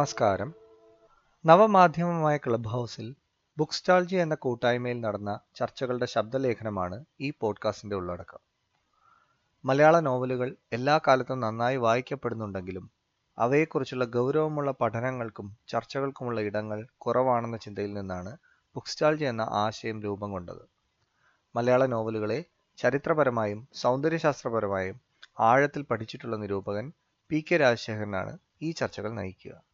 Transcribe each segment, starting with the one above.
നമസ്കാരം. നവമാധ്യമമായ ക്ലബ് ഹൗസിൽ ബുക്ക് സ്റ്റാൾജി എന്ന കൂട്ടായ്മയിൽ നടന്ന ചർച്ചകളുടെ ശബ്ദലേഖനമാണ് ഈ പോഡ്കാസ്റ്റിന്റെ ഉള്ളടക്കം. മലയാള നോവലുകൾ എല്ലാ കാലത്തും നന്നായി വായിക്കപ്പെടുന്നുണ്ടെങ്കിലും അവയെക്കുറിച്ചുള്ള ഗൗരവമുള്ള പഠനങ്ങൾക്കും ചർച്ചകൾക്കുമുള്ള ഇടങ്ങൾ കുറവാണെന്ന ചിന്തയിൽ നിന്നാണ് ബുക്ക് സ്റ്റാൾജി എന്ന ആശയം രൂപം കൊണ്ടത്. മലയാള നോവലുകളെ ചരിത്രപരമായും സൗന്ദര്യശാസ്ത്രപരമായും ആഴത്തിൽ പഠിച്ചിട്ടുള്ള നിരൂപകൻ പി കെ രാജശേഖരനാണ് ഈ ചർച്ചകൾ നയിക്കുക.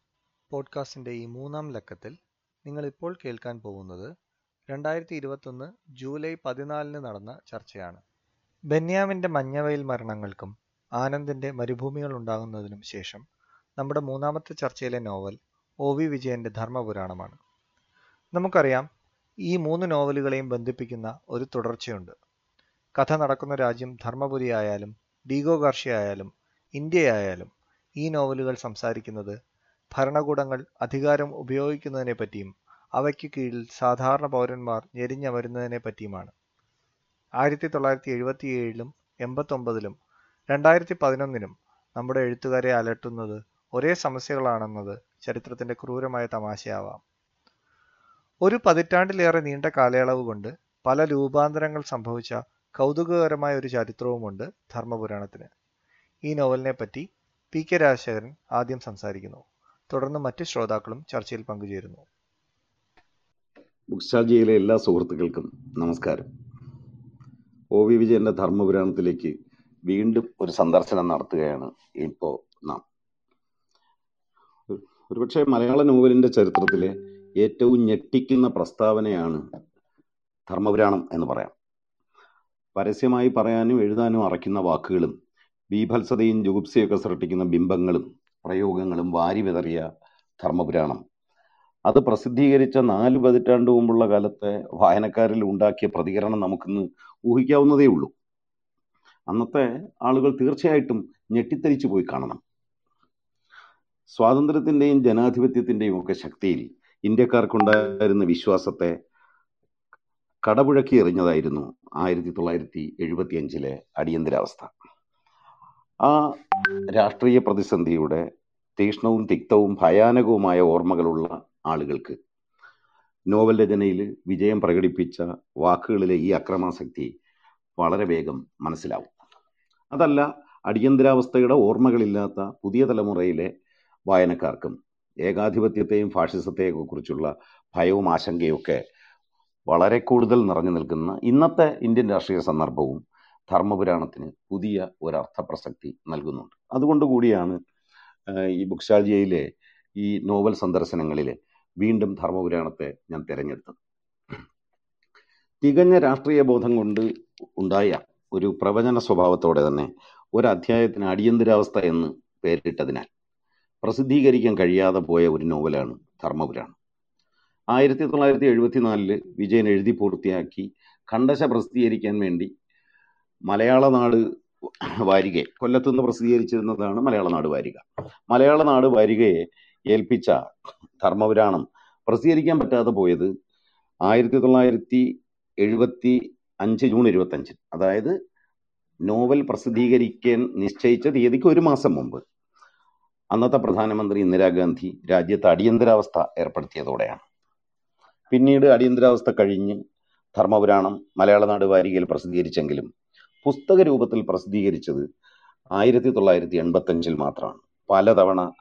പോഡ്കാസ്റ്റിന്റെ ഈ മൂന്നാം ലക്കത്തിൽ നിങ്ങൾ ഇപ്പോൾ കേൾക്കാൻ പോകുന്നത് രണ്ടായിരത്തി ഇരുപത്തൊന്ന് ജൂലൈ പതിനാലിന് നടന്ന ചർച്ചയാണ്. ബെന്യാമിന്റെ മഞ്ഞവയൽ മരണങ്ങൾക്കും ആനന്ദിന്റെ മരുഭൂമികൾ ഉണ്ടാകുന്നതിനും ശേഷം നമ്മുടെ മൂന്നാമത്തെ ചർച്ചയിലെ നോവൽ ഒ വി വിജയന്റെ ധർമ്മപുരാണമാണ്. നമുക്കറിയാം ഈ മൂന്ന് നോവലുകളെയും ബന്ധിപ്പിക്കുന്ന ഒരു തുടർച്ചയുണ്ട്. കഥ നടക്കുന്ന രാജ്യം ധർമ്മപുരി ആയാലും ഡീഗോ ഗാർഷ്യയായാലും ഇന്ത്യയായാലും ഈ നോവലുകൾ സംസാരിക്കുന്നത് ഭരണകൂടങ്ങൾ അധികാരം ഉപയോഗിക്കുന്നതിനെ പറ്റിയും അവയ്ക്ക് കീഴിൽ സാധാരണ പൗരന്മാർ ഞെരിഞ്ഞമരുന്നതിനെ പറ്റിയുമാണ്. ആയിരത്തി തൊള്ളായിരത്തി എഴുപത്തിയേഴിലും എൺപത്തൊമ്പതിലും രണ്ടായിരത്തി പതിനൊന്നിനും നമ്മുടെ എഴുത്തുകാരെ അലട്ടുന്നത് ഒരേ സമസ്യകളാണെന്നത് ചരിത്രത്തിന്റെ ക്രൂരമായ തമാശയാവാം. ഒരു പതിറ്റാണ്ടിലേറെ നീണ്ട കാലയളവ് കൊണ്ട് പല രൂപാന്തരങ്ങൾ സംഭവിച്ച കൗതുകകരമായ ഒരു ചരിത്രവുമുണ്ട് ധർമ്മപുരാണത്തിന്. ഈ നോവലിനെ പറ്റി പി കെ രാജശേഖരൻ ആദ്യം സംസാരിക്കുന്നു. തുടർന്ന് മറ്റ് ശ്രോതാക്കളും ചർച്ചയിൽ പങ്കുചേരുന്നു. ബുക്സാജിയിലെ എല്ലാ സുഹൃത്തുക്കൾക്കും നമസ്കാരം. ഒ വി വിജയന്റെ ധർമ്മപുരാണത്തിലേക്ക് വീണ്ടും ഒരു സന്ദർശനം നടത്തുകയാണ് ഇപ്പോൾ നാം. ഒരുപക്ഷെ മലയാള നോവലിന്റെ ചരിത്രത്തിലെ ഏറ്റവും ഞെട്ടിക്കുന്ന പ്രസ്താവനയാണ് ധർമ്മപുരാണം എന്ന് പറയാം. പരസ്യമായി പറയാനും എഴുതാനും അറയ്ക്കുന്ന വാക്കുകളും ബീഭത്സതയും ജുഗുപ്സയൊക്കെ സൃഷ്ടിക്കുന്ന ബിംബങ്ങളും പ്രയോഗങ്ങളും വാരി വിതറിയ ധർമ്മപുരാണം. അത് പ്രസിദ്ധീകരിച്ച നാല് പതിറ്റാണ്ട് മുമ്പുള്ള കാലത്തെ വായനക്കാരിൽ ഉണ്ടാക്കിയ പ്രതികരണം നമുക്കിന്ന് ഊഹിക്കാവുന്നതേ ഉള്ളൂ. അന്നത്തെ ആളുകൾ തീർച്ചയായിട്ടും ഞെട്ടിത്തരിച്ചു പോയി കാണണം. സ്വാതന്ത്ര്യത്തിന്റെയും ജനാധിപത്യത്തിന്റെയും ഒക്കെ ശക്തിയിൽ ഇന്ത്യക്കാർക്കുണ്ടായിരുന്ന വിശ്വാസത്തെ കടപുഴക്കി എറിഞ്ഞതായിരുന്നു ആയിരത്തി തൊള്ളായിരത്തി എഴുപത്തി അഞ്ചിലെ അടിയന്തരാവസ്ഥ. ആ രാഷ്ട്രീയ പ്രതിസന്ധിയുടെ തീക്ഷ്ണവും തിക്തവും ഭയാനകവുമായ ഓർമ്മകളുള്ള ആളുകൾക്ക് നോവൽ രചനയിൽ വിജയം പ്രകടിപ്പിച്ച വാക്കുകളിലെ ഈ അക്രമാസക്തി വളരെ വേഗം മനസ്സിലാവും. അതല്ല അടിയന്തരാവസ്ഥയുടെ ഓർമ്മകളില്ലാത്ത പുതിയ തലമുറയിലെ വായനക്കാർക്കും ഏകാധിപത്യത്തെയും ഫാഷിസത്തെയും കുറിച്ചുള്ള ഭയവും ആശങ്കയൊക്കെ വളരെ കൂടുതൽ നിറഞ്ഞു നിൽക്കുന്ന ഇന്നത്തെ ഇന്ത്യൻ രാഷ്ട്രീയ സന്ദർഭവും ധർമ്മപുരാണത്തിന് പുതിയ ഒരർത്ഥ പ്രസക്തി നൽകുന്നുണ്ട്. അതുകൊണ്ട് കൂടിയാണ് ഈ ബുക്സ്റ്റാൾജിയയിലെ ഈ നോവൽ സന്ദർശനങ്ങളിൽ വീണ്ടും ധർമ്മപുരാണത്തെ ഞാൻ തിരഞ്ഞെടുത്തത് തികഞ്ഞ രാഷ്ട്രീയ ബോധം കൊണ്ട് ഉണ്ടായ ഒരു പ്രവചന സ്വഭാവത്തോടെ തന്നെ ഒരു അടിയന്തരാവസ്ഥ എന്ന് പേരിട്ടതിനാൽ പ്രസിദ്ധീകരിക്കാൻ കഴിയാതെ പോയ ഒരു നോവലാണ് ധർമ്മപുരാണം. ആയിരത്തി തൊള്ളായിരത്തി എഴുപത്തിനാലിൽ വിജയൻ എഴുതി പൂർത്തിയാക്കി കണ്ടശ പ്രസിദ്ധീകരിക്കാൻ വേണ്ടി മലയാള നാട് വാരിക കൊല്ലത്തുനിന്ന് പ്രസിദ്ധീകരിച്ചിരുന്നതാണ് മലയാള നാട് വാരിക. മലയാള നാട് വാരികയെ ഏൽപ്പിച്ച ധർമ്മപുരാണം പ്രസിദ്ധീകരിക്കാൻ പറ്റാതെ പോയത് ആയിരത്തി തൊള്ളായിരത്തി എഴുപത്തി അഞ്ച് ജൂൺ ഇരുപത്തഞ്ച് അതായത് നോവൽ പ്രസിദ്ധീകരിക്കാൻ നിശ്ചയിച്ച തീയതിക്ക് ഒരു മാസം മുമ്പ്. അന്നത്തെ പ്രധാനമന്ത്രി ഇന്ദിരാഗാന്ധി രാജ്യത്ത് അടിയന്തരാവസ്ഥ ഏർപ്പെടുത്തിയതോടെയാണ്. പിന്നീട് അടിയന്തരാവസ്ഥ കഴിഞ്ഞ് ധർമ്മപുരാണം മലയാള നാട് വാരികയിൽ പ്രസിദ്ധീകരിച്ചെങ്കിലും പുസ്തക രൂപത്തിൽ പ്രസിദ്ധീകരിച്ചത് ആയിരത്തി തൊള്ളായിരത്തി എൺപത്തി അഞ്ചിൽ മാത്രമാണ്. പലതവണ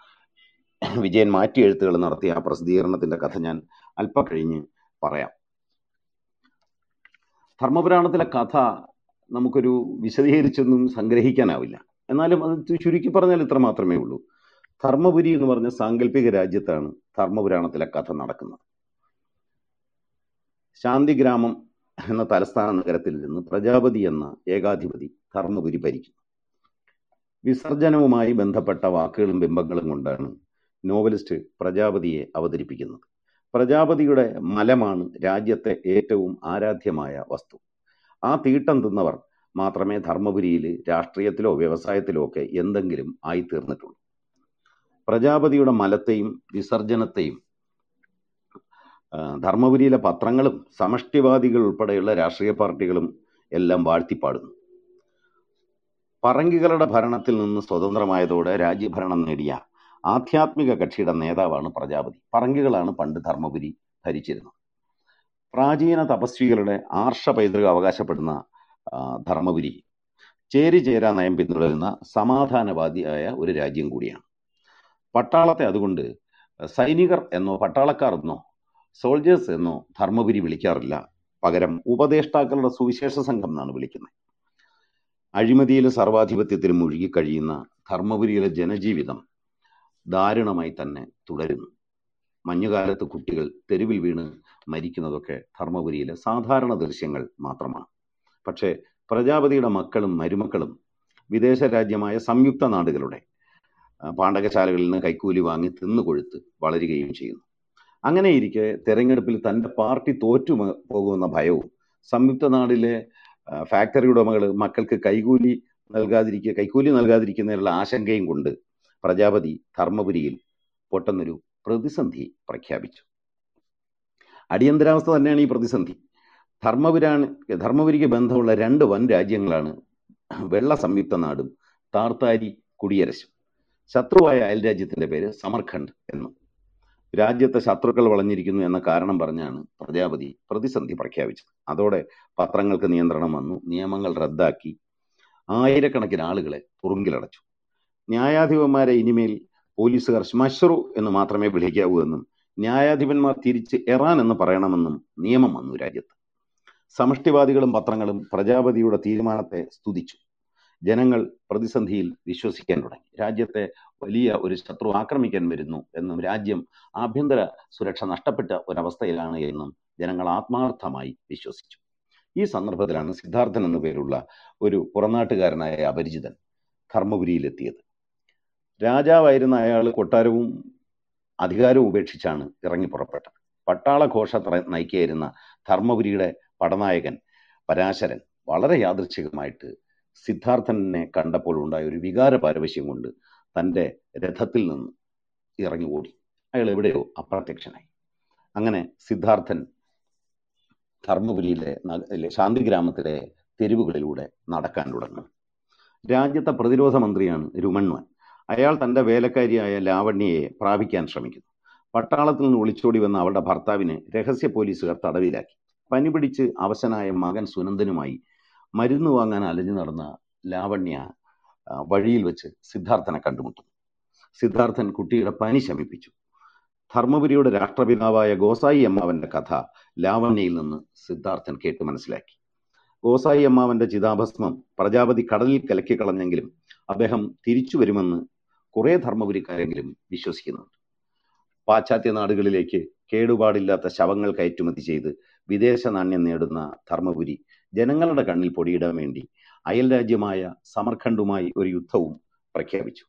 വിജയൻ മാറ്റി എഴുത്തുകൾ നടത്തിയ ആ പ്രസിദ്ധീകരണത്തിന്റെ കഥ ഞാൻ അല്പം കഴിഞ്ഞ് പറയാം. ധർമ്മപുരാണത്തിലെ കഥ നമുക്കൊരു വിശദീകരിച്ചൊന്നും സംഗ്രഹിക്കാനാവില്ല. എന്നാലും അത് ചുരുക്കി പറഞ്ഞാൽ ഇത്ര മാത്രമേ ഉള്ളൂ. ധർമ്മപുരി എന്ന് പറഞ്ഞ സാങ്കല്പിക രാജ്യത്താണ് ധർമ്മപുരാണത്തിലെ കഥ നടക്കുന്നത്. ശാന്തിഗ്രാമം എന്ന തലസ്ഥാന നഗരത്തിൽ നിന്ന് പ്രജാപതി എന്ന ഏകാധിപതി ധർമ്മപുരി ഭരിക്കുന്നു. വിസർജനവുമായി ബന്ധപ്പെട്ട വാക്കുകളും ബിംബങ്ങളും കൊണ്ടാണ് നോവലിസ്റ്റ് പ്രജാപതിയെ അവതരിപ്പിക്കുന്നത്. പ്രജാപതിയുടെ മലമാണ് രാജ്യത്തെ ഏറ്റവും ആരാധ്യമായ വസ്തു. ആ തീട്ടം തിന്നവർ മാത്രമേ ധർമ്മപുരിയിൽ രാഷ്ട്രീയത്തിലോ വ്യവസായത്തിലോ ഒക്കെ എന്തെങ്കിലും ആയിത്തീർന്നിട്ടുള്ളൂ. പ്രജാപതിയുടെ മലത്തെയും വിസർജനത്തെയും ധർമ്മപുരിയിലെ പത്രങ്ങളും സമഷ്ടിവാദികൾ ഉൾപ്പെടെയുള്ള രാഷ്ട്രീയ പാർട്ടികളും എല്ലാം വാഴ്ത്തിപ്പാടുന്നു. പറങ്കികളുടെ ഭരണത്തിൽ നിന്ന് സ്വതന്ത്രമായതോടെ രാജ്യഭരണം നേടിയ ആധ്യാത്മിക കക്ഷിയുടെ നേതാവാണ് പ്രജാപതി. പറങ്കികളാണ് പണ്ട് ധർമ്മപുരി ഭരിച്ചിരുന്നത്. പ്രാചീന തപസ്വികളുടെ ആർഷ പൈതൃകം അവകാശപ്പെടുന്ന ധർമ്മപുരി ചേരി ചേരാ നയം പിന്തുടരുന്ന സമാധാനവാദിയായ ഒരു രാജ്യം കൂടിയാണ്. പട്ടാളത്തെ അതുകൊണ്ട് സൈനികർ എന്നോ പട്ടാളക്കാർ എന്നോ സോൾജേഴ്സ് എന്നോ ധർമ്മപുരി വിളിക്കാറില്ല. പകരം ഉപദേഷ്ടാക്കളുടെ സുവിശേഷ സംഘം എന്നാണ് വിളിക്കുന്നത്. അഴിമതിയിലും സർവാധിപത്യത്തിലും മുഴുകിക്കഴിയുന്ന ധർമ്മപുരിയിലെ ജനജീവിതം ദാരുണമായി തന്നെ തുടരുന്നു. മഞ്ഞുകാലത്ത് കുട്ടികൾ തെരുവിൽ വീണ് മരിക്കുന്നതൊക്കെ ധർമ്മപുരിയിലെ സാധാരണ ദൃശ്യങ്ങൾ മാത്രമാണ്. പക്ഷേ പ്രജാപതിയുടെ മക്കളും മരുമക്കളും വിദേശ രാജ്യമായ സംയുക്ത നാടുകളുടെ പാണ്ഡകശാലകളിൽ നിന്ന് കൈക്കൂലി വാങ്ങി തിന്നുകൊഴുത്ത് വളരുകയും ചെയ്യുന്നു. അങ്ങനെ ഇരിക്കെ തെരഞ്ഞെടുപ്പിൽ തന്റെ പാർട്ടി തോറ്റു പോകുമെന്ന ഭയവും സംയുക്ത നാടിലെ ഫാക്ടറി ഉടമകൾ മക്കൾക്ക് കൈകൂലി നൽകാതിരിക്കുക കൈക്കൂലി നൽകാതിരിക്കുന്നതിനുള്ള ആശങ്കയും കൊണ്ട് പ്രജാപതി ധർമ്മപുരിയിൽ പൊട്ടെന്നൊരു പ്രതിസന്ധി പ്രഖ്യാപിച്ചു. അടിയന്തരാവസ്ഥ തന്നെയാണ് ഈ പ്രതിസന്ധി. ധർമ്മപുരാണ് ധർമ്മപുരിക്ക് ബന്ധമുള്ള രണ്ട് വൻ രാജ്യങ്ങളാണ് വെള്ള സംയുക്ത നാടും താർത്താരി കുടിയരശും. ശത്രുവായ അയൽരാജ്യത്തിന്റെ പേര് സമർഖണ്ഡ് എന്നും. രാജ്യത്തെ ശത്രുക്കൾ വളഞ്ഞിരിക്കുന്നു എന്ന കാരണം പറഞ്ഞാണ് പ്രജാപതി പ്രതിസന്ധി പ്രഖ്യാപിച്ചത്. അതോടെ പത്രങ്ങൾക്ക് നിയന്ത്രണം വന്നു. നിയമങ്ങൾ റദ്ദാക്കി. ആയിരക്കണക്കിന് ആളുകളെ തുറുങ്കിലടച്ചു ന്യായാധിപന്മാരെ ഇനിമേൽ പോലീസുകാർ ശ്മശ്രു എന്ന് മാത്രമേ വിളിക്കാവൂ എന്നും ന്യായാധിപന്മാർ തിരിച്ച് എറാൻ എന്ന് പറയണമെന്നും നിയമം വന്നു രാജ്യത്ത്. സമഷ്ടിവാദികളും പത്രങ്ങളും പ്രജാപതിയുടെ തീരുമാനത്തെ സ്തുതിച്ചു. ജനങ്ങൾ പ്രതിസന്ധിയിൽ വിശ്വസിക്കാൻ തുടങ്ങി. രാജ്യത്തെ വലിയ ഒരു ശത്രു ആക്രമിക്കാൻ വരുന്നു എന്നും രാജ്യം ആഭ്യന്തര സുരക്ഷ നഷ്ടപ്പെട്ട ഒരവസ്ഥയിലാണ് എന്നും ജനങ്ങൾ ആത്മാർത്ഥമായി വിശ്വസിച്ചു. ഈ സന്ദർഭത്തിലാണ് സിദ്ധാർത്ഥൻ എന്നു പേരുള്ള ഒരു പുറനാട്ടുകാരനായ അപരിചിതൻ ധർമ്മപുരിയിലെത്തിയത്. രാജാവായിരുന്ന അയാൾ കൊട്ടാരവും അധികാരവും ഉപേക്ഷിച്ചാണ് ഇറങ്ങി പുറപ്പെട്ടത്. പട്ടാളഘോഷ നയിക്കുകയായിരുന്ന ധർമ്മപുരിയുടെ പടനായകൻ പരാശരൻ വളരെ യാദൃച്ഛികമായിട്ട് സിദ്ധാർത്ഥനെ കണ്ടപ്പോൾ ഉണ്ടായ ഒരു വികാര പാരവശ്യം കൊണ്ട് തന്റെ രഥത്തിൽ നിന്ന് ഇറങ്ങി ഓടി അയാൾ എവിടെയോ അപ്രത്യക്ഷനായി. അങ്ങനെ സിദ്ധാർത്ഥൻ ധർമ്മപുരിയിലെ ശാന്തി ഗ്രാമത്തിലെ തെരുവുകളിലൂടെ നടക്കാൻ തുടങ്ങി. രാജ്യത്തെ പ്രതിരോധ മന്ത്രിയാണ് രുമൺവൻ അയാൾ തന്റെ വേലക്കാരിയായ ലാവണ്യയെ പ്രാപിക്കാൻ ശ്രമിക്കുന്നു. പട്ടാളത്തിൽ നിന്ന് ഒളിച്ചോടി വന്ന അവളുടെ ഭർത്താവിനെ രഹസ്യ പോലീസുകാർ തടവിലാക്കി. പനി പിടിച്ച് അവശനായ മകൻ സുനന്ദനുമായി മരുന്ന് വാങ്ങാൻ അലഞ്ഞു നടന്ന ലാവണ്യ വഴിയിൽ വെച്ച് സിദ്ധാർത്ഥനെ കണ്ടുമുട്ടുന്നു. സിദ്ധാർത്ഥൻ കുട്ടിയുടെ പനി ശമിപ്പിച്ചു. ധർമ്മപുരിയുടെ രാഷ്ട്രപിതാവായ ഗോസായി അമ്മാവന്റെ കഥ ലാവണ്യയിൽ നിന്ന് സിദ്ധാർത്ഥൻ കേട്ട് മനസ്സിലാക്കി. ഗോസായി അമ്മാവന്റെ ചിതാഭസ്മം പ്രജാപതി കടലിൽ കലക്കി കളഞ്ഞെങ്കിലും അദ്ദേഹം തിരിച്ചു വരുമെന്ന് കുറെ ധർമ്മപുരിക്കാരെങ്കിലും വിശ്വസിക്കുന്നുണ്ട്. പാശ്ചാത്യ നാടുകളിലേക്ക് കേടുപാടില്ലാത്ത ശവങ്ങൾ കയറ്റുമതി ചെയ്ത് വിദേശ നാണ്യം നേടുന്ന ധർമ്മപുരി ജനങ്ങളുടെ കണ്ണിൽ പൊടിയിടാൻ വേണ്ടി അയൽ രാജ്യമായ സമർഖണ്ഡുമായി ഒരു യുദ്ധവും പ്രഖ്യാപിച്ചു.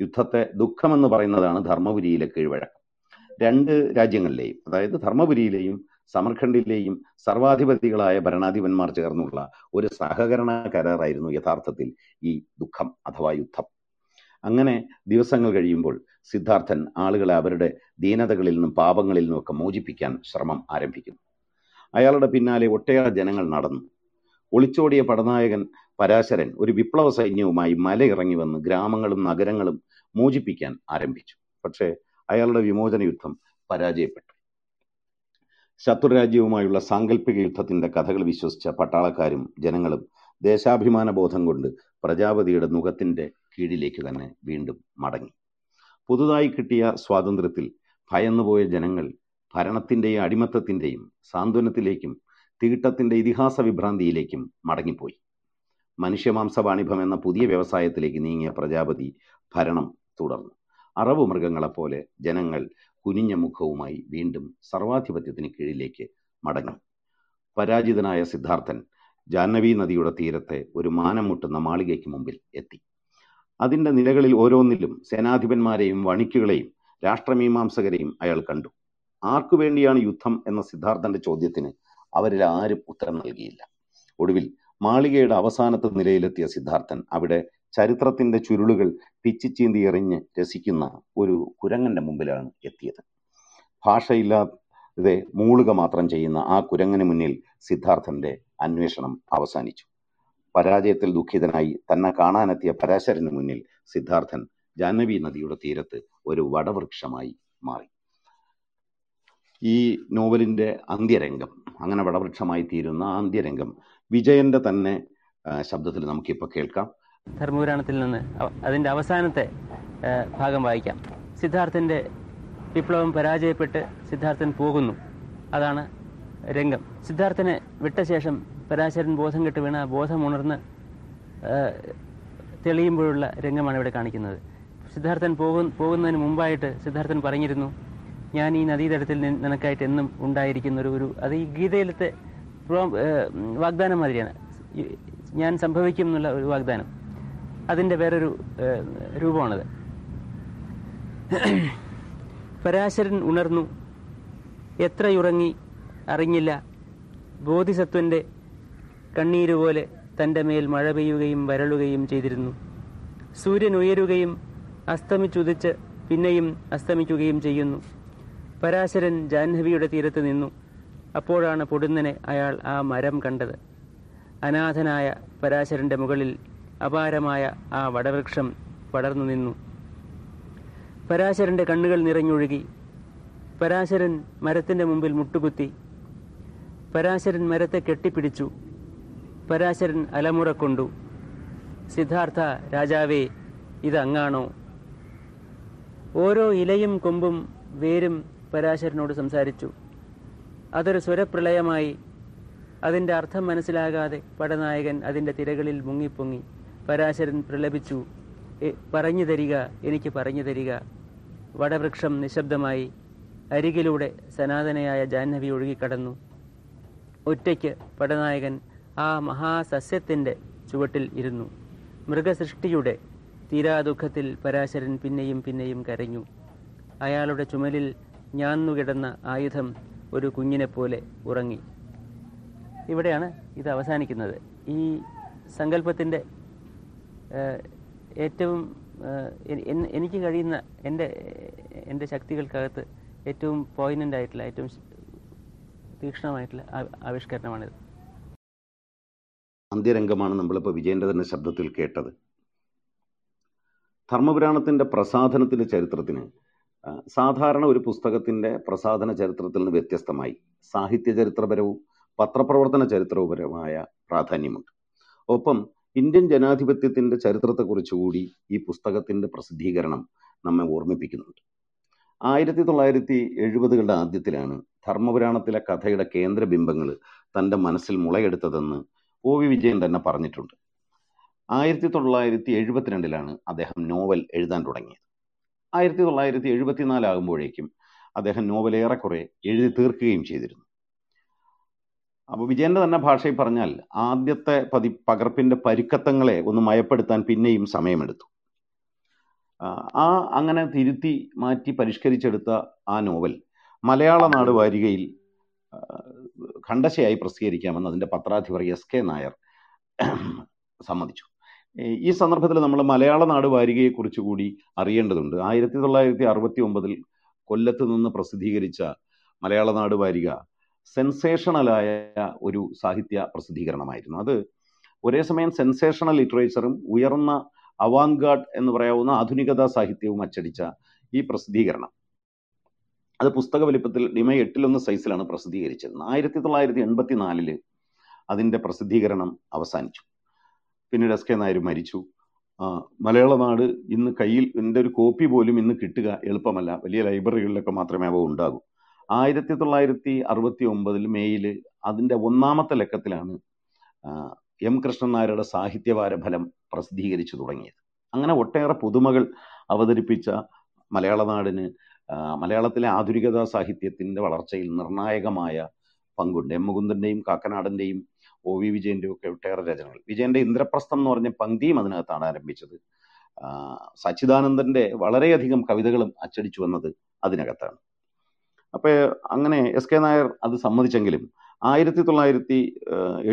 യുദ്ധത്തെ ദുഃഖമെന്ന് പറയുന്നതാണ് ധർമ്മപുരിയിലെ കീഴ്വഴക്കം. രണ്ട് രാജ്യങ്ങളിലെയും അതായത് ധർമ്മപുരിയിലെയും സമർഖണ്ഡിലെയും സർവാധിപതികളായ ഭരണാധിപന്മാർ ചേർന്നുള്ള ഒരു സഹകരണ കരാറായിരുന്നു യഥാർത്ഥത്തിൽ ഈ ദുഃഖം അഥവാ യുദ്ധം. അങ്ങനെ ദിവസങ്ങൾ കഴിയുമ്പോൾ സിദ്ധാർത്ഥൻ ആളുകളെ അവരുടെ ദീനതകളിൽ നിന്നും പാപങ്ങളിൽ നിന്നുമൊക്കെ മോചിപ്പിക്കാൻ ശ്രമം ആരംഭിക്കുന്നു. അയാളുടെ പിന്നാലെ ഒട്ടേറെ ജനങ്ങൾ നടന്നു. ഒളിച്ചോടിയ പടനായകൻ പരാശരൻ ഒരു വിപ്ലവ സൈന്യവുമായി മലയിറങ്ങി വന്ന് ഗ്രാമങ്ങളും നഗരങ്ങളും മോചിപ്പിക്കാൻ ആരംഭിച്ചു. പക്ഷേ അയാളുടെ വിമോചന യുദ്ധം പരാജയപ്പെട്ടു. ശത്രുരാജ്യവുമായുള്ള സാങ്കല്പിക യുദ്ധത്തിന്റെ കഥകൾ വിശ്വസിച്ച പട്ടാളക്കാരും ജനങ്ങളും ദേശാഭിമാന ബോധം കൊണ്ട് പ്രജാപതിയുടെ മുഖത്തിന്റെ കീഴിലേക്ക് തന്നെ വീണ്ടും മടങ്ങി. പുതുതായി കിട്ടിയ സ്വാതന്ത്ര്യത്തിൽ ഭയന്നുപോയ ജനങ്ങൾ ഭരണത്തിന്റെയും അടിമത്തത്തിന്റെയും സാന്ത്വനത്തിലേക്കും തീട്ടത്തിന്റെ ഇതിഹാസ വിഭ്രാന്തിയിലേക്കും മടങ്ങിപ്പോയി. മനുഷ്യമാംസവാണിഭം എന്ന പുതിയ വ്യവസായത്തിലേക്ക് നീങ്ങിയ പ്രജാപതി ഭരണം തുടർന്നു. അറവ് മൃഗങ്ങളെപ്പോലെ ജനങ്ങൾ കുനിഞ്ഞ മുഖവുമായി വീണ്ടും സർവാധിപത്യത്തിന് കീഴിലേക്ക് മടങ്ങി. പരാജിതനായ സിദ്ധാർത്ഥൻ ജാഹ്നവി നദിയുടെ തീരത്തെ ഒരു മാനം മുട്ടുന്ന മാളികയ്ക്ക് മുമ്പിൽ എത്തി. അതിന്റെ നിലകളിൽ ഓരോന്നിലും സേനാധിപന്മാരെയും വണിക്കുകളെയും രാഷ്ട്രമീമാംസകരെയും അയാൾ കണ്ടു. ആർക്കു വേണ്ടിയാണ് യുദ്ധം എന്ന സിദ്ധാർത്ഥന്റെ ചോദ്യത്തിന് അവരിൽ ആരും ഉത്തരം നൽകിയില്ല. ഒടുവിൽ മാളികയുടെ അവസാനത്തെ നിലയിലെത്തിയ സിദ്ധാർത്ഥൻ അവിടെ ചരിത്രത്തിന്റെ ചുരുളുകൾ പിച്ചിച്ചീന്തി എറിഞ്ഞ് രസിക്കുന്ന ഒരു കുരങ്ങന്റെ മുമ്പിലാണ് എത്തിയത്. ഭാഷയില്ലാതെ മൂളുക മാത്രം ചെയ്യുന്ന ആ കുരങ്ങന് മുന്നിൽ സിദ്ധാർത്ഥന്റെ അന്വേഷണം അവസാനിച്ചു. പരാജയത്തിൽ ദുഃഖിതനായി തന്നെ കാണാനെത്തിയ പരാശരന് മുന്നിൽ സിദ്ധാർത്ഥൻ ജാഹ്നവി നദിയുടെ തീരത്ത് ഒരു വടവൃക്ഷമായി മാറി. ഈ നോവലിന്റെ അന്ത്യരംഗം അങ്ങനെ വടവൃക്ഷമായി തീരുന്ന അന്ത്യരംഗം വിജയന്റെ തന്നെ ശബ്ദത്തിൽ നമുക്കിപ്പോൾ കേൾക്കാം. ധർമ്മപുരാണത്തിൽ നിന്ന് അതിന്റെ അവസാനത്തെ ഭാഗം വായിക്കാം. സിദ്ധാർത്ഥന്റെ വിപ്ലവം പരാജയപ്പെട്ട് സിദ്ധാർത്ഥൻ പോകുന്നു. അതാണ് രംഗം. സിദ്ധാർത്ഥനെ വിട്ട ശേഷം പരാശരൻ ബോധം കെട്ട് വീണ ബോധം ഉണർന്ന് തെളിയുമ്പോഴുള്ള രംഗമാണ് ഇവിടെ കാണിക്കുന്നത്. സിദ്ധാർത്ഥൻ പോകു പോകുന്നതിന് മുമ്പായിട്ട് സിദ്ധാർത്ഥൻ പറഞ്ഞിരുന്നു ഞാൻ ഈ നദീതടത്തിൽ നിനക്കായിട്ട് എന്നും ഉണ്ടായിരിക്കുന്ന ഒരു ഒരു അത് ഈ ഗീതയിലത്തെ വാഗ്ദാനം മാതിരിയാണ്. ഞാൻ സംഭവിക്കും എന്നുള്ള ഒരു വാഗ്ദാനം. അതിന്റെ വേറൊരു രൂപമാണത്. പരാശരൻ ഉണർന്നു. എത്രയുറങ്ങി അറിഞ്ഞില്ല. ബോധിസത്വന്റെ കണ്ണീരുപോലെ തന്റെ മേൽ മഴ പെയ്യുകയും വരളുകയും ചെയ്തിരുന്നു. സൂര്യൻ ഉയരുകയും അസ്തമിച്ചുദിച്ച് പിന്നെയും അസ്തമിക്കുകയും ചെയ്യുന്നു. പരാശരൻ ജാഹ്നവിയുടെ തീരത്ത് നിന്നു. അപ്പോഴാണ് പൊടുന്നനെ അയാൾ ആ മരം കണ്ടത്. അനാഥനായ പരാശരന്റെ മുകളിൽ അപാരമായ ആ വടവൃക്ഷം പടർന്നു നിന്നു. പരാശരന്റെ കണ്ണുകൾ നിറഞ്ഞൊഴുകി. പരാശരൻ മരത്തിന്റെ മുമ്പിൽ മുട്ടുകുത്തി. പരാശരൻ മരത്തെ കെട്ടിപ്പിടിച്ചു. പരാശരൻ അലമുറക്കൊണ്ടു സിദ്ധാർത്ഥ രാജാവേ ഇതങ്ങാണോ? ഓരോ ഇലയും കൊമ്പും വേരും പരാശരനോട് സംസാരിച്ചു. അതൊരു സ്വരപ്രളയമായി. അതിന്റെ അർത്ഥം മനസ്സിലാകാതെ പടനായകൻ അതിന്റെ തിരകളിൽ മുങ്ങിപ്പൊങ്ങി. പരാശരൻ പ്രലപിച്ചു "എ, പറഞ്ഞു തരിക എനിക്ക് പറഞ്ഞു തരിക. വടവൃക്ഷം നിശബ്ദമായി. അരികിലൂടെ സനാതനയായ ജാഹ്നവി ഒഴുകിക്കടന്നു. ഒറ്റയ്ക്ക് പടനായകൻ ആ മഹാസസ്യത്തിന്റെ ചുവട്ടിൽ ഇരുന്നു. മൃഗസൃഷ്ടിയുടെ തീരാദുഃഖത്തിൽ പരാശരൻ പിന്നെയും പിന്നെയും കരഞ്ഞു. അയാളുടെ ചുമലിൽ ഞാന്നുകിടന്ന ആയുധം ഒരു കുഞ്ഞിനെപ്പോലെ ഉറങ്ങി. ഇവിടെയാണ് ഇത് അവസാനിക്കുന്നത്. ഈ സങ്കല്പത്തിന്റെ ഏറ്റവും എനിക്ക് കഴിയുന്ന എന്റെ എന്റെ ശക്തികൾക്കകത്ത് ഏറ്റവും പോയിനന്റ് ആയിട്ടുള്ള ഏറ്റവും തീക്ഷണമായിട്ടുള്ള ആവിഷ്കരണമാണിത്. അന്ത്യരംഗമാണ് നമ്മളിപ്പോൾ വിജയന്റെ തന്നെ ശബ്ദത്തിൽ കേട്ടത്. ധർമ്മപുരാണത്തിന്റെ പ്രസാധനത്തിന്റെ ചരിത്രത്തിന് സാധാരണ ഒരു പുസ്തകത്തിന്റെ പ്രസാധന ചരിത്രത്തിൽ നിന്ന് വ്യത്യസ്തമായി സാഹിത്യ ചരിത്രപരവും പത്രപ്രവർത്തന ചരിത്രപരവുമായ പ്രാധാന്യമുണ്ട്. ഒപ്പം ഇന്ത്യൻ ജനാധിപത്യത്തിന്റെ ചരിത്രത്തെക്കുറിച്ചുകൂടി ഈ പുസ്തകത്തിന്റെ പ്രസിദ്ധീകരണം നമ്മെ ഓർമ്മിപ്പിക്കുന്നുണ്ട്. ആയിരത്തി തൊള്ളായിരത്തി എഴുപതുകളുടെ ആദ്യത്തിലാണ് ധർമ്മപുരാണത്തിലെ കഥയുടെ കേന്ദ്രബിംബങ്ങൾ തന്റെ മനസ്സിൽ മുളയെടുത്തതെന്ന് ഒ വി വിജയൻ തന്നെ പറഞ്ഞിട്ടുണ്ട്. ആയിരത്തി തൊള്ളായിരത്തി എഴുപത്തിരണ്ടിലാണ് അദ്ദേഹം നോവൽ എഴുതാൻ തുടങ്ങിയത്. ആയിരത്തി തൊള്ളായിരത്തി എഴുപത്തിനാലാകുമ്പോഴേക്കും അദ്ദേഹം നോവൽ ഏറെക്കുറെ എഴുതി തീർക്കുകയും ചെയ്തിരുന്നു. അപ്പോൾ വിജയന്റെ തന്നെ ഭാഷയിൽ പറഞ്ഞാൽ ആദ്യത്തെ പതി പകർപ്പിന്റെ പരുക്കത്തങ്ങളെ ഒന്ന് മയപ്പെടുത്താൻ പിന്നെയും സമയമെടുത്തു. ആ, അങ്ങനെ തിരുത്തി മാറ്റി പരിഷ്കരിച്ചെടുത്ത ആ നോവൽ മലയാള നാട് വാരികയിൽ ഖണ്ഡശയായി പ്രസിദ്ധീകരിക്കാമെന്ന് അതിന്റെ പത്രാധിപർ എസ് കെ നായർ സമ്മതിച്ചു. ഈ- സന്ദർഭത്തിൽ നമ്മൾ മലയാള നാട് വാരികയെക്കുറിച്ച് കൂടി അറിയേണ്ടതുണ്ട്. ആയിരത്തി തൊള്ളായിരത്തി അറുപത്തി ഒമ്പതിൽ കൊല്ലത്ത് നിന്ന് പ്രസിദ്ധീകരിച്ച മലയാള നാട് വാരിക സെൻസേഷണലായ ഒരു സാഹിത്യ പ്രസിദ്ധീകരണമായിരുന്നു. അത് ഒരേ സമയം സെൻസേഷണൽ ലിറ്ററേച്ചറും ഉയർന്ന അവാൻഗാർഡ് എന്ന് പറയാവുന്ന ആധുനികതാ സാഹിത്യവും അച്ചടിച്ച ഈ പ്രസിദ്ധീകരണം. അത് പുസ്തക വലിപ്പത്തിൽ ഡിമ എട്ടിലൊന്ന് സൈസിലാണ് പ്രസിദ്ധീകരിച്ചത്. ആയിരത്തി തൊള്ളായിരത്തി എൺപത്തി നാലിൽ അതിന്റെ പ്രസിദ്ധീകരണം അവസാനിച്ചു. പിന്നീട് എസ് കെ നായർ മരിച്ചു. മലയാള നാട് ഇന്ന് കയ്യിൽ എന്റെ ഒരു കോപ്പി പോലും ഇന്ന് കിട്ടുക എളുപ്പമല്ല. വലിയ ലൈബ്രറികളിലൊക്കെ മാത്രമേ അവ ഉണ്ടാകൂ. ആയിരത്തി തൊള്ളായിരത്തി അറുപത്തി ഒമ്പതിൽ മെയ്യിൽ അതിന്റെ ഒന്നാമത്തെ ലക്കത്തിലാണ് എം കൃഷ്ണൻ നായരുടെ സാഹിത്യവാര ഫലം പ്രസിദ്ധീകരിച്ചു തുടങ്ങിയത്. അങ്ങനെ ഒട്ടേറെ പുതുമകൾ അവതരിപ്പിച്ച മലയാള നാടിന് മലയാളത്തിലെ ആധുനികതാ സാഹിത്യത്തിന്റെ വളർച്ചയിൽ നിർണായകമായ പങ്കുണ്ട്. എം മുകുന്ദന്റെയും കാക്കനാടന്റെയും ഒ വി വിജയന്റെ ഒക്കെ ഒട്ടേറെ രചനകൾ. വിജയന്റെ ഇന്ദ്രപ്രസ്ഥം എന്ന് പറഞ്ഞ പങ്ക്തിയും അതിനകത്താണ് ആരംഭിച്ചത്. സച്ചിദാനന്ദന്റെ വളരെയധികം കവിതകളും അച്ചടിച്ചു വന്നത് അതിനകത്താണ്. അപ്പോൾ അങ്ങനെ എസ് കെ നായർ അത് സമ്മതിച്ചെങ്കിലും ആയിരത്തി തൊള്ളായിരത്തി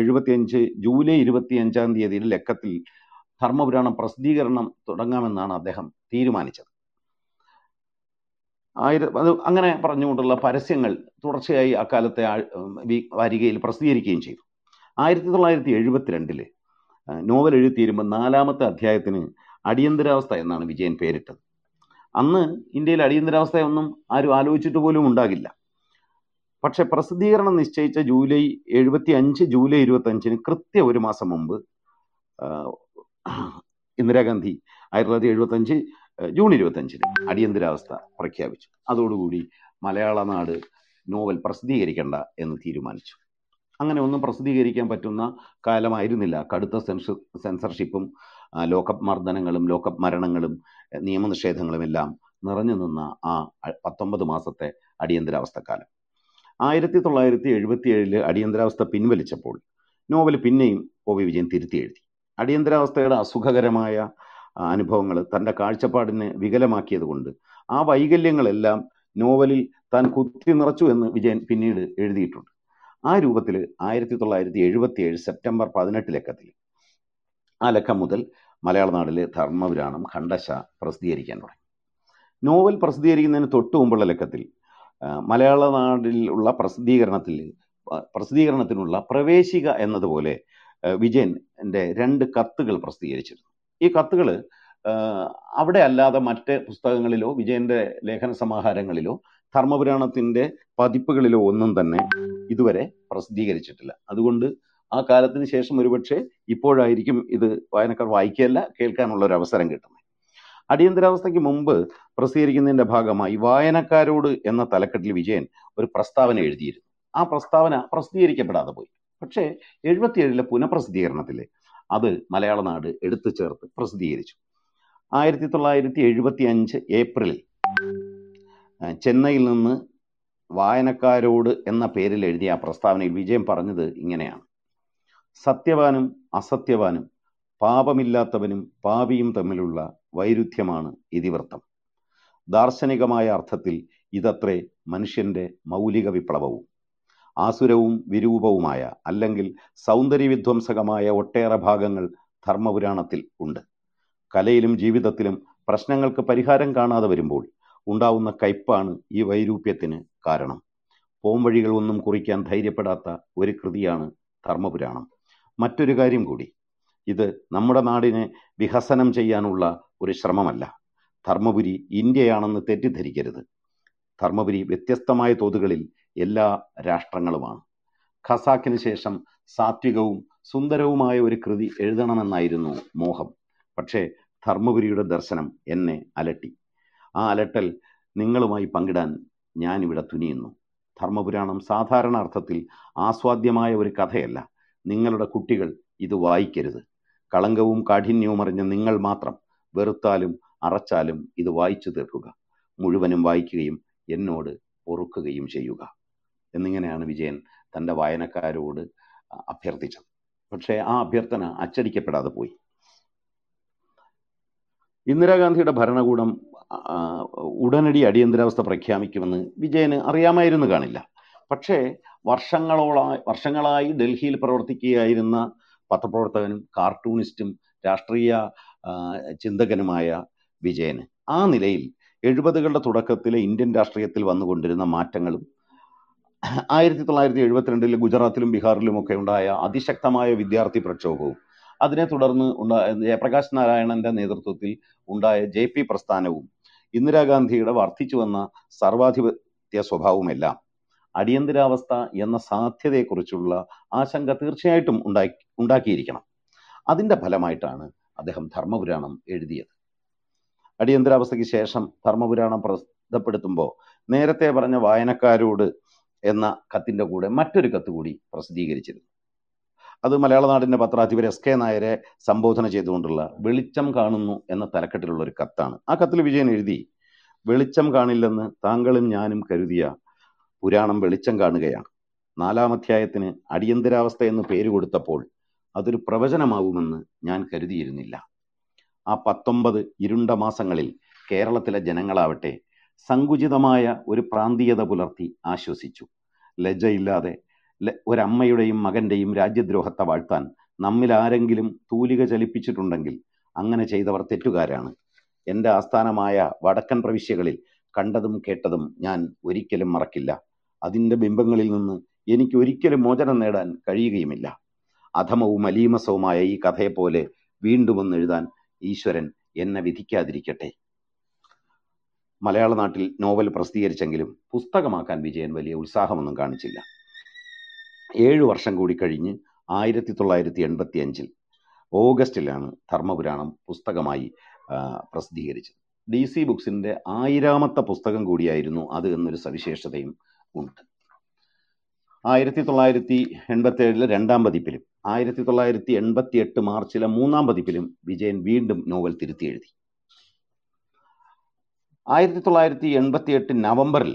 എഴുപത്തി അഞ്ച് ജൂലൈ ഇരുപത്തി അഞ്ചാം തീയതിയിൽ ലക്കത്തിൽ ധർമ്മപുരാണം പ്രസിദ്ധീകരണം തുടങ്ങാമെന്നാണ് അദ്ദേഹം തീരുമാനിച്ചത്. ആയിര അത് അങ്ങനെ പറഞ്ഞുകൊണ്ടുള്ള പരസ്യങ്ങൾ തുടർച്ചയായി അക്കാലത്തെ വാരികയിൽ പ്രസിദ്ധീകരിക്കുകയും ചെയ്തു. ആയിരത്തി തൊള്ളായിരത്തി എഴുപത്തിരണ്ടിൽ നോവൽ എഴുതി തീരുമ്പോൾ നാലാമത്തെ അധ്യായത്തിന് അടിയന്തരാവസ്ഥ എന്നാണ് വിജയൻ പേരിട്ടത്. അന്ന് ഇന്ത്യയിൽ അടിയന്തരാവസ്ഥയൊന്നും ആരും ആലോചിച്ചിട്ട് പോലും ഉണ്ടാകില്ല. പക്ഷെ പ്രസിദ്ധീകരണം നിശ്ചയിച്ച ജൂലൈ എഴുപത്തി അഞ്ച് ജൂലൈ ഇരുപത്തി അഞ്ചിന് കൃത്യ ഒരു മാസം മുമ്പ് ഇന്ദിരാഗാന്ധി ആയിരത്തി തൊള്ളായിരത്തി എഴുപത്തി അഞ്ച് ജൂൺ ഇരുപത്തി അഞ്ചിന് അടിയന്തരാവസ്ഥ പ്രഖ്യാപിച്ചു. അതോടുകൂടി മലയാള നാട് നോവൽ പ്രസിദ്ധീകരിക്കേണ്ട എന്ന് തീരുമാനിച്ചു. അങ്ങനെ ഒന്നും പ്രസിദ്ധീകരിക്കാൻ പറ്റുന്ന കാലമായിരുന്നില്ല. കടുത്ത സെൻഷ സെൻസർഷിപ്പും ലോക്കപ്പ് മർദ്ദനങ്ങളും ലോക്കപ്പ് മരണങ്ങളും നിയമനിഷേധങ്ങളും എല്ലാം നിറഞ്ഞു നിന്ന ആ പത്തൊമ്പത് മാസത്തെ അടിയന്തരാവസ്ഥക്കാലം. ആയിരത്തി തൊള്ളായിരത്തി എഴുപത്തി ഏഴിൽ അടിയന്തരാവസ്ഥ പിൻവലിച്ചപ്പോൾ നോവൽ പിന്നെയും ഒ വി വിജയൻ തിരുത്തി എഴുതി അടിയന്തരാവസ്ഥയുടെ അസുഖകരമായ അനുഭവങ്ങൾ തന്റെ കാഴ്ചപ്പാടിനെ വികലമാക്കിയതുകൊണ്ട് ആ വൈകല്യങ്ങളെല്ലാം നോവലിൽ താൻ കുത്തി നിറച്ചു എന്ന് വിജയൻ പിന്നീട് എഴുതിയിട്ടുണ്ട്. ആ രൂപത്തിൽ ആയിരത്തി തൊള്ളായിരത്തി എഴുപത്തി ഏഴ് സെപ്റ്റംബർ പതിനെട്ട് ലക്കത്തിൽ ആ ലക്കം മുതൽ മലയാള നാടിലെ ധർമ്മപുരാണം ഖണ്ഡശ പ്രസിദ്ധീകരിക്കാൻ തുടങ്ങി. നോവൽ പ്രസിദ്ധീകരിക്കുന്നതിന് തൊട്ടു മുമ്പുള്ള ലക്കത്തിൽ മലയാള നാടിലുള്ള പ്രസിദ്ധീകരണത്തിൽ പ്രസിദ്ധീകരണത്തിനുള്ള പ്രവേശിക എന്നതുപോലെ വിജയന്റെ രണ്ട് കത്തുകൾ പ്രസിദ്ധീകരിച്ചിരുന്നു. ഈ കത്തുകൾ അവിടെ അല്ലാതെ മറ്റ് പുസ്തകങ്ങളിലോ വിജയന്റെ ലേഖന സമാഹാരങ്ങളിലോ ധർമ്മപുരാണത്തിന്റെ പതിപ്പുകളിലോ ഒന്നും തന്നെ ഇതുവരെ പ്രസിദ്ധീകരിച്ചിട്ടില്ല. അതുകൊണ്ട് ആ കാലത്തിന് ശേഷം ഒരുപക്ഷെ ഇപ്പോഴായിരിക്കും ഇത് വായനക്കാർ വായിക്കുകയല്ല കേൾക്കാനുള്ള ഒരു അവസരം കിട്ടുന്നത്. അടിയന്തരാവസ്ഥയ്ക്ക് മുമ്പ് പ്രസിദ്ധീകരിക്കുന്നതിന്റെ ഭാഗമായി വായനക്കാരോട് എന്ന തലക്കെട്ടിൽ വിജയൻ ഒരു പ്രസ്താവന എഴുതിയിരുന്നു. ആ പ്രസ്താവന പ്രസിദ്ധീകരിക്കപ്പെടാതെ പോയി. പക്ഷേ എഴുപത്തിയേഴിലെ പുനഃപ്രസിദ്ധീകരണത്തിൽ അത് മലയാള നാട് എടുത്തു ചേർത്ത് പ്രസിദ്ധീകരിച്ചു. ആയിരത്തി തൊള്ളായിരത്തി എഴുപത്തി അഞ്ച് ഏപ്രിലിൽ ചെന്നൈയിൽ നിന്ന് വായനക്കാരോട് എന്ന പേരിൽ എഴുതിയ ആ പ്രസ്താവനയിൽ വിജയം പറഞ്ഞത് ഇങ്ങനെയാണ്. സത്യവാനും അസത്യവാനും പാപമില്ലാത്തവനും പാപിയും തമ്മിലുള്ള വൈരുദ്ധ്യമാണ് ഇതിവൃത്തം. ദാർശനികമായ അർത്ഥത്തിൽ ഇതത്രേ മനുഷ്യന്റെ മൗലിക വിപ്ലവവും ആസുരവും വിരൂപവുമായ അല്ലെങ്കിൽ സൗന്ദര്യവിധ്വംസകമായ ഒട്ടേറെ ഭാഗങ്ങൾ ധർമ്മപുരാണത്തിൽ ഉണ്ട്. കലയിലും ജീവിതത്തിലും പ്രശ്നങ്ങൾക്ക് പരിഹാരം കാണാതെ വരുമ്പോൾ ഉണ്ടാവുന്ന കയ്പാണ് ഈ വൈരൂപ്യത്തിന് കാരണം. പോംവഴികൾ ഒന്നും കുറിക്കാൻ ധൈര്യപ്പെടാത്ത ഒരു കൃതിയാണ് ധർമ്മപുരാണം. മറ്റൊരു കാര്യം കൂടി. ഇത് നമ്മുടെ നാടിനെ വികസനം ചെയ്യാനുള്ള ഒരു ശ്രമമല്ല. ധർമ്മപുരി ഇന്ത്യയാണെന്ന് തെറ്റിദ്ധരിക്കരുത്. ധർമ്മപുരി വ്യത്യസ്തമായ തോതുകളിൽ എല്ലാ രാഷ്ട്രങ്ങളുമാണ്. ഖസാക്കിന് ശേഷം സാത്വികവും സുന്ദരവുമായ ഒരു കൃതി എഴുതണമെന്നായിരുന്നു മോഹം. പക്ഷേ ധർമ്മപുരിയുടെ ദർശനം എന്നെ അലട്ടി. ആ അലട്ടൽ നിങ്ങളുമായി പങ്കിടാൻ ഞാനിവിടെ തുനിയുന്നു. ധർമ്മപുരാണം സാധാരണ അർത്ഥത്തിൽ ആസ്വാദ്യമായ ഒരു കഥയല്ല. നിങ്ങളുടെ കുട്ടികൾ ഇത് വായിക്കരുത്. കളങ്കവും കാഠിന്യവും അറിഞ്ഞ നിങ്ങൾ മാത്രം വെറുത്താലും അറച്ചാലും ഇത് വായിച്ചു തീർക്കുക. മുഴുവനും വായിക്കുകയും എന്നോട് പൊറുക്കുകയും ചെയ്യുക. എന്നിങ്ങനെയാണ് വിജയൻ തന്റെ വായനക്കാരോട് അഭ്യർത്ഥിച്ചത്. പക്ഷേ ആ അഭ്യർത്ഥന അച്ചടിക്കപ്പെടാതെ പോയി. ഇന്ദിരാഗാന്ധിയുടെ ഭരണകൂടം ഉടനടി അടിയന്തരാവസ്ഥ പ്രഖ്യാപിക്കുമെന്ന് വിജയന് അറിയാമായിരുന്നു കാണില്ല. പക്ഷേ വർഷങ്ങളോളായി വർഷങ്ങളായി ഡൽഹിയിൽ പ്രവർത്തിക്കുകയായിരുന്ന പത്രപ്രവർത്തകനും കാർട്ടൂണിസ്റ്റും രാഷ്ട്രീയ ചിന്തകനുമായ വിജയന് ആ നിലയിൽ എഴുപതുകളുടെ തുടക്കത്തിലെ ഇന്ത്യൻ രാഷ്ട്രീയത്തിൽ വന്നുകൊണ്ടിരുന്ന മാറ്റങ്ങളും ആയിരത്തി തൊള്ളായിരത്തി എഴുപത്തിരണ്ടിൽ ഗുജറാത്തിലും ബീഹാറിലും ഒക്കെ ഉണ്ടായ അതിശക്തമായ വിദ്യാർത്ഥി പ്രക്ഷോഭവും അതിനെ തുടർന്ന് ഉണ്ടായ ജയപ്രകാശ് നാരായണന്റെ നേതൃത്വത്തിൽ ഉണ്ടായ ജെ പി പ്രസ്ഥാനവും ഇന്ദിരാഗാന്ധിയുടെ വർദ്ധിച്ചു വന്ന സർവാധിപത്യ സ്വഭാവമെല്ലാം അടിയന്തരാവസ്ഥ എന്ന സാധ്യതയെക്കുറിച്ചുള്ള ആശങ്ക തീർച്ചയായിട്ടും ഉണ്ടാക്കി ഉണ്ടാക്കിയിരിക്കണം. അതിന്റെ ഫലമായിട്ടാണ് അദ്ദേഹം ധർമ്മപുരാണം എഴുതിയത്. അടിയന്തരാവസ്ഥയ്ക്ക് ശേഷം ധർമ്മപുരാണം പ്രസിദ്ധപ്പെടുത്തുമ്പോൾ നേരത്തെ പറഞ്ഞ വായനക്കാരോട് എന്ന കത്തിന്റെ കൂടെ മറ്റൊരു കത്ത് കൂടി പ്രസിദ്ധീകരിച്ചിരുന്നു. അത് മലയാള നാടിന്റെ പത്രാധിപർ എസ് കെ നായരെ സംബോധന ചെയ്തുകൊണ്ടുള്ള വെളിച്ചം കാണുന്നു എന്ന തലക്കെട്ടിലുള്ള ഒരു കത്താണ്. ആ കത്തിൽ വിജയൻ എഴുതി വെളിച്ചം കാണില്ലെന്ന് താങ്കളും ഞാനും കരുതിയ പുരാണം വെളിച്ചം കാണുകയാണ്. നാലാം അധ്യായത്തിന് അടിയന്തരാവസ്ഥ എന്ന് പേര് കൊടുത്തപ്പോൾ അതൊരു പ്രവചനമാവുമെന്ന് ഞാൻ കരുതിയിരുന്നില്ല. ആ പത്തൊമ്പത് ഇരുണ്ട മാസങ്ങളിൽ കേരളത്തിലെ ജനങ്ങളാവട്ടെ സങ്കുചിതമായ ഒരു പ്രാന്തീയത പുലർത്തി ആശ്വസിച്ചു. ലജ്ജയില്ലാതെ ഒരമ്മയുടെയും മകന്റെയും രാജ്യദ്രോഹത്തെ വാഴ്ത്താൻ നമ്മിൽ ആരെങ്കിലും തൂലിക ചലിപ്പിച്ചിട്ടുണ്ടെങ്കിൽ അങ്ങനെ ചെയ്തവർ തെറ്റുകാരാണ്. എന്റെ ആസ്ഥാനമായ വടക്കൻ പ്രവിശ്യകളിൽ കണ്ടതും കേട്ടതും ഞാൻ ഒരിക്കലും മറക്കില്ല. അതിന്റെ ബിംബങ്ങളിൽ നിന്ന് എനിക്ക് ഒരിക്കലും മോചനം നേടാൻ കഴിയുകയുമില്ല. അധമവും അലീമസവുമായ ഈ കഥയെപ്പോലെ വീണ്ടും ഒന്ന് എഴുതാൻ ഈശ്വരൻ എന്നെ വിധിക്കാതിരിക്കട്ടെ. മലയാള നാട്ടിൽ നോവൽ പ്രസിദ്ധീകരിച്ചെങ്കിലും പുസ്തകമാക്കാൻ വിജയൻ വലിയ ഉത്സാഹമൊന്നും കാണിച്ചില്ല. ഏഴു വർഷം കൂടി കഴിഞ്ഞ് ആയിരത്തി തൊള്ളായിരത്തി എൺപത്തി അഞ്ചിൽ ഓഗസ്റ്റിലാണ് ധർമ്മപുരാണം പുസ്തകമായി പ്രസിദ്ധീകരിച്ചത്. ഡി സി ബുക്സിന്റെ ആയിരാമത്തെ പുസ്തകം കൂടിയായിരുന്നു അത് എന്നൊരു സവിശേഷതയും ഉണ്ട്. ആയിരത്തി തൊള്ളായിരത്തി എൺപത്തി ഏഴിലെ രണ്ടാം പതിപ്പിലും ആയിരത്തി തൊള്ളായിരത്തി എൺപത്തി എട്ട് മാർച്ചിലെ മൂന്നാം പതിപ്പിലും വിജയൻ വീണ്ടും നോവൽ തിരുത്തി എഴുതി. ആയിരത്തി തൊള്ളായിരത്തി എൺപത്തി എട്ട് നവംബറിൽ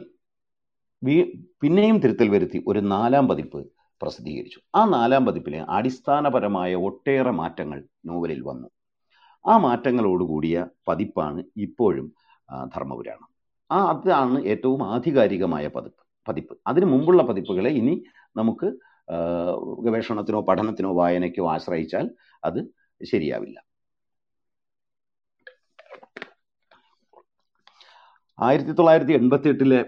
പിന്നെയും തിരുത്തൽ വരുത്തി ഒരു നാലാം പതിപ്പ് പ്രസിദ്ധീകരിച്ചു. ആ നാലാം പതിപ്പിലെ അടിസ്ഥാനപരമായ ഒട്ടേറെ മാറ്റങ്ങൾ നോവലിൽ വന്നു. ആ മാറ്റങ്ങളോടുകൂടിയ പതിപ്പാണ് ഇപ്പോഴും ധർമ്മപുരാണം. ആ അതാണ് ഏറ്റവും ആധികാരികമായ പതിപ്പ് പതിപ്പ്. അതിനു മുമ്പുള്ള പതിപ്പുകളെ ഇനി നമുക്ക് ഗവേഷണത്തിനോ പഠനത്തിനോ വായനയ്ക്കോ ആശ്രയിച്ചാൽ അത് ശരിയാവില്ല. ആയിരത്തി തൊള്ളായിരത്തി എൺപത്തി എട്ടിലെ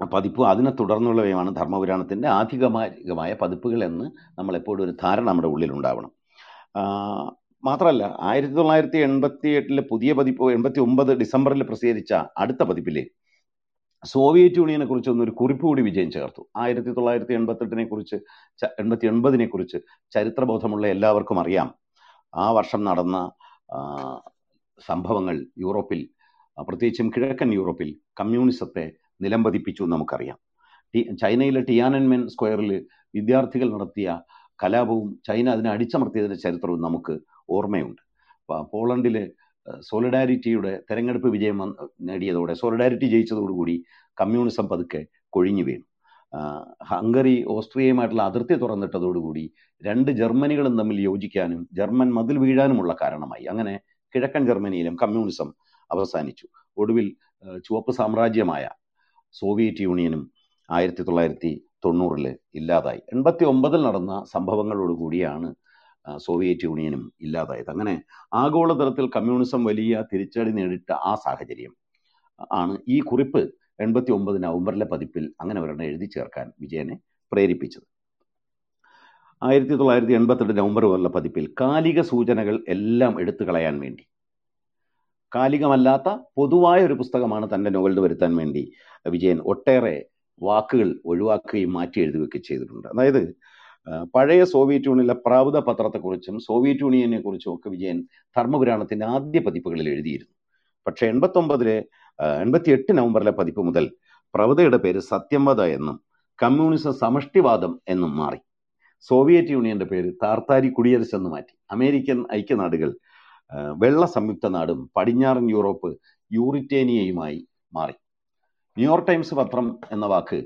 പതിപ്പ് അതിനെ തുടർന്നുള്ളവയുമാണ് ധർമ്മപുരാണത്തിന്റെ ആധികാരികമായ പതിപ്പുകൾ എന്ന് നമ്മളെപ്പോഴും ഒരു ധാരണ നമ്മുടെ ഉള്ളിലുണ്ടാവണം. മാത്രമല്ല ആയിരത്തി തൊള്ളായിരത്തി എൺപത്തി എട്ടിലെ പുതിയ പതിപ്പ് എൺപത്തി ഒമ്പത് ഡിസംബറിൽ പ്രസിദ്ധീകരിച്ച അടുത്ത പതിപ്പിലെ സോവിയറ്റ് യൂണിയനെ കുറിച്ചൊന്നും ഒരു കുറിപ്പ് കൂടി വിജയം ചേർത്തു. ആയിരത്തി തൊള്ളായിരത്തി എൺപത്തെട്ടിനെ കുറിച്ച് എൺപത്തി എൺപതിനെ കുറിച്ച് ചരിത്രബോധമുള്ള എല്ലാവർക്കും അറിയാം. ആ വർഷം നടന്ന സംഭവങ്ങൾ യൂറോപ്പിൽ പ്രത്യേകിച്ചും കിഴക്കൻ യൂറോപ്പിൽ കമ്മ്യൂണിസത്തെ നിലംപതിപ്പിച്ചു നമുക്കറിയാം. ടി ചൈനയിലെ ടിയാനൻമെൻ സ്ക്വയറിൽ വിദ്യാർത്ഥികൾ നടത്തിയ കലാപവും ചൈന അതിനെ അടിച്ചമർത്തിയതിന്റെ ചരിത്രവും നമുക്ക് ഓർമ്മയുണ്ട്. പോളണ്ടിലെ സോളിഡാരിറ്റിയുടെ തെരഞ്ഞെടുപ്പ് വിജയം നേടിയതോടെ സോളിഡാരിറ്റി ജയിച്ചതോടുകൂടി കമ്മ്യൂണിസം പതുക്കെ കൊഴിഞ്ഞു വീണു. ഹംഗറി ഓസ്ട്രിയയുമായിട്ടുള്ള അതിർത്തി തുറന്നിട്ടതോടുകൂടി രണ്ട് ജർമ്മനികളും തമ്മിൽ യോജിക്കാനും ജർമ്മൻ മതിൽ വീഴാനുമുള്ള കാരണമായി. അങ്ങനെ കിഴക്കൻ ജർമ്മനിയിലും കമ്മ്യൂണിസം അവസാനിച്ചു. ഒടുവിൽ ചുവപ്പ് സാമ്രാജ്യമായ സോവിയറ്റ് യൂണിയനും ആയിരത്തി തൊള്ളായിരത്തി തൊണ്ണൂറിൽ ഇല്ലാതായി. എൺപത്തി ഒമ്പതിൽ നടന്ന സംഭവങ്ങളോട് കൂടിയാണ് സോവിയറ്റ് യൂണിയനും ഇല്ലാതായത്. അങ്ങനെ ആഗോളതലത്തിൽ കമ്മ്യൂണിസം വലിയ തിരിച്ചടി നേരിട്ട ആ സാഹചര്യം ആണ് ഈ കുറിപ്പ് എൺപത്തി ഒമ്പത് നവംബറിലെ പതിപ്പിൽ അങ്ങനെ ഒരെണ്ണം എഴുതി ചേർക്കാൻ വിജയനെ പ്രേരിപ്പിച്ചത്. ആയിരത്തി തൊള്ളായിരത്തി എൺപത്തെട്ട് നവംബർ വരെയുള്ള പതിപ്പിൽ കാലിക സൂചനകൾ എല്ലാം എടുത്തു കളയാൻ വേണ്ടി കാലികമല്ലാത്ത പൊതുവായ ഒരു പുസ്തകമാണ് തന്റെ നോവലിൽ വരുത്താൻ വേണ്ടി വിജയൻ ഒട്ടേറെ വാക്കുകൾ ഒഴിവാക്കുകയും മാറ്റി എഴുതുകയൊക്കെ ചെയ്തിട്ടുണ്ട്. അതായത് പഴയ സോവിയറ്റ് യൂണിയനിലെ പ്രാവുത പത്രത്തെക്കുറിച്ചും സോവിയറ്റ് യൂണിയനെ കുറിച്ചും ഒക്കെ വിജയൻ ധർമ്മപുരാണത്തിന്റെ ആദ്യ പതിപ്പുകളിൽ എഴുതിയിരുന്നു. പക്ഷേ എൺപത്തൊമ്പതിലെ എൺപത്തി എട്ട് നവംബറിലെ പതിപ്പ് മുതൽ പ്രവതയുടെ പേര് സത്യംവത എന്നും കമ്മ്യൂണിസം സമഷ്ടിവാദം എന്നും മാറി. സോവിയറ്റ് യൂണിയന്റെ പേര് താർത്താരി കുടിയരശ് എന്ന് മാറ്റി. അമേരിക്കൻ ഐക്യനാടുകൾ വെള്ള സംയുക്ത നാടും പടിഞ്ഞാറൻ യൂറോപ്പ് യൂറിറ്റേനിയയുമായി മാറി. ന്യൂയോർക്ക് ടൈംസ് പത്രം എന്ന വാക്ക്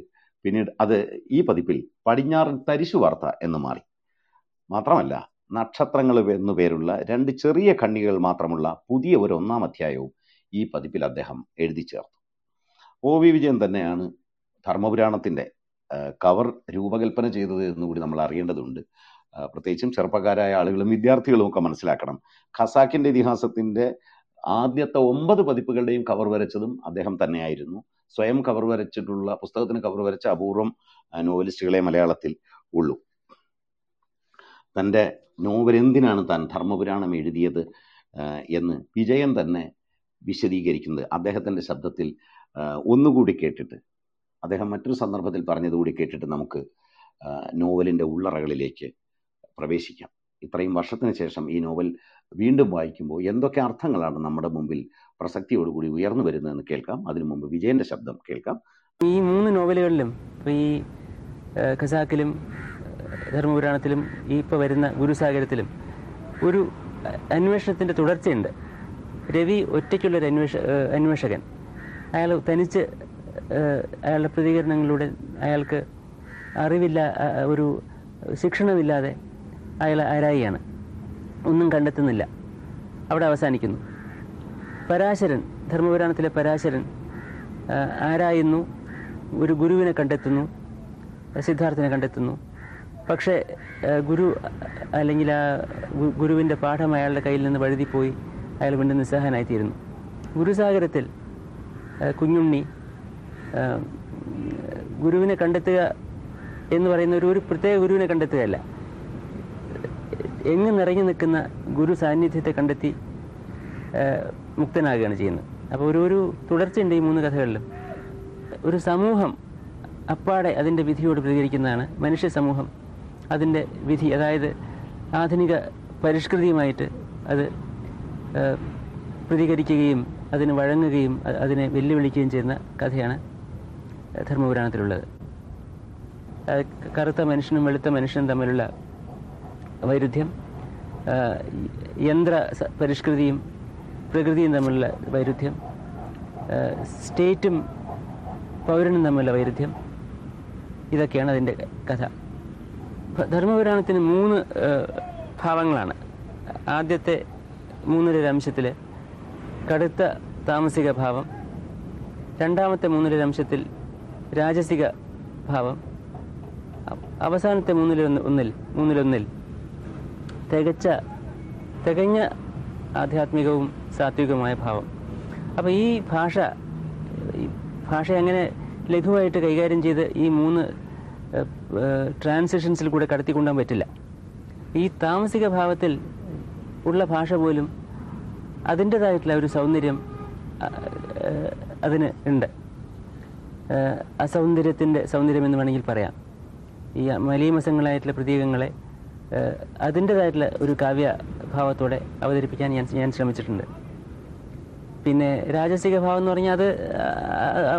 പിന്നീട് അത് ഈ പതിപ്പിൽ പടിഞ്ഞാറൻ തരിശു വാർത്ത എന്ന് മാറി. മാത്രമല്ല നക്ഷത്രങ്ങൾ എന്നു പേരുള്ള രണ്ട് ചെറിയ കണ്ണികൾ മാത്രമുള്ള പുതിയ ഒരു ഒന്നാം അധ്യായവും ഈ പതിപ്പിൽ അദ്ദേഹം എഴുതി ചേർത്തു. ഒ വി വിജയൻ തന്നെയാണ് ധർമ്മപുരാണത്തിന്റെ കവർ രൂപകൽപ്പന ചെയ്തത് എന്നുകൂടി നമ്മൾ അറിയേണ്ടതുണ്ട്. പ്രത്യേകിച്ചും ചെറുപ്പക്കാരായ ആളുകളും വിദ്യാർത്ഥികളും ഒക്കെ മനസ്സിലാക്കണം. ഖസാക്കിന്റെ ഇതിഹാസത്തിന്റെ ആദ്യത്തെ ഒമ്പത് പതിപ്പുകളുടെയും കവർ വരച്ചതും അദ്ദേഹം തന്നെയായിരുന്നു. സ്വയം കവർ വരച്ചിട്ടുള്ള പുസ്തകത്തിന് കവർ വരച്ച അപൂർവം നോവലിസ്റ്റുകളെ മലയാളത്തിൽ ഉള്ളൂ. തന്റെ നോവൽ എന്തിനാണ് താൻ ധർമ്മപുരാണം എഴുതിയത് എന്ന് വിജയൻ തന്നെ വിശദീകരിക്കുന്നത് അദ്ദേഹത്തിന്റെ ശബ്ദത്തിൽ ഒന്നുകൂടി കേട്ടിട്ട്. അദ്ദേഹം മറ്റൊരു സന്ദർഭത്തിൽ പറഞ്ഞതുകൂടി കേട്ടിട്ട് നമുക്ക് നോവലിന്റെ ഉള്ളറകളിലേക്ക് പ്രവേശിക്കാം. ഇത്രയും വർഷത്തിന് ശേഷം ഈ നോവൽ വീണ്ടും വായിക്കുമ്പോൾ എന്തൊക്കെ അർത്ഥങ്ങളാണ് നമ്മുടെ മുമ്പിൽ പ്രസക്തിയോടുകൂടി ഉയർന്നു വരുന്നതെന്ന് കേൾക്കാം. അതിനു മുമ്പ് വിജയന്റെ ശബ്ദം കേൾക്കാം. ഈ മൂന്ന് നോവലുകളിലും ഈ ഖസാക്കിലും ധർമ്മപുരാണത്തിലും ഈ ഇപ്പോൾ വരുന്ന ഗുരുസാഗരത്തിലും ഒരു അന്വേഷണത്തിന്റെ തുടർച്ചയുണ്ട്. രവി ഒറ്റയ്ക്കുള്ളൊരു അന്വേഷ അന്വേഷകൻ. അയാൾ തനിച്ച് അയാളുടെ പ്രതികരണങ്ങളിലൂടെ അയാൾക്ക് അറിവില്ല ഒരു ശിക്ഷണമില്ലാതെ അയാൾ ആരായിയാണ്? ഒന്നും കണ്ടെത്തുന്നില്ല. അവിടെ അവസാനിക്കുന്നു. പരാശരൻ ധർമ്മപുരാണത്തിലെ പരാശരൻ ആരായുന്നു? ഒരു ഗുരുവിനെ കണ്ടെത്തുന്നു സിദ്ധാർത്ഥനെ കണ്ടെത്തുന്നു. പക്ഷേ ഗുരു അല്ലെങ്കിൽ ആ ഗുരുവിന്റെ പാഠം അയാളുടെ കയ്യിൽ നിന്ന് വഴുതിപ്പോയി അയാൾ വീണ്ടും നിസ്സഹായനായിത്തീരുന്നു. ഗുരുസാഗരത്തിൽ കുഞ്ഞുണ്ണി ഗുരുവിനെ കണ്ടെത്തുക എന്ന് പറയുന്ന ഒരു ഒരു പ്രത്യേക ഗുരുവിനെ കണ്ടെത്തുകയല്ല. എങ്ങ് നിറഞ്ഞു നിൽക്കുന്ന ഗുരു സാന്നിധ്യത്തെ കണ്ടെത്തി മുക്തനാകുകയാണ് ചെയ്യുന്നത്. അപ്പോൾ ഒരു ഒരു തുടർച്ചയുണ്ട് ഈ മൂന്ന് കഥകളിലും. ഒരു സമൂഹം അപ്പാടെ അതിന്റെ വിധിയോട് പ്രതികരിക്കുന്നതാണ്. മനുഷ്യ സമൂഹം അതിന്റെ വിധി അതായത് ആധുനിക പരിഷ്കൃതിയുമായിട്ട് അത് പ്രതികരിക്കുകയും അതിന് വഴങ്ങുകയും അതിനെ വെല്ലുവിളിക്കുകയും ചെയ്യുന്ന കഥയാണ് ധർമ്മപുരാണത്തിലുള്ളത്. കറുത്ത മനുഷ്യനും വെളുത്ത മനുഷ്യനും തമ്മിലുള്ള വൈരുദ്ധ്യം യന്ത്ര പരിഷ്കൃതിയും പ്രകൃതിയും തമ്മിലുള്ള വൈരുദ്ധ്യം സ്റ്റേറ്റും പൗരനും തമ്മിലുള്ള വൈരുദ്ധ്യം ഇതൊക്കെയാണ് അതിന്റെ കഥ. ധർമ്മപുരാണത്തിന് മൂന്ന് ഭാവങ്ങളാണ്. ആദ്യത്തെ മൂന്നര അംശത്തിൽ കടുത്ത താമസിക ഭാവം രണ്ടാമത്തെ മൂന്നര അംശത്തിൽ രാജസിക ഭാവം അവസാനത്തെ മൂന്നിലൊന്ന് ഒന്നിൽ മൂന്നിലൊന്നിൽ തികച്ച തികഞ്ഞ ആധ്യാത്മികവും സാത്വികവുമായ ഭാവം. അപ്പോൾ ഈ ഭാഷ ഈ ഭാഷ അങ്ങനെ ലഘുവായിട്ട് കൈകാര്യം ചെയ്ത് ഈ മൂന്ന് ട്രാൻസിഷൻസിൽ കൂടെ കടത്തിക്കൊണ്ടാൻ പറ്റില്ല. ഈ താമസിക ഭാവത്തിൽ ഉള്ള ഭാഷ പോലും അതിന്റെതായിട്ടുള്ള ഒരു സൗന്ദര്യം അതിന് ഉണ്ട്. അസൗന്ദര്യത്തിന്റെ സൗന്ദര്യം എന്ന് വേണമെങ്കിൽ പറയാം. ഈ മലീമസങ്ങളായിട്ടുള്ള പ്രതീകങ്ങളെ അതിന്റെതായിട്ടുള്ള ഒരു കാവ്യ ഭാവത്തോടെ അവതരിപ്പിക്കാൻ ഞാൻ ഞാൻ ശ്രമിച്ചിട്ടുണ്ട്. പിന്നെ രാജസിക ഭാവം എന്ന് പറഞ്ഞാൽ അത്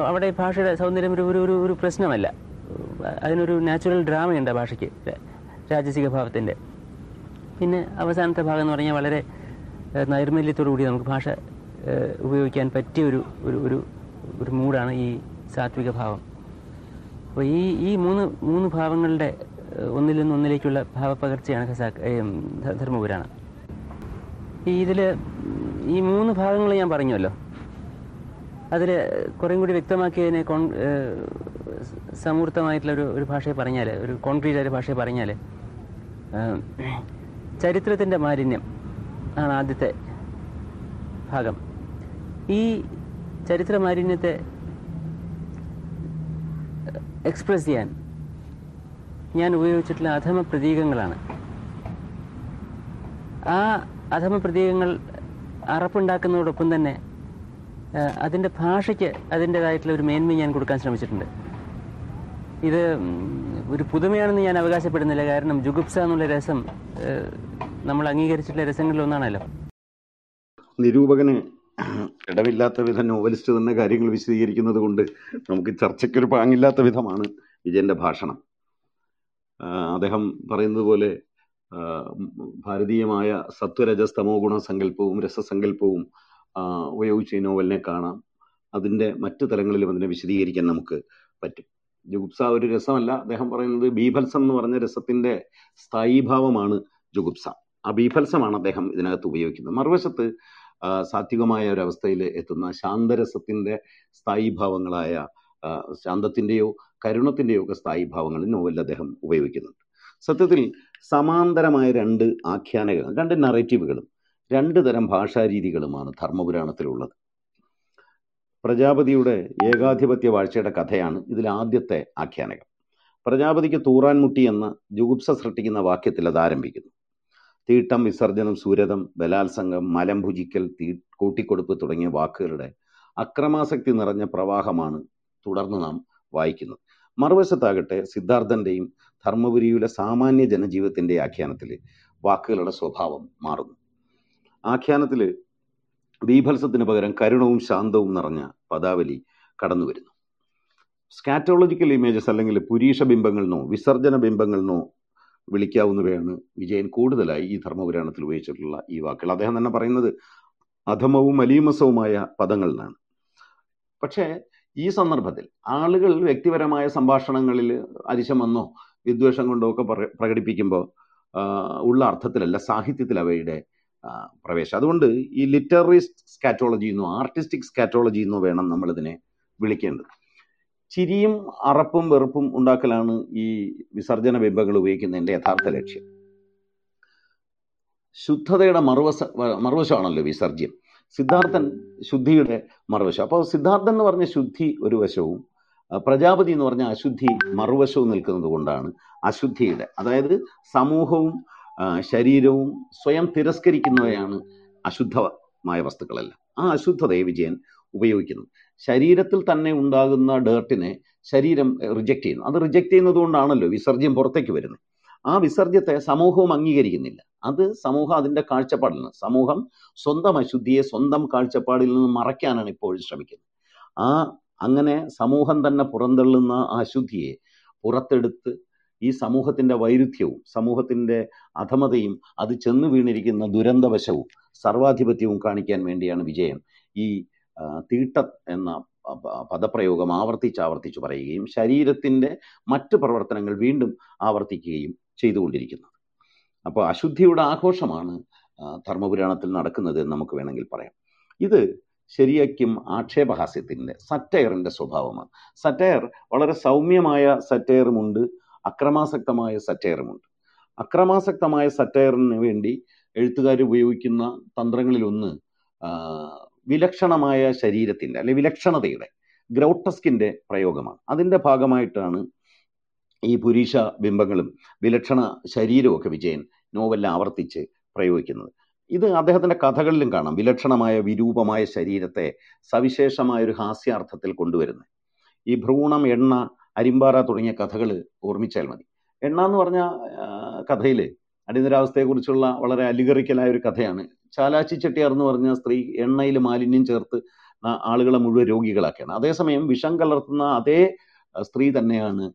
അവിടെ ഭാഷയുടെ സൗന്ദര്യം ഒരു ഒരു ഒരു- പ്രശ്നമല്ല. അതിനൊരു നാച്ചുറൽ ഡ്രാമയുണ്ട് ആ ഭാഷയ്ക്ക് രാജസിക ഭാവത്തിന്റെ. പിന്നെ അവസാനത്തെ ഭാഗം എന്ന് പറഞ്ഞാൽ വളരെ നൈർമല്യത്തോടു കൂടി നമുക്ക് ഭാഷ ഉപയോഗിക്കാൻ പറ്റിയ ഒരു ഒരു ഒരു ഒരു മൂഡാണ് ഈ സാത്വിക ഭാവം. അപ്പോൾ ഈ ഈ മൂന്ന് മൂന്ന് ഭാവങ്ങളുടെ ഒന്നിൽ നിന്ന് ഒന്നിലേക്കുള്ള ഭാവപ്പകർച്ചയാണ് ഖസാക്ക് ധർമ്മപുരാണ്. ഈ ഇതിൽ ഈ മൂന്ന് ഭാഗങ്ങൾ ഞാൻ പറഞ്ഞുവല്ലോ. അതിൽ കുറേം കൂടി വ്യക്തമാക്കിയതിനെ കോൺ സമൂർത്തമായിട്ടുള്ള ഒരു ഒരു ഭാഷയെ പറഞ്ഞാൽ ഒരു കോൺക്രീറ്റ് ആയ ഭാഷയെ പറഞ്ഞാൽ ചരിത്രത്തിന്റെ മാലിന്യം ആണ് ആദ്യത്തെ ഭാഗം. ഈ ചരിത്ര മാലിന്യത്തെ എക്സ്പ്രസ് ചെയ്യാൻ ഞാൻ ഉപയോഗിച്ചിട്ടുള്ള അധമ പ്രതീകങ്ങളാണ്. ആ അധമ പ്രതീകങ്ങൾ അറപ്പുണ്ടാക്കുന്നതോടൊപ്പം തന്നെ അതിന്റെ ഭാഷയ്ക്ക് അതിന്റെതായിട്ടുള്ള ഒരു മേന്മ ഞാൻ കൊടുക്കാൻ ശ്രമിച്ചിട്ടുണ്ട്. ഇത് ഒരു പുതുമയാണെന്ന് ഞാൻ അവകാശപ്പെടുന്നില്ല. കാരണം ജുഗുപ്സ എന്നുള്ള രസം നമ്മൾ അംഗീകരിച്ചിട്ടുള്ള രസങ്ങളിൽ ഒന്നാണല്ലോ. നിരൂപകന് ഇടവില്ലാത്ത വിധം നോവലിസ്റ്റ് തന്നെ കാര്യങ്ങൾ വിശദീകരിക്കുന്നത് കൊണ്ട് നമുക്ക് ചർച്ചയ്ക്കൊരു പാങ്ങില്ലാത്ത വിധമാണ് വിജയന്റെ ഭാഷണം. അദ്ദേഹം പറയുന്നത് പോലെ ഭാരതീയമായ സത്വരജസ്തമോ ഗുണ സങ്കല്പവും രസസങ്കല്പവും ഉപയോഗിച്ച് ഈ നോവലിനെ കാണാം. അതിന്റെ മറ്റു തലങ്ങളിലും അതിനെ വിശദീകരിക്കാൻ നമുക്ക് പറ്റും. ജുഗുപ്സ ഒരു രസമല്ല. അദ്ദേഹം പറയുന്നത് ബീഭത്സം എന്ന് പറഞ്ഞ രസത്തിന്റെ സ്ഥായീഭാവമാണ് ജുഗുപ്സ. ആ ബീഭത്സമാണ് അദ്ദേഹം ഇതിനകത്ത് ഉപയോഗിക്കുന്നത്. മറുവശത്ത് സാത്വികമായ ഒരവസ്ഥയിൽ എത്തുന്ന ശാന്തരസത്തിന്റെ സ്ഥായീഭാവങ്ങളായ ആ, കരുണത്തിന്റെയോ ഒക്കെ സ്ഥായി ഭാവങ്ങൾ നോവലിൽ അദ്ദേഹം ഉപയോഗിക്കുന്നുണ്ട്. സത്യത്തിൽ സമാന്തരമായ രണ്ട് ആഖ്യാനങ്ങൾ രണ്ട് നറേറ്റീവുകളും രണ്ട് തരം ഭാഷാരീതികളുമാണ് ധർമ്മപുരാണത്തിലുള്ളത്. പ്രജാപതിയുടെ ഏകാധിപത്യ വാഴ്ചയുടെ കഥയാണ് ഇതിൽ ആദ്യത്തെ ആഖ്യാനകം. പ്രജാപതിക്ക് തൂറാൻമുട്ടി എന്ന ജുഗുപ്സ സൃഷ്ടിക്കുന്ന വാക്യത്തിൽ അത് ആരംഭിക്കുന്നു. തീട്ടം വിസർജനം സൂരതം ബലാത്സംഗം മലം ഭുജിക്കൽ തീ കൂട്ടിക്കൊടുപ്പ് തുടങ്ങിയ വാക്കുകളുടെ അക്രമാസക്തി നിറഞ്ഞ പ്രവാഹമാണ് തുടർന്ന് നാം വായിക്കുന്നത്. മറുവശത്താകട്ടെ സിദ്ധാർത്ഥന്റെയും ധർമ്മപുരിയിലെ സാമാന്യ ജനജീവിതത്തിന്റെ ആഖ്യാനത്തിൽ വാക്കുകളുടെ സ്വഭാവം മാറുന്നു. ആഖ്യാനത്തിൽ ബീഭത്സത്തിന് പകരം കരുണവും ശാന്തവും നിറഞ്ഞ പദാവലി കടന്നു വരുന്നു സ്കാറ്റോളജിക്കൽ ഇമേജസ് അല്ലെങ്കിൽ പുരീഷ ബിംബങ്ങളെന്നോ വിസർജന ബിംബങ്ങളെന്നോ വിളിക്കാവുന്നവയാണ് വിജയൻ കൂടുതലായി ഈ ധർമ്മപുരാണത്തിൽ ഉപയോഗിച്ചിട്ടുള്ള ഈ വാക്കുകൾ. അദ്ദേഹം തന്നെ പറയുന്നത് അധമവും അലീമസവുമായ പദങ്ങളിലാണ്. പക്ഷേ ഈ സന്ദർഭത്തിൽ ആളുകൾ വ്യക്തിപരമായ സംഭാഷണങ്ങളിൽ അരിശമെന്നോ വിദ്വേഷം കൊണ്ടോ ഒക്കെ പ്ര- പ്രകടിപ്പിക്കുമ്പോൾ ഉള്ള അർത്ഥത്തിലല്ല സാഹിത്യത്തിൽ അവയുടെ പ്രവേശം. അതുകൊണ്ട് ഈ ലിറ്റററി സ്കാറ്റോളജി എന്നോ ആർട്ടിസ്റ്റിക് സ്കാറ്റോളജി എന്നോ വേണം നമ്മളിതിനെ വിളിക്കേണ്ടത്. ചിരിയും അറപ്പും വെറുപ്പും ഉണ്ടാക്കലാണ് ഈ വിസർജന ബിംബങ്ങൾ ഉപയോഗിക്കുന്നതിന്റെ യഥാർത്ഥ ലക്ഷ്യം. ശുദ്ധതയുടെ മറുവശ മറുവശമാണല്ലോ വിസർജ്യം. സിദ്ധാർത്ഥൻ ശുദ്ധിയുടെ മറുവശം. അപ്പോൾ സിദ്ധാർത്ഥൻ എന്ന് പറഞ്ഞ ശുദ്ധി ഒരു വശവും പ്രജാപതി എന്ന് പറഞ്ഞ അശുദ്ധി മറുവശവും നിൽക്കുന്നത് കൊണ്ടാണ് അശുദ്ധിയുടെ. അതായത് സമൂഹവും ശരീരവും സ്വയം തിരസ്കരിക്കുന്നവയാണ് അശുദ്ധമായ വസ്തുക്കളെല്ലാം. ആ അശുദ്ധതയെ വിജയൻ ഉപയോഗിക്കുന്നു. ശരീരത്തിൽ തന്നെ ഉണ്ടാകുന്ന ഡേർട്ടിനെ ശരീരം റിജക്റ്റ് ചെയ്യുന്നു. അത് റിജക്റ്റ് ചെയ്യുന്നത് കൊണ്ടാണല്ലോ വിസർജ്യം പുറത്തേക്ക് വരുന്നത്. ആ വിസർജ്യത്തെ സമൂഹവും അംഗീകരിക്കുന്നില്ല. അത് സമൂഹം അതിന്റെ കാഴ്ചപ്പാടിൽ നിന്ന് സമൂഹം സ്വന്തം അശുദ്ധിയെ സ്വന്തം കാഴ്ചപ്പാടിൽ നിന്ന് മറയ്ക്കാനാണ് ഇപ്പോഴും ശ്രമിക്കുന്നത്. ആ അങ്ങനെ സമൂഹം തന്നെ പുറന്തള്ളുന്ന ആ അശുദ്ധിയെ പുറത്തെടുത്ത് ഈ സമൂഹത്തിന്റെ വൈരുദ്ധ്യവും സമൂഹത്തിന്റെ അധമതയും അത് ചെന്ന് വീണിരിക്കുന്ന ദുരന്തവശവും സർവാധിപത്യവും കാണിക്കാൻ വേണ്ടിയാണ് വിജയൻ ഈ തീട്ട എന്ന പദപ്രയോഗം ആവർത്തിച്ച് ആവർത്തിച്ച് പറയുകയും ശരീരത്തിന്റെ മറ്റ് പ്രവർത്തനങ്ങൾ വീണ്ടും ആവർത്തിക്കുകയും ചെയ്തുകൊണ്ടിരിക്കുന്നത്. അപ്പോൾ അശുദ്ധിയുടെ ആഘോഷമാണ് ധർമ്മപുരാണത്തിൽ നടക്കുന്നത് എന്ന് നമുക്ക് വേണമെങ്കിൽ പറയാം. ഇത് ശരിയാക്കും ആക്ഷേപഹാസ്യത്തിന്റെ സറ്റയറിന്റെ സ്വഭാവമാണ്. സറ്റയർ വളരെ സൗമ്യമായ സറ്റയറുമുണ്ട് അക്രമാസക്തമായ സറ്റയറുമുണ്ട്. അക്രമാസക്തമായ സറ്റയറിന് വേണ്ടി എഴുത്തുകാർ ഉപയോഗിക്കുന്ന തന്ത്രങ്ങളിലൊന്ന് വിലക്ഷണമായ ശരീരത്തിന്റെ അല്ലെ വിലക്ഷണതയുടെ ഗ്രൗട്ടസ്കിന്റെ പ്രയോഗമാണ്. അതിന്റെ ഭാഗമായിട്ടാണ് ഈ പുരുഷ ബിംബങ്ങളും വിലക്ഷണ ശരീരമൊക്കെ വിജയൻ നോവലിൽ ആവർത്തിച്ച് പ്രയോഗിക്കുന്നത്. ഇത് അദ്ദേഹത്തിന്റെ കഥകളിലും കാണാം. വിലക്ഷണമായ വിരൂപമായ ശരീരത്തെ സവിശേഷമായ ഒരു ഹാസ്യാർത്ഥത്തിൽ കൊണ്ടുവരുന്നത്. ഈ ഭ്രൂണം എണ്ണ അരിമ്പാറ തുടങ്ങിയ കഥകൾ ഓർമ്മിച്ചാൽ മതി. എണ്ണ എന്ന് പറഞ്ഞ കഥയിൽ അടിയന്തരാവസ്ഥയെക്കുറിച്ചുള്ള വളരെ അലികറിക്കലായ ഒരു കഥയാണ്. ചാലാച്ചി ചെട്ടിയാർ എന്ന് പറഞ്ഞ സ്ത്രീ എണ്ണയിൽ മാലിന്യം ചേർത്ത് ആളുകളെ മുഴുവൻ രോഗികളാക്കിയാണ്. അതേസമയം വിഷം കലർത്തുന്ന അതേ സ്ത്രീ തന്നെയാണ്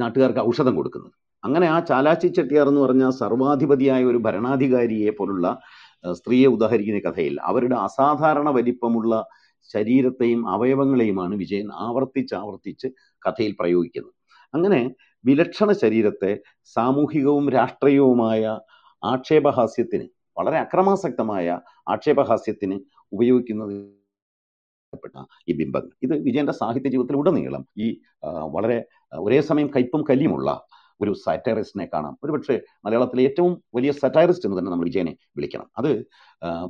നാട്ടുകാർക്ക് ഔഷധം കൊടുക്കുന്നത്. അങ്ങനെ ആ ചാലാച്ചി ചെട്ടിയാർ എന്ന് പറഞ്ഞ സർവാധിപതിയായ ഒരു ഭരണാധികാരിയെ പോലുള്ള സ്ത്രീയെ ഉദാഹരിക്കുന്ന കഥയിൽ അവരുടെ അസാധാരണ വലിപ്പമുള്ള ശരീരത്തെയും അവയവങ്ങളെയുമാണ് വിജയൻ ആവർത്തിച്ച് ആവർത്തിച്ച് കഥയിൽ പ്രയോഗിക്കുന്നത്. അങ്ങനെ വിലക്ഷണ ശരീരത്തെ സാമൂഹികവും രാഷ്ട്രീയവുമായ ആക്ഷേപഹാസ്യത്തിന് വളരെ അക്രമാസക്തമായ ആക്ഷേപഹാസ്യത്തിന് ഉപയോഗിക്കുന്നത് പ്പെട്ട ഈ ബിംബങ്ങൾ. ഇത് വിജയന്റെ സാഹിത്യ ജീവിതത്തിൽ ഉടനീളം ഈ വളരെ ഒരേ സമയം കയ്പും കലിയുമുള്ള ഒരു സറ്റയറിസ്റ്റിനെ കാണാം. ഒരുപക്ഷെ മലയാളത്തിലെ ഏറ്റവും വലിയ സറ്റയറിസ്റ്റ് എന്ന് തന്നെ നമ്മൾ വിജയനെ വിളിക്കണം. അത്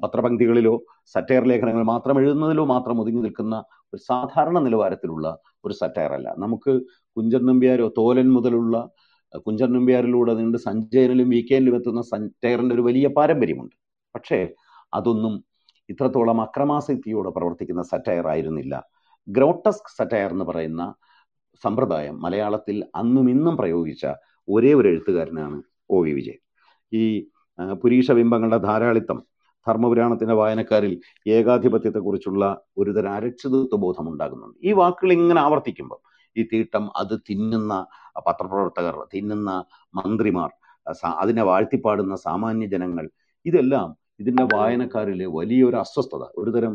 പത്രപങ്ക്തികളിലോ സറ്റയർ ലേഖനങ്ങൾ മാത്രം എഴുതുന്നതിലോ മാത്രം ഒതുങ്ങി നിൽക്കുന്ന ഒരു സാധാരണ നിലവാരത്തിലുള്ള ഒരു സറ്റയർ അല്ല നമുക്ക് കുഞ്ചൻ നമ്പ്യാരോ തോലൻ മുതലുള്ള കുഞ്ചൻ നമ്പ്യാരിലൂടെ നീണ്ട് സഞ്ജയനിലും വി കെനിലും എത്തുന്ന സറ്റയറിന്റെ ഒരു വലിയ പാരമ്പര്യമുണ്ട്. പക്ഷേ അതൊന്നും ഇത്രത്തോളം അക്രമാസക്തിയോടെ പ്രവർത്തിക്കുന്ന സറ്റയർ ആയിരുന്നില്ല. ഗ്രോട്ടസ്ക് സറ്റയർ എന്ന് പറയുന്ന സമ്പ്രദായം മലയാളത്തിൽ അന്നും ഇന്നും പ്രയോഗിച്ച ഒരേ ഒരു എഴുത്തുകാരനാണ് ഒ വി വിജയൻ. ഈ പുരീഷ ബിംബങ്ങളുടെ ധാരാളിത്തം ധർമ്മപുരാണത്തിന്റെ വായനക്കാരിൽ ഏകാധിപത്യത്തെക്കുറിച്ചുള്ള ഒരുതരം അരക്ഷിതത്വ ബോധം ഉണ്ടാകുന്നുണ്ട് ഈ വാക്കുകൾ ഇങ്ങനെ ആവർത്തിക്കുമ്പോൾ ഈ തീട്ടം അത് തിന്നുന്ന പത്രപ്രവർത്തകർ തിന്നുന്ന മന്ത്രിമാർ അതിനെ വാഴ്ത്തിപ്പാടുന്ന സാമാന്യ ജനങ്ങൾ ഇതെല്ലാം ഇതിന്റെ വായനക്കാരിൽ വലിയൊരു അസ്വസ്ഥത ഒരുതരം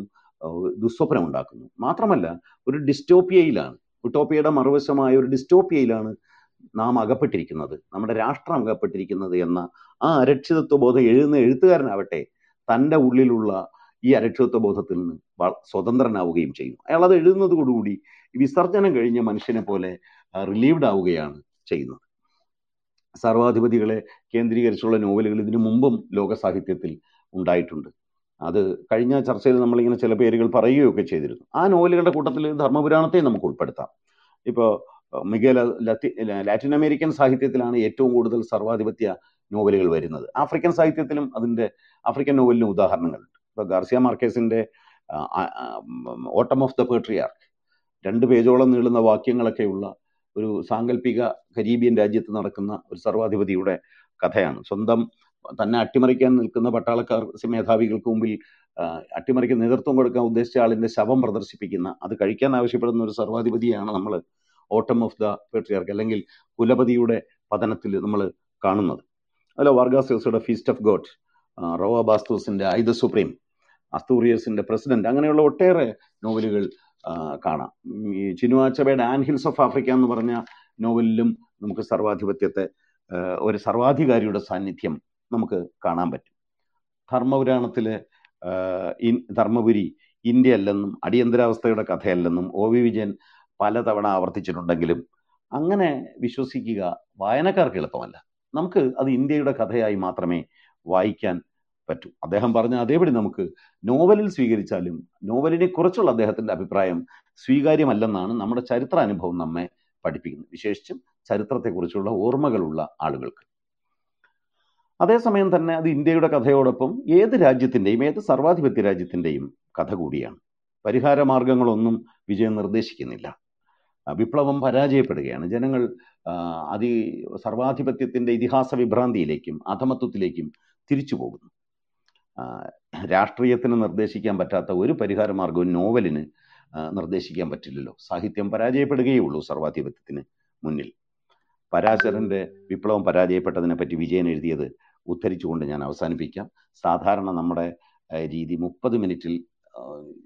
ദുസ്വപ്നം ഉണ്ടാക്കുന്നു മാത്രമല്ല ഒരു ഡിസ്റ്റോപ്പിയയിലാണ് ഉട്ടോപ്പിയയുടെ മറുവശമായ ഒരു ഡിസ്റ്റോപ്പിയയിലാണ് നാം അകപ്പെട്ടിരിക്കുന്നത്. നമ്മുടെ രാഷ്ട്രം അകപ്പെട്ടിരിക്കുന്നത് എന്ന ആ അരക്ഷിതത്വ ബോധം എഴുതുന്ന എഴുത്തുകാരനാവട്ടെ തന്റെ ഉള്ളിലുള്ള ഈ അരക്ഷിതത്വ ബോധത്തിൽ നിന്ന് സ്വതന്ത്രനാവുകയും ചെയ്യുന്നു അയാൾ അത് എഴുതുന്നതോടുകൂടി വിസർജനം കഴിഞ്ഞ മനുഷ്യനെ പോലെ റിലീവ്ഡ് ആവുകയാണ് ചെയ്യുന്നത്. സർവാധിപതികളെ കേന്ദ്രീകരിച്ചുള്ള നോവലുകൾ ഇതിനു മുമ്പും ലോക സാഹിത്യത്തിൽ ഉണ്ടായിട്ടുണ്ട്. അത് കഴിഞ്ഞ ചർച്ചയിൽ നമ്മളിങ്ങനെ ചില പേരുകൾ പറയുകയൊക്കെ ചെയ്തിരുന്നു. ആ നോവലുകളുടെ കൂട്ടത്തിൽ ധർമ്മപുരാണത്തെ നമുക്ക് ഉൾപ്പെടുത്താം. ഇപ്പോൾ മികേല ലാറ്റിൻ അമേരിക്കൻ സാഹിത്യത്തിലാണ് ഏറ്റവും കൂടുതൽ സർവാധിപത്യ നോവലുകൾ വരുന്നത്. ആഫ്രിക്കൻ സാഹിത്യത്തിലും അതിന്റെ ആഫ്രിക്കൻ നോവലിനും ഉദാഹരണങ്ങളുണ്ട്. ഇപ്പോൾ ഗാർസിയ മാർക്കേസിന്റെ ഓട്ടം ഓഫ് ദ പേട്രിയാർക്ക് രണ്ട് പേജോളം നീളുന്ന വാക്യങ്ങളൊക്കെയുള്ള ഒരു സാങ്കല്പിക കരീബിയൻ രാജ്യത്ത് നടക്കുന്ന ഒരു സർവാധിപതിയുടെ കഥയാണ്. സ്വന്തം തന്നെ അട്ടിമറിക്കാൻ നിൽക്കുന്ന പട്ടാളക്കാർ മേധാവികൾക്ക് മുമ്പിൽ അട്ടിമറിക്ക് നേതൃത്വം കൊടുക്കാൻ ഉദ്ദേശിച്ച ആളിന്റെ ശവം പ്രദർശിപ്പിക്കുന്ന അത് കഴിക്കാൻ ആവശ്യപ്പെടുന്ന ഒരു സർവാധിപതിയാണ് നമ്മൾ ഓട്ടം ഓഫ് ദ പേട്രിയാർക്ക് അല്ലെങ്കിൽ കുലപതിയുടെ പതനത്തിൽ നമ്മൾ കാണുന്നത്. അല്ല വാർഗാസിയുടെ ഫീസ്റ്റ് ഓഫ് ഗോഡ് റോവ ബാസ്തൂസിന്റെ ഐ ദ സുപ്രീം അസ്തൂറിയസിന്റെ പ്രസിഡന്റ് അങ്ങനെയുള്ള ഒട്ടേറെ നോവലുകൾ കാണാം. ഈ ചിനുവാച്ചബയുടെ ആൻ ഹിൽസ് ഓഫ് ആഫ്രിക്ക എന്ന് പറഞ്ഞ നോവലിലും നമുക്ക് സർവാധിപത്യത്തെ ഒരു സർവാധികാരിയുടെ സാന്നിധ്യം നമുക്ക് കാണാൻ പറ്റും. ധർമ്മപുരാണത്തിലെ ധർമ്മപുരി ഇന്ത്യ അല്ലെന്നും അടിയന്തരാവസ്ഥയുടെ കഥയല്ലെന്നും ഒ വി വിജയൻ പലതവണ ആവർത്തിച്ചിട്ടുണ്ടെങ്കിലും അങ്ങനെ വിശ്വസിക്കുക വായനക്കാർക്ക് എളുപ്പമല്ല. നമുക്ക് അത് ഇന്ത്യയുടെ കഥയായി മാത്രമേ വായിക്കാൻ പറ്റൂ. അദ്ദേഹം പറഞ്ഞ അതേപടി നമുക്ക് നോവലിൽ സ്വീകരിച്ചാലും നോവലിനെ കുറിച്ചുള്ള അദ്ദേഹത്തിന്റെ അഭിപ്രായം സ്വീകാര്യമല്ലെന്നാണ് നമ്മുടെ ചരിത്ര അനുഭവം നമ്മെ പഠിപ്പിക്കുന്നത്. വിശേഷിച്ചും ചരിത്രത്തെക്കുറിച്ചുള്ള ഓർമ്മകളുള്ള ആളുകൾക്ക്. അതേസമയം തന്നെ അത് ഇന്ത്യയുടെ കഥയോടൊപ്പം ഏത് രാജ്യത്തിന്റെയും ഏത് സർവാധിപത്യ രാജ്യത്തിന്റെയും കഥ കൂടിയാണ്. പരിഹാര മാർഗങ്ങളൊന്നും വിജയം നിർദ്ദേശിക്കുന്നില്ല വിപ്ലവം പരാജയപ്പെടുകയാണ്. ജനങ്ങൾ അതി സർവാധിപത്യത്തിന്റെ ഇതിഹാസ വിഭ്രാന്തിയിലേക്കും അധമത്വത്തിലേക്കും തിരിച്ചു പോകുന്നു. രാഷ്ട്രീയത്തിന് നിർദ്ദേശിക്കാൻ പറ്റാത്ത ഒരു പരിഹാര മാർഗവും നോവലിന് നിർദ്ദേശിക്കാൻ പറ്റില്ലല്ലോ. സാഹിത്യം പരാജയപ്പെടുകയേ ഉള്ളൂ സർവാധിപത്യത്തിന് മുന്നിൽ. പരാശരന്റെ വിപ്ലവം പരാജയപ്പെട്ടതിനെ പറ്റി വിജയൻ എഴുതിയത് ഉദ്ധരിച്ചുകൊണ്ട് ഞാൻ അവസാനിപ്പിക്കാം. സാധാരണ നമ്മുടെ രീതി മുപ്പത് മിനിറ്റിൽ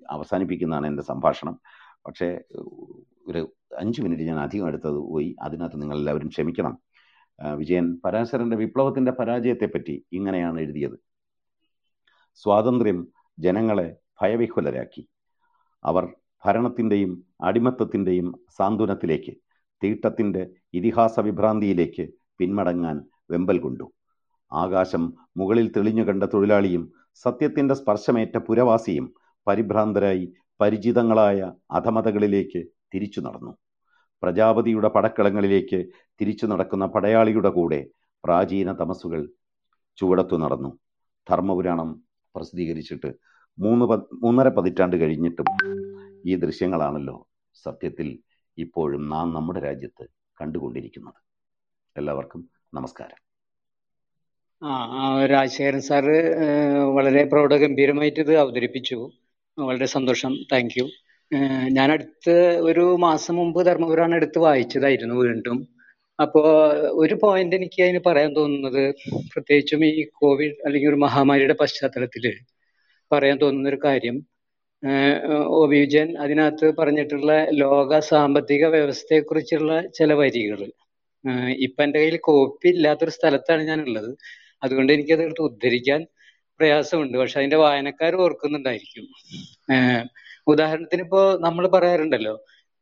അവസാനിപ്പിക്കുന്നതാണ് എന്റെ സംഭാഷണം. പക്ഷേ ഒരു അഞ്ച് മിനിറ്റ് ഞാൻ അധികം എടുത്തത് പോയി. അതിനകത്ത് നിങ്ങൾ എല്ലാവരും ക്ഷമിക്കണം വിജയൻ പരാശരന്റെ വിപ്ലവത്തിന്റെ പരാജയത്തെപ്പറ്റി ഇങ്ങനെയാണ് എഴുതിയത്. സ്വാതന്ത്ര്യം ജനങ്ങളെ ഭയവിഹ്വലരാക്കി. അവർ ഭരണത്തിന്റെയും അടിമത്തത്തിന്റെയും സാന്ത്വനത്തിലേക്ക് തീട്ടത്തിന്റെ ഇതിഹാസ വിഭ്രാന്തിയിലേക്ക് പിന്മടങ്ങാൻ വെമ്പൽ കൊണ്ടു. ആകാശം മുകളിൽ തെളിഞ്ഞു കണ്ട തൊഴിലാളിയും സത്യത്തിന്റെ സ്പർശമേറ്റ പുരവാസിയും പരിഭ്രാന്തരായി പരിചിതങ്ങളായ അധമതകളിലേക്ക് തിരിച്ചു നടന്നു. പ്രജാപതിയുടെ പടക്കളങ്ങളിലേക്ക് തിരിച്ചു നടക്കുന്ന പടയാളിയുടെ കൂടെ പ്രാചീന തമസുകൾ ചുവടത്തു നടന്നു. ധർമ്മപുരാണം പ്രസിദ്ധീകരിച്ചിട്ട് മൂന്ന് പ മൂന്നര പതിറ്റാണ്ട് കഴിഞ്ഞിട്ടും ഈ ദൃശ്യങ്ങളാണല്ലോ സത്യത്തിൽ ഇപ്പോഴും നാം നമ്മുടെ രാജ്യത്ത് കണ്ടുകൊണ്ടിരിക്കുന്നത്. എല്ലാവർക്കും നമസ്കാരം. ആ രാജശേഖരൻ സാറ് വളരെ പ്രൗഢഗംഭീരമായിട്ട് ഇത് അവതരിപ്പിച്ചു. വളരെ സന്തോഷം. Thank you. ഞാൻ അടുത്ത് ഒരു മാസം മുമ്പ് ധർമ്മപുരാണ് എടുത്ത് വായിച്ചതായിരുന്നു വീണ്ടും. അപ്പോ ഒരു പോയിന്റ് എനിക്ക് അതിന് പറയാൻ തോന്നുന്നത് പ്രത്യേകിച്ചും ഈ കോവിഡ് അല്ലെങ്കിൽ ഒരു മഹാമാരിയുടെ പശ്ചാത്തലത്തിൽ പറയാൻ തോന്നുന്ന ഒരു കാര്യം ഒ വിജയൻ അതിനകത്ത് പറഞ്ഞിട്ടുള്ള ലോക സാമ്പത്തിക വ്യവസ്ഥയെക്കുറിച്ചുള്ള ചില വരികൾ ഇപ്പൊ എന്റെ കയ്യിൽ കോപ്പി ഇല്ലാത്തൊരു സ്ഥലത്താണ് ഞാൻ ഉള്ളത് അതുകൊണ്ട് എനിക്കത് എടുത്ത് ഉദ്ധരിക്കാൻ പ്രയാസമുണ്ട്. പക്ഷെ അതിന്റെ വായനക്കാർ ഓർക്കുന്നുണ്ടായിരിക്കും. ഉദാഹരണത്തിന് ഇപ്പോ നമ്മൾ പറയാറുണ്ടല്ലോ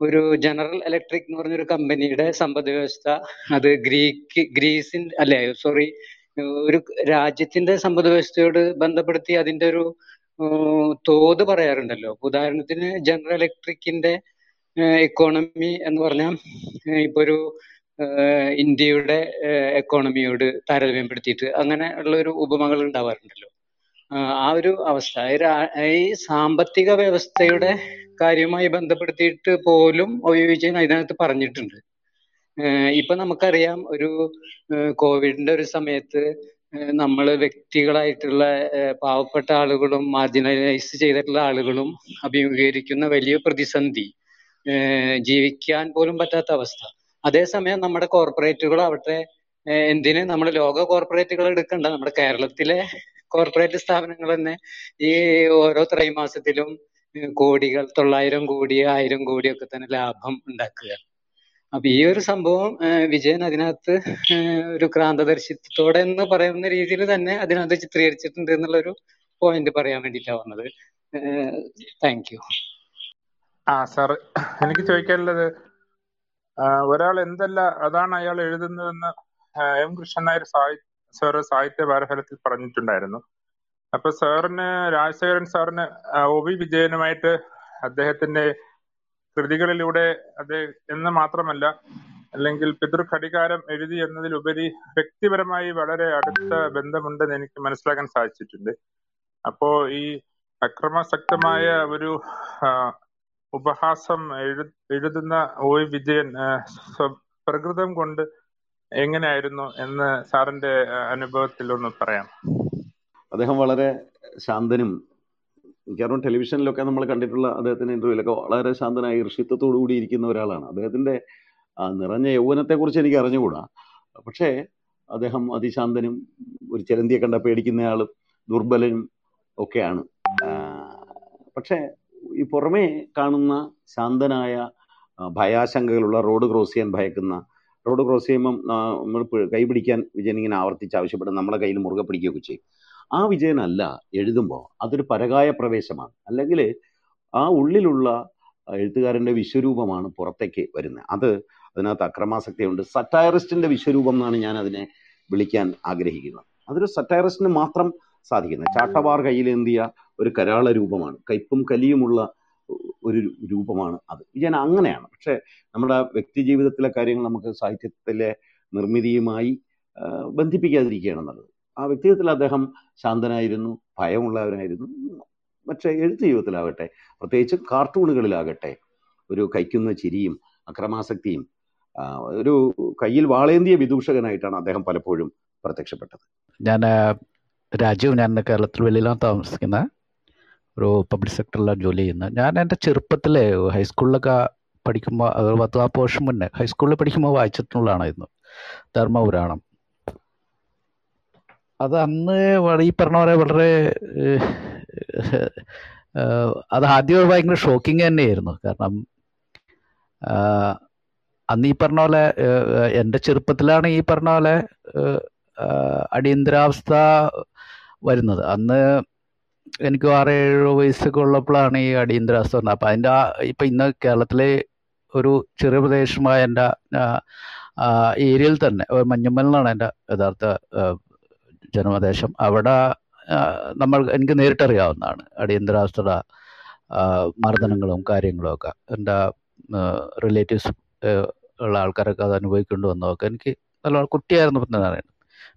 ഒരു ജനറൽ ഇലക്ട്രിക് എന്ന് പറഞ്ഞൊരു കമ്പനിയുടെ സമ്പദ് വ്യവസ്ഥ അത് ഗ്രീക്ക് ഗ്രീസിൻ അല്ലെ സോറി ഒരു രാജ്യത്തിന്റെ സമ്പദ് വ്യവസ്ഥയോട് ബന്ധപ്പെടുത്തി അതിന്റെ ഒരു തോത് പറയാറുണ്ടല്ലോ. ഉദാഹരണത്തിന് ജനറൽ ഇലക്ട്രിക്കിന്റെ എക്കോണമി എന്ന് പറഞ്ഞാൽ ഇപ്പൊ ഒരു ഇന്ത്യയുടെ എക്കോണമിയോട് താരതമ്യപ്പെടുത്തിയിട്ട് അങ്ങനെ ഉള്ള ഒരു ഉപമകൾ ഉണ്ടാവാറുണ്ടല്ലോ. ആ ഒരു അവസ്ഥ. ഈ സാമ്പത്തിക വ്യവസ്ഥയുടെ കാര്യവുമായി ബന്ധപ്പെടുത്തിയിട്ട് പോലും ഒ വിജയൻ അതിനകത്ത് പറഞ്ഞിട്ടുണ്ട്. ഇപ്പൊ നമുക്കറിയാം ഒരു കോവിഡിന്റെ ഒരു സമയത്ത് നമ്മൾ വ്യക്തികളായിട്ടുള്ള പാവപ്പെട്ട ആളുകളും മാർജിനലൈസ് ചെയ്തിട്ടുള്ള ആളുകളും അഭിമുഖീകരിക്കുന്ന വലിയ പ്രതിസന്ധി ജീവിക്കാൻ പോലും പറ്റാത്ത അവസ്ഥ. അതേസമയം നമ്മുടെ കോർപ്പറേറ്റുകളാവട്ടെ എന്തിന് നമ്മൾ ലോക കോർപ്പറേറ്റുകൾ എടുക്കണ്ട നമ്മുടെ കേരളത്തിലെ കോർപ്പറേറ്റ് സ്ഥാപനങ്ങൾ തന്നെ ഈ ഓരോ ത്രൈമാസത്തിലും കോടികൾ തൊള്ളായിരം കോടി ആയിരം കോടി ഒക്കെ തന്നെ ലാഭം ഉണ്ടാക്കുക. അപ്പൊ ഈ ഒരു സംഭവം വിജയൻ അതിനകത്ത് ഒരു ക്രാന്തദർശിത്വത്തോടെ എന്ന് പറയുന്ന രീതിയിൽ തന്നെ അതിനകത്ത് ചിത്രീകരിച്ചിട്ടുണ്ട് എന്നുള്ള ഒരു പോയിന്റ് പറയാൻ വേണ്ടിയിട്ടാണ് വന്നത്. Thank you. ആ സാർ എനിക്ക് ചോദിക്കാനുള്ളത് ഒരാൾ എന്തല്ല അതാണ് അയാൾ എഴുതുന്നതെന്ന് എം കൃഷ്ണൻ നായർ സാഹി സാറ് സാഹിത്യ പാരഫലത്തിൽ പറഞ്ഞിട്ടുണ്ടായിരുന്നു. അപ്പൊ സാറിന് രാജശേഖരൻ സാറിന് ഒ വി വിജയനുമായിട്ട് അദ്ദേഹത്തിന്റെ കൃതികളിലൂടെ അത് എന്ന് മാത്രമല്ല അല്ലെങ്കിൽ പിതൃഘടികാരം എഴുതി എന്നതിലുപരി വ്യക്തിപരമായി വളരെ അടുത്ത ബന്ധമുണ്ടെന്ന് എനിക്ക് മനസ്സിലാക്കാൻ സാധിച്ചിട്ടുണ്ട്. അപ്പോ ഈ അക്രമാസക്തമായ ഒരു ഉപഹാസം എഴു എഴുതുന്ന ഒ വിജയൻ പ്രകൃതം കൊണ്ട് എങ്ങനെയായിരുന്നു എന്ന് സാറിന്റെ അനുഭവത്തിൽ ഒന്ന് പറയാം. അദ്ദേഹം വളരെ ശാന്തനും മിക്കവാറും ടെലിവിഷനിലൊക്കെ നമ്മൾ കണ്ടിട്ടുള്ള അദ്ദേഹത്തിന്റെ ഇന്റർവ്യൂലൊക്കെ വളരെ ശാന്തനായി ഋഷിത്വത്തോടു കൂടി ഇരിക്കുന്ന ഒരാളാണ്. അദ്ദേഹത്തിന്റെ നിറഞ്ഞ നിറഞ്ഞ യൗവനത്തെക്കുറിച്ച് എനിക്ക് അറിഞ്ഞുകൂടാ. പക്ഷേ അദ്ദേഹം അതിശാന്തനും ഒരു ചിലന്തിയെ കണ്ട പേടിക്കുന്നയാളും ദുർബലനും ഒക്കെയാണ്. പക്ഷേ ഈ പുറമേ കാണുന്ന ശാന്തനായ ഭയാശങ്കകളുള്ള റോഡ് ക്രോസ് ചെയ്യാൻ ഭയക്കുന്ന റോഡ് ക്രോസ് ചെയ്യുമ്പം നമ്മൾ കൈ പിടിക്കാൻ വിജയൻ ഇങ്ങനെ ആവർത്തിച്ച് ആവശ്യപ്പെടും നമ്മളെ കയ്യിൽ മുറുകെ പിടിക്കുകയൊക്കെ ചെയ്യും. ആ വിജയനല്ല എഴുതുമ്പോൾ അതൊരു പരകായ പ്രവേശമാണ്. അല്ലെങ്കിൽ ആ ഉള്ളിലുള്ള എഴുത്തുകാരന്റെ വിശ്വരൂപമാണ് പുറത്തേക്ക് വരുന്നത്. അത് അതിനകത്ത് അക്രമാസക്തിയുണ്ട്. സറ്റയറിസ്റ്റിന്റെ വിശ്വരൂപം എന്നാണ് ഞാൻ അതിനെ വിളിക്കാൻ ആഗ്രഹിക്കുന്നത്. അതൊരു സറ്റയറിസ്റ്റിന് മാത്രം സാധിക്കുന്നത്. ചാട്ടവാർ കയ്യിലേന്തിയ ഒരു കരാള രൂപമാണ്. കയ്പും കലിയുമുള്ള ഒരു രൂപമാണ് അത്. വിജയൻ അങ്ങനെയാണ്. പക്ഷേ നമ്മുടെ വ്യക്തി ജീവിതത്തിലെ കാര്യങ്ങൾ നമുക്ക് സാഹിത്യത്തിലെ നിർമ്മിതിയുമായി ബന്ധിപ്പിക്കാതിരിക്കുകയാണ് നല്ലത്. ആ വ്യക്തിത്വത്തിൽ അദ്ദേഹം ശാന്തനായിരുന്നു ഭയമുള്ളവനായിരുന്നു. പക്ഷേ എഴുത്ത് ജീവിതത്തിലാകട്ടെ പ്രത്യേകിച്ച് കാർട്ടൂണുകളിലാകട്ടെ ഒരു കൈക്കുന്ന ചിരിയും അക്രമാസക്തിയും ഒരു കയ്യിൽ വാളേന്തിയ വിദൂഷകനായിട്ടാണ് അദ്ദേഹം പലപ്പോഴും പ്രത്യക്ഷപ്പെട്ടത്. ഞാൻ രാജീവ് ഞാൻ കേരളത്തിൽ വെളിയിലാണ് താമസിക്കുന്നത്. ഒരു പബ്ലിക് സെക്ടറിലാണ് ജോലി ചെയ്യുന്നത് ഞാൻ എന്റെ ചെറുപ്പത്തിലെ ഹൈസ്കൂളിലൊക്കെ പഠിക്കുമ്പോൾ അത് പത്ത് നാൽപ്പത് വർഷം മുന്നേ ഹൈസ്കൂളിൽ പഠിക്കുമ്പോൾ വായിച്ചിട്ടുള്ളതാണായിരുന്നു. ധർമ്മപുരാണം. അത് അന്ന് ഈ പറഞ്ഞ പോലെ വളരെ അത് ആദ്യം ഭയങ്കര ഷോക്കിംഗ് തന്നെയായിരുന്നു. കാരണം അന്ന് ഈ പറഞ്ഞ പോലെ എന്റെ ചെറുപ്പത്തിലാണ് ഈ പറഞ്ഞ പോലെ അടിയന്തരാവസ്ഥ വരുന്നത്. അന്ന് എനിക്ക് ആറ് ഏഴ് വയസ്സൊക്കെ ഉള്ളപ്പോഴാണ് ഈ അടിയന്തരാവസ്ഥ വന്നത്. അപ്പം അതിന്റെ ആ ഇപ്പം ഇന്ന് കേരളത്തിലെ ഒരു ചെറിയ പ്രദേശമായ എന്റെ ഏരിയയിൽ തന്നെ മഞ്ഞുമ്മൽ എന്നാണ് എന്റെ യഥാർത്ഥ ജന്മദേശം. അവിടെ നമ്മൾ എനിക്ക് നേരിട്ടറിയാവുന്നതാണ് അടിയന്തരാവസ്ഥയുടെ മർദ്ദനങ്ങളും കാര്യങ്ങളും ഒക്കെ. എന്റെ റിലേറ്റീവ്സ് ഉള്ള ആൾക്കാരൊക്കെ അത് അനുഭവിക്കൊണ്ട് വന്നതൊക്കെ എനിക്ക് നല്ല കുട്ടിയായിരുന്നു തന്നെ അറിയണം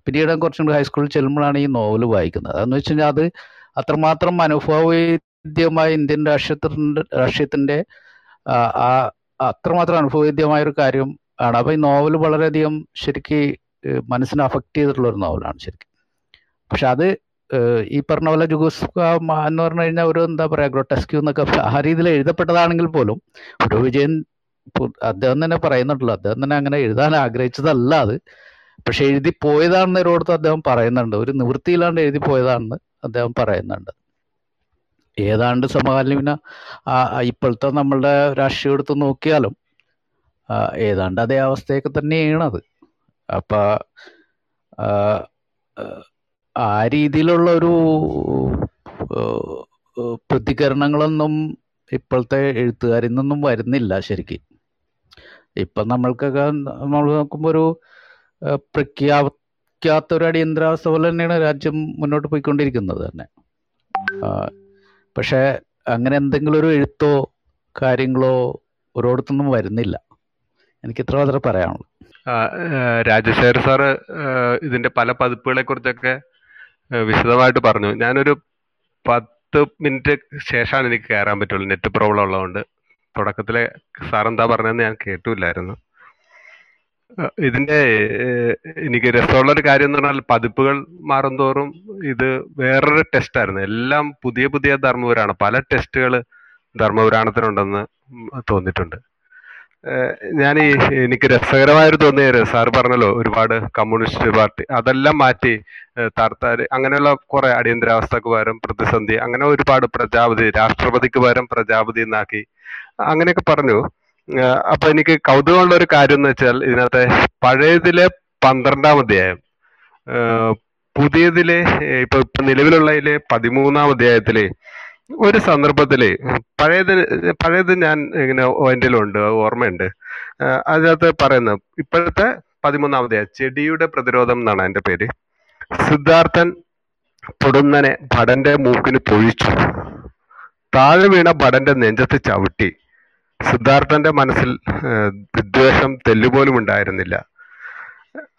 പിന്നീട് കുറച്ചും കൂടി ഹൈസ്കൂളിൽ ചെല്ലുമ്പോഴാണ് ഈ നോവൽ വായിക്കുന്നത്. അതെന്ന് വെച്ച് കഴിഞ്ഞാൽ അത് അത്രമാത്രം അനുഭവവേദ്യമായ ഇന്ത്യൻ രാഷ്ട്രീയത്തിന്റെ രാഷ്ട്രീയത്തിന്റെ ആ അത്രമാത്രം അനുഭവവേദ്യമായ ഒരു കാര്യം ആണ്. അപ്പോൾ ഈ നോവൽ വളരെയധികം ശരിക്ക് മനസ്സിനെ അഫക്റ്റ് ചെയ്തിട്ടുള്ള ഒരു നോവലാണ് ശരിക്കും. പക്ഷെ അത് ഈ പറഞ്ഞ പോലെ ജുഗുസ്ക എന്ന് പറഞ്ഞു കഴിഞ്ഞാൽ ഒരു എന്താ പറയുക ഗ്രോട്ടസ്ക്യൂ എന്നൊക്കെ ആ രീതിയിൽ എഴുതപ്പെട്ടതാണെങ്കിൽ പോലും ഒരു വിജയൻ അദ്ദേഹം തന്നെ പറയുന്നുണ്ടല്ലോ. അദ്ദേഹം തന്നെ അങ്ങനെ എഴുതാൻ ആഗ്രഹിച്ചതല്ല അത്. പക്ഷെ എഴുതി പോയതാണെന്ന് ഒരിടത്ത് അദ്ദേഹം പറയുന്നുണ്ട്. ഒരു നിവൃത്തിയില്ലാണ്ട് എഴുതി പോയതാണെന്ന് അദ്ദേഹം പറയുന്നുണ്ട്. ഏതാണ്ട് സമകാലീന ഇപ്പോഴത്തെ നമ്മളുടെ രാഷ്ട്രീയം എടുത്ത് നോക്കിയാലും ഏതാണ്ട് അതേ അവസ്ഥയൊക്കെ തന്നെയാണ് അത് അപ്പോൾ ആ, രീതിയിലുള്ള ഒരു പ്രതികരണങ്ങളൊന്നും ഇപ്പോഴത്തെ എഴുത്തുകാരിൽ നിന്നൊന്നും വരുന്നില്ല ശരിക്കും. ഇപ്പം നമ്മൾക്കൊക്കെ നമ്മൾ നോക്കുമ്പോൾ ഒരു പ്രഖ്യാപിക്കാത്ത ഒരു അടിയന്തരാവസ്ഥ പോലെ തന്നെയാണ് രാജ്യം മുന്നോട്ട് പോയിക്കൊണ്ടിരിക്കുന്നത് തന്നെ. പക്ഷേ അങ്ങനെ എന്തെങ്കിലും ഒരു എഴുത്തോ കാര്യങ്ങളോ ഒരിടത്തൊന്നും വരുന്നില്ല. എനിക്ക് ഇത്ര മാത്രമേ പറയാനുള്ളൂ. രാജശേഖർ സാറ് ഇതിന്റെ പല പതിപ്പുകളെ കുറിച്ചൊക്കെ വിശദമായിട്ട് പറഞ്ഞു. ഞാനൊരു പത്ത് മിനിറ്റ് ശേഷമാണ് എനിക്ക് കയറാൻ പറ്റുള്ളൂ. നെറ്റ് പ്രോബ്ലം ഉള്ളതുകൊണ്ട്. തുടക്കത്തിലെ സാർ എന്താ പറഞ്ഞതെന്ന് ഞാൻ കേട്ടില്ലായിരുന്നു. ഇതിന്റെ എനിക്ക് രസമുള്ള ഒരു കാര്യം എന്ന് പറഞ്ഞാൽ പതിപ്പുകൾ മാറും തോറും ഇത് വേറൊരു ടെസ്റ്റ് ആയിരുന്നു. എല്ലാം പുതിയ പുതിയ ധർമ്മപുരാണം. പല ടെസ്റ്റുകൾ ധർമ്മപുരാണത്തിനുണ്ടെന്ന് തോന്നിയിട്ടുണ്ട്. ഞാൻ ഈ എനിക്ക് രസകരമായൊരു തോന്നിയത് സാർ പറഞ്ഞല്ലോ ഒരുപാട് കമ്മ്യൂണിസ്റ്റ് പാർട്ടി അതെല്ലാം മാറ്റി താർത്താര് അങ്ങനെയുള്ള കുറെ അടിയന്തരാവസ്ഥക്ക് പകരം പ്രതിസന്ധി അങ്ങനെ ഒരുപാട് പ്രജാപതി രാഷ്ട്രപതിക്ക് പകരം പ്രജാപതി എന്നാക്കി അങ്ങനെയൊക്കെ പറഞ്ഞു. അപ്പൊ എനിക്ക് കൗതുകമുള്ള ഒരു കാര്യം എന്ന് വെച്ചാൽ ഇതിനകത്തെ പഴയതിലെ പന്ത്രണ്ടാം അധ്യായം പുതിയതിലെ ഇപ്പൊ ഇപ്പൊ നിലവിലുള്ളതിലെ പതിമൂന്നാം അധ്യായത്തിലെ ഒരു സന്ദർഭത്തിൽ പഴയത് പഴയത് ഞാൻ ഇങ്ങനെ എന്റെ ഓർമ്മയുണ്ട്. അതിനകത്ത് പറയുന്നത് ഇപ്പോഴത്തെ പതിമൂന്നാം അധ്യായം ചെടിയുടെ പ്രതിരോധം എന്നാണ് അതിന്റെ പേര്. സിദ്ധാർത്ഥൻ പൊടുന്നനെ ഭടന്റെ മൂക്കിന് തൊഴിച്ചു. താഴെ വീണ ഭടന്റെ നെഞ്ചത്ത് ചവിട്ടി. സിദ്ധാർത്ഥന്റെ മനസ്സിൽ വിദ്വേഷം തെല്ലുപോലും ഉണ്ടായിരുന്നില്ല.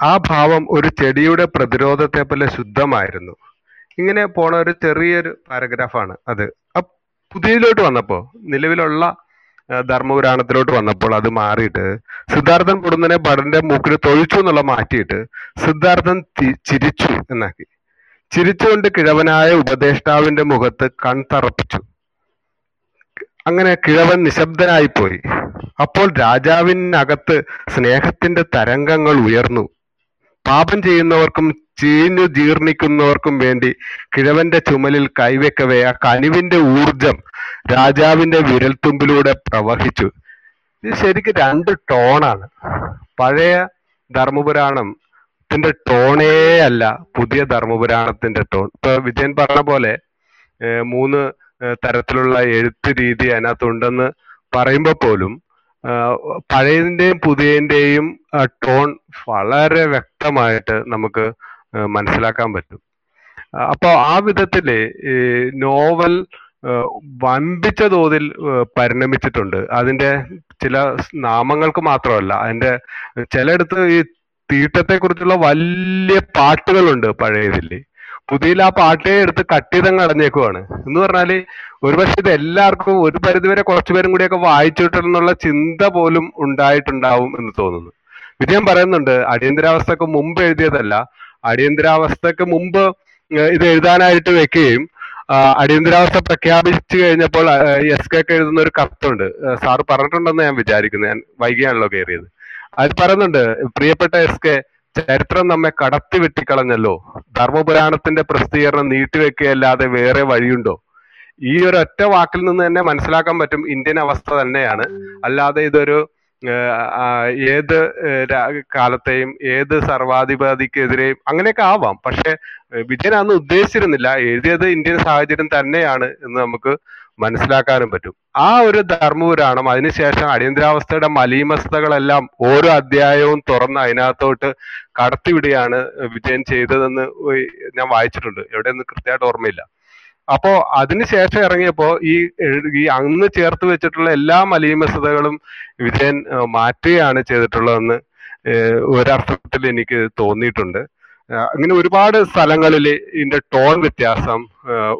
ആ ഭാവം ഒരു ചെടിയുടെ പ്രതിരോധത്തെ പോലെ ശുദ്ധമായിരുന്നു. ഇങ്ങനെ പോണ ഒരു ചെറിയൊരു പാരഗ്രാഫാണ് അത്. ആ പുതിയതിലോട്ട് വന്നപ്പോ നിലവിലുള്ള ധർമ്മപുരാണത്തിലോട്ട് വന്നപ്പോൾ അത് മാറിയിട്ട് സിദ്ധാർത്ഥൻ പൊടുന്നനെ ഭടന്റെ മൂക്കിൽ തൊഴിച്ചു എന്നുള്ള മാറ്റിയിട്ട് സിദ്ധാർത്ഥൻ ചിരിച്ചു എന്നാക്കി. ചിരിച്ചുകൊണ്ട് കിഴവനായ ഉപദേഷ്ടാവിന്റെ മുഖത്ത് കൺതറപ്പിച്ചു അങ്ങനെ കിഴവൻ നിശബ്ദനായിപ്പോയി. അപ്പോൾ രാജാവിനകത്ത് സ്നേഹത്തിന്റെ തരംഗങ്ങൾ ഉയർന്നു. പാപം ചെയ്യുന്നവർക്കും ചീഞ്ഞു ജീർണിക്കുന്നവർക്കും വേണ്ടി കിഴവന്റെ ചുമലിൽ കൈവെക്കവേ ആ കനിവിന്റെ ഊർജം രാജാവിന്റെ വിരൽത്തുമ്പിലൂടെ പ്രവഹിച്ചു. ഇത് ശരിക്കും രണ്ട് ടോണാണ്. പഴയ ധർമ്മപുരാണം ത്തിന്റെ ടോണേ അല്ല പുതിയ ധർമ്മപുരാണത്തിന്റെ ടോൺ. ഇപ്പൊ വിജയൻ പറഞ്ഞ പോലെ മൂന്ന് തരത്തിലുള്ള എഴുത്ത് രീതി അതിനകത്തുണ്ടെന്ന് പറയുമ്പോൾ പോലും പഴയതിന്റെയും പുതിയതിന്റെയും ടോൺ വളരെ വ്യക്തമായിട്ട് നമുക്ക് മനസ്സിലാക്കാൻ പറ്റും. അപ്പോൾ ആ വിധത്തിൽ ഈ നോവൽ വമ്പിച്ച തോതിൽ പരിണമിച്ചിട്ടുണ്ട്. അതിന്റെ ചില നാമങ്ങൾക്ക് മാത്രമല്ല അതിന്റെ ചിലയിടത്ത് ഈ തീട്ടത്തെ കുറിച്ചുള്ള വലിയ പാട്ടുകളുണ്ട് പഴയതിൽ. പുതിയതിൽ ആ പാട്ടേ എടുത്ത് കട്ട് ചെയ്തങ്ങ് കളഞ്ഞേക്കുവാണ്. എന്ന് പറഞ്ഞാൽ ഒരുപക്ഷെ ഇത് എല്ലാവർക്കും ഒരു പരിധിവരെ കുറച്ചുപേരും കൂടിയൊക്കെ വായിച്ചിട്ടെന്നുള്ള ചിന്ത പോലും ഉണ്ടായിട്ടുണ്ടാവും എന്ന് തോന്നുന്നു. വിജയം പറയുന്നുണ്ട് അടിയന്തരാവസ്ഥക്ക് മുമ്പ് എഴുതിയതല്ല. അടിയന്തരാവസ്ഥക്ക് മുമ്പ് ഇത് എഴുതാനായിട്ട് വെക്കുകയും അടിയന്തരാവസ്ഥ പ്രഖ്യാപിച്ചു കഴിഞ്ഞപ്പോൾ എസ് കെ എഴുതുന്ന ഒരു കത്തുണ്ട്. സാറ് പറഞ്ഞിട്ടുണ്ടെന്ന് ഞാൻ വിചാരിക്കുന്നു ഞാൻ വൈകിയാണല്ലോ കയറിയത്. അത് പറയുന്നുണ്ട് പ്രിയപ്പെട്ട എസ് കെ ചരിത്രം നമ്മെ കടത്തി വെട്ടിക്കളഞ്ഞല്ലോ. ധർമ്മപുരാണത്തിന്റെ പ്രസിദ്ധീകരണം നീട്ടിവെക്കുകയല്ലാതെ വേറെ വഴിയുണ്ടോ? ഈ ഒരു ഒറ്റ വാക്കിൽ നിന്ന് തന്നെ മനസ്സിലാക്കാൻ പറ്റും ഇന്ത്യൻ അവസ്ഥ തന്നെയാണ്. അല്ലാതെ ഇതൊരു ഏത് കാലത്തെയും ഏത് സർവാധിപതിക്കെതിരെയും അങ്ങനെയൊക്കെ ആവാം. പക്ഷെ വിജയൻ അന്ന് ഉദ്ദേശിച്ചിരുന്നില്ല. എഴുതിയത് ഇന്ത്യൻ സാഹചര്യം തന്നെയാണ് എന്ന് നമുക്ക് മനസ്സിലാക്കാനും പറ്റും. ആ ഒരു ധർമ്മപുരാണം അതിനുശേഷം അടിയന്തരാവസ്ഥയുടെ മലീമസ്തകളെല്ലാം ഓരോ അധ്യായവും തുറന്ന് അതിനകത്തോട്ട് കടത്തിവിടുകയാണ് വിജയൻ ചെയ്തതെന്ന് ഞാൻ വായിച്ചിട്ടുണ്ട്. എവിടെയൊന്നും കൃത്യമായിട്ട് ഓർമ്മയില്ല. അപ്പോ അതിനുശേഷം ഇറങ്ങിയപ്പോ ഈ ഈ അന്ന് ചേർത്ത് വെച്ചിട്ടുള്ള എല്ലാ മലീമസതകളും വിജയൻ മാറ്റുകയാണ് ചെയ്തിട്ടുള്ളതെന്ന് ഒരർത്ഥത്തിൽ എനിക്ക് തോന്നിയിട്ടുണ്ട്. അങ്ങനെ ഒരുപാട് സ്ഥലങ്ങളിൽ ഇതിന്റെ ടോൺ വ്യത്യാസം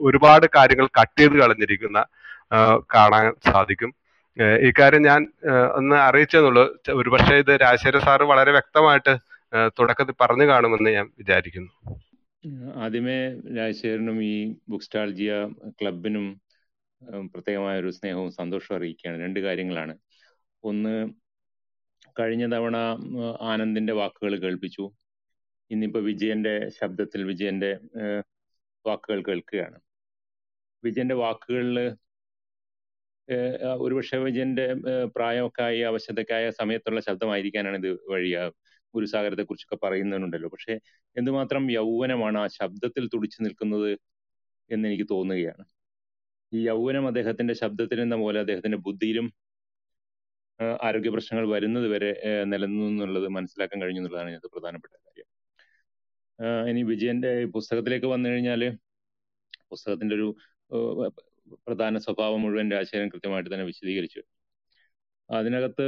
ഒരുപാട് കാര്യങ്ങൾ കട്ട് ചെയ്ത് കളഞ്ഞിരിക്കുന്ന കാണാൻ സാധിക്കും. ഇക്കാര്യം ഞാൻ ഒന്ന് അറിയിച്ചെന്നുള്ളൂ. ഒരുപക്ഷെ ഇത് രാജശേഖര സാറ് വളരെ വ്യക്തമായിട്ട് തുടക്കത്തിൽ പറഞ്ഞു കാണുമെന്ന് ഞാൻ വിചാരിക്കുന്നു. ആദ്യമേ രാജശേഖരനും ഈ ബുക്ക് സ്റ്റാൾജിയ ക്ലബിനും പ്രത്യേകമായ ഒരു സ്നേഹവും സന്തോഷവും അറിയിക്കുകയാണ്. രണ്ട് കാര്യങ്ങളാണ്. ഒന്ന് കഴിഞ്ഞ തവണ ആനന്ദിന്റെ വാക്കുകൾ കേൾപ്പിച്ചു. ഇന്നിപ്പോ വിജയന്റെ ശബ്ദത്തിൽ വിജയന്റെ വാക്കുകൾ കേൾക്കുകയാണ്. വിജയന്റെ വാക്കുകളിൽ ഒരുപക്ഷെ വിജയന്റെ ഏഹ്, പ്രായമൊക്കെ ആയി അവശതയൊക്കെ ആയ സമയത്തുള്ള ശബ്ദമായിരിക്കാനാണ് ഇത് വഴിയ ഗുരുസാഗരത്തെ കുറിച്ചൊക്കെ പറയുന്നുണ്ടല്ലോ. പക്ഷെ എന്തുമാത്രം യൗവനമാണ് ആ ശബ്ദത്തിൽ തുടിച്ചു നിൽക്കുന്നത് എന്ന് എനിക്ക് തോന്നുകയാണ്. ഈ യൗവനം അദ്ദേഹത്തിന്റെ ശബ്ദത്തിൽ എന്ന പോലെ അദ്ദേഹത്തിന്റെ ബുദ്ധിയിലും ആരോഗ്യ പ്രശ്നങ്ങൾ വരുന്നത് വരെ നിലനിന്നു എന്നുള്ളത് മനസ്സിലാക്കാൻ കഴിഞ്ഞു എന്നുള്ളതാണ് ഇതിനകത്ത് പ്രധാനപ്പെട്ട കാര്യം ആ, ഇനി വിജയന്റെ പുസ്തകത്തിലേക്ക് വന്നു കഴിഞ്ഞാൽ പുസ്തകത്തിന്റെ ഒരു പ്രധാന സ്വഭാവം മുഴുവൻ രാജശേഖരൻ കൃത്യമായിട്ട് തന്നെ വിശദീകരിച്ചു. അതിനകത്ത്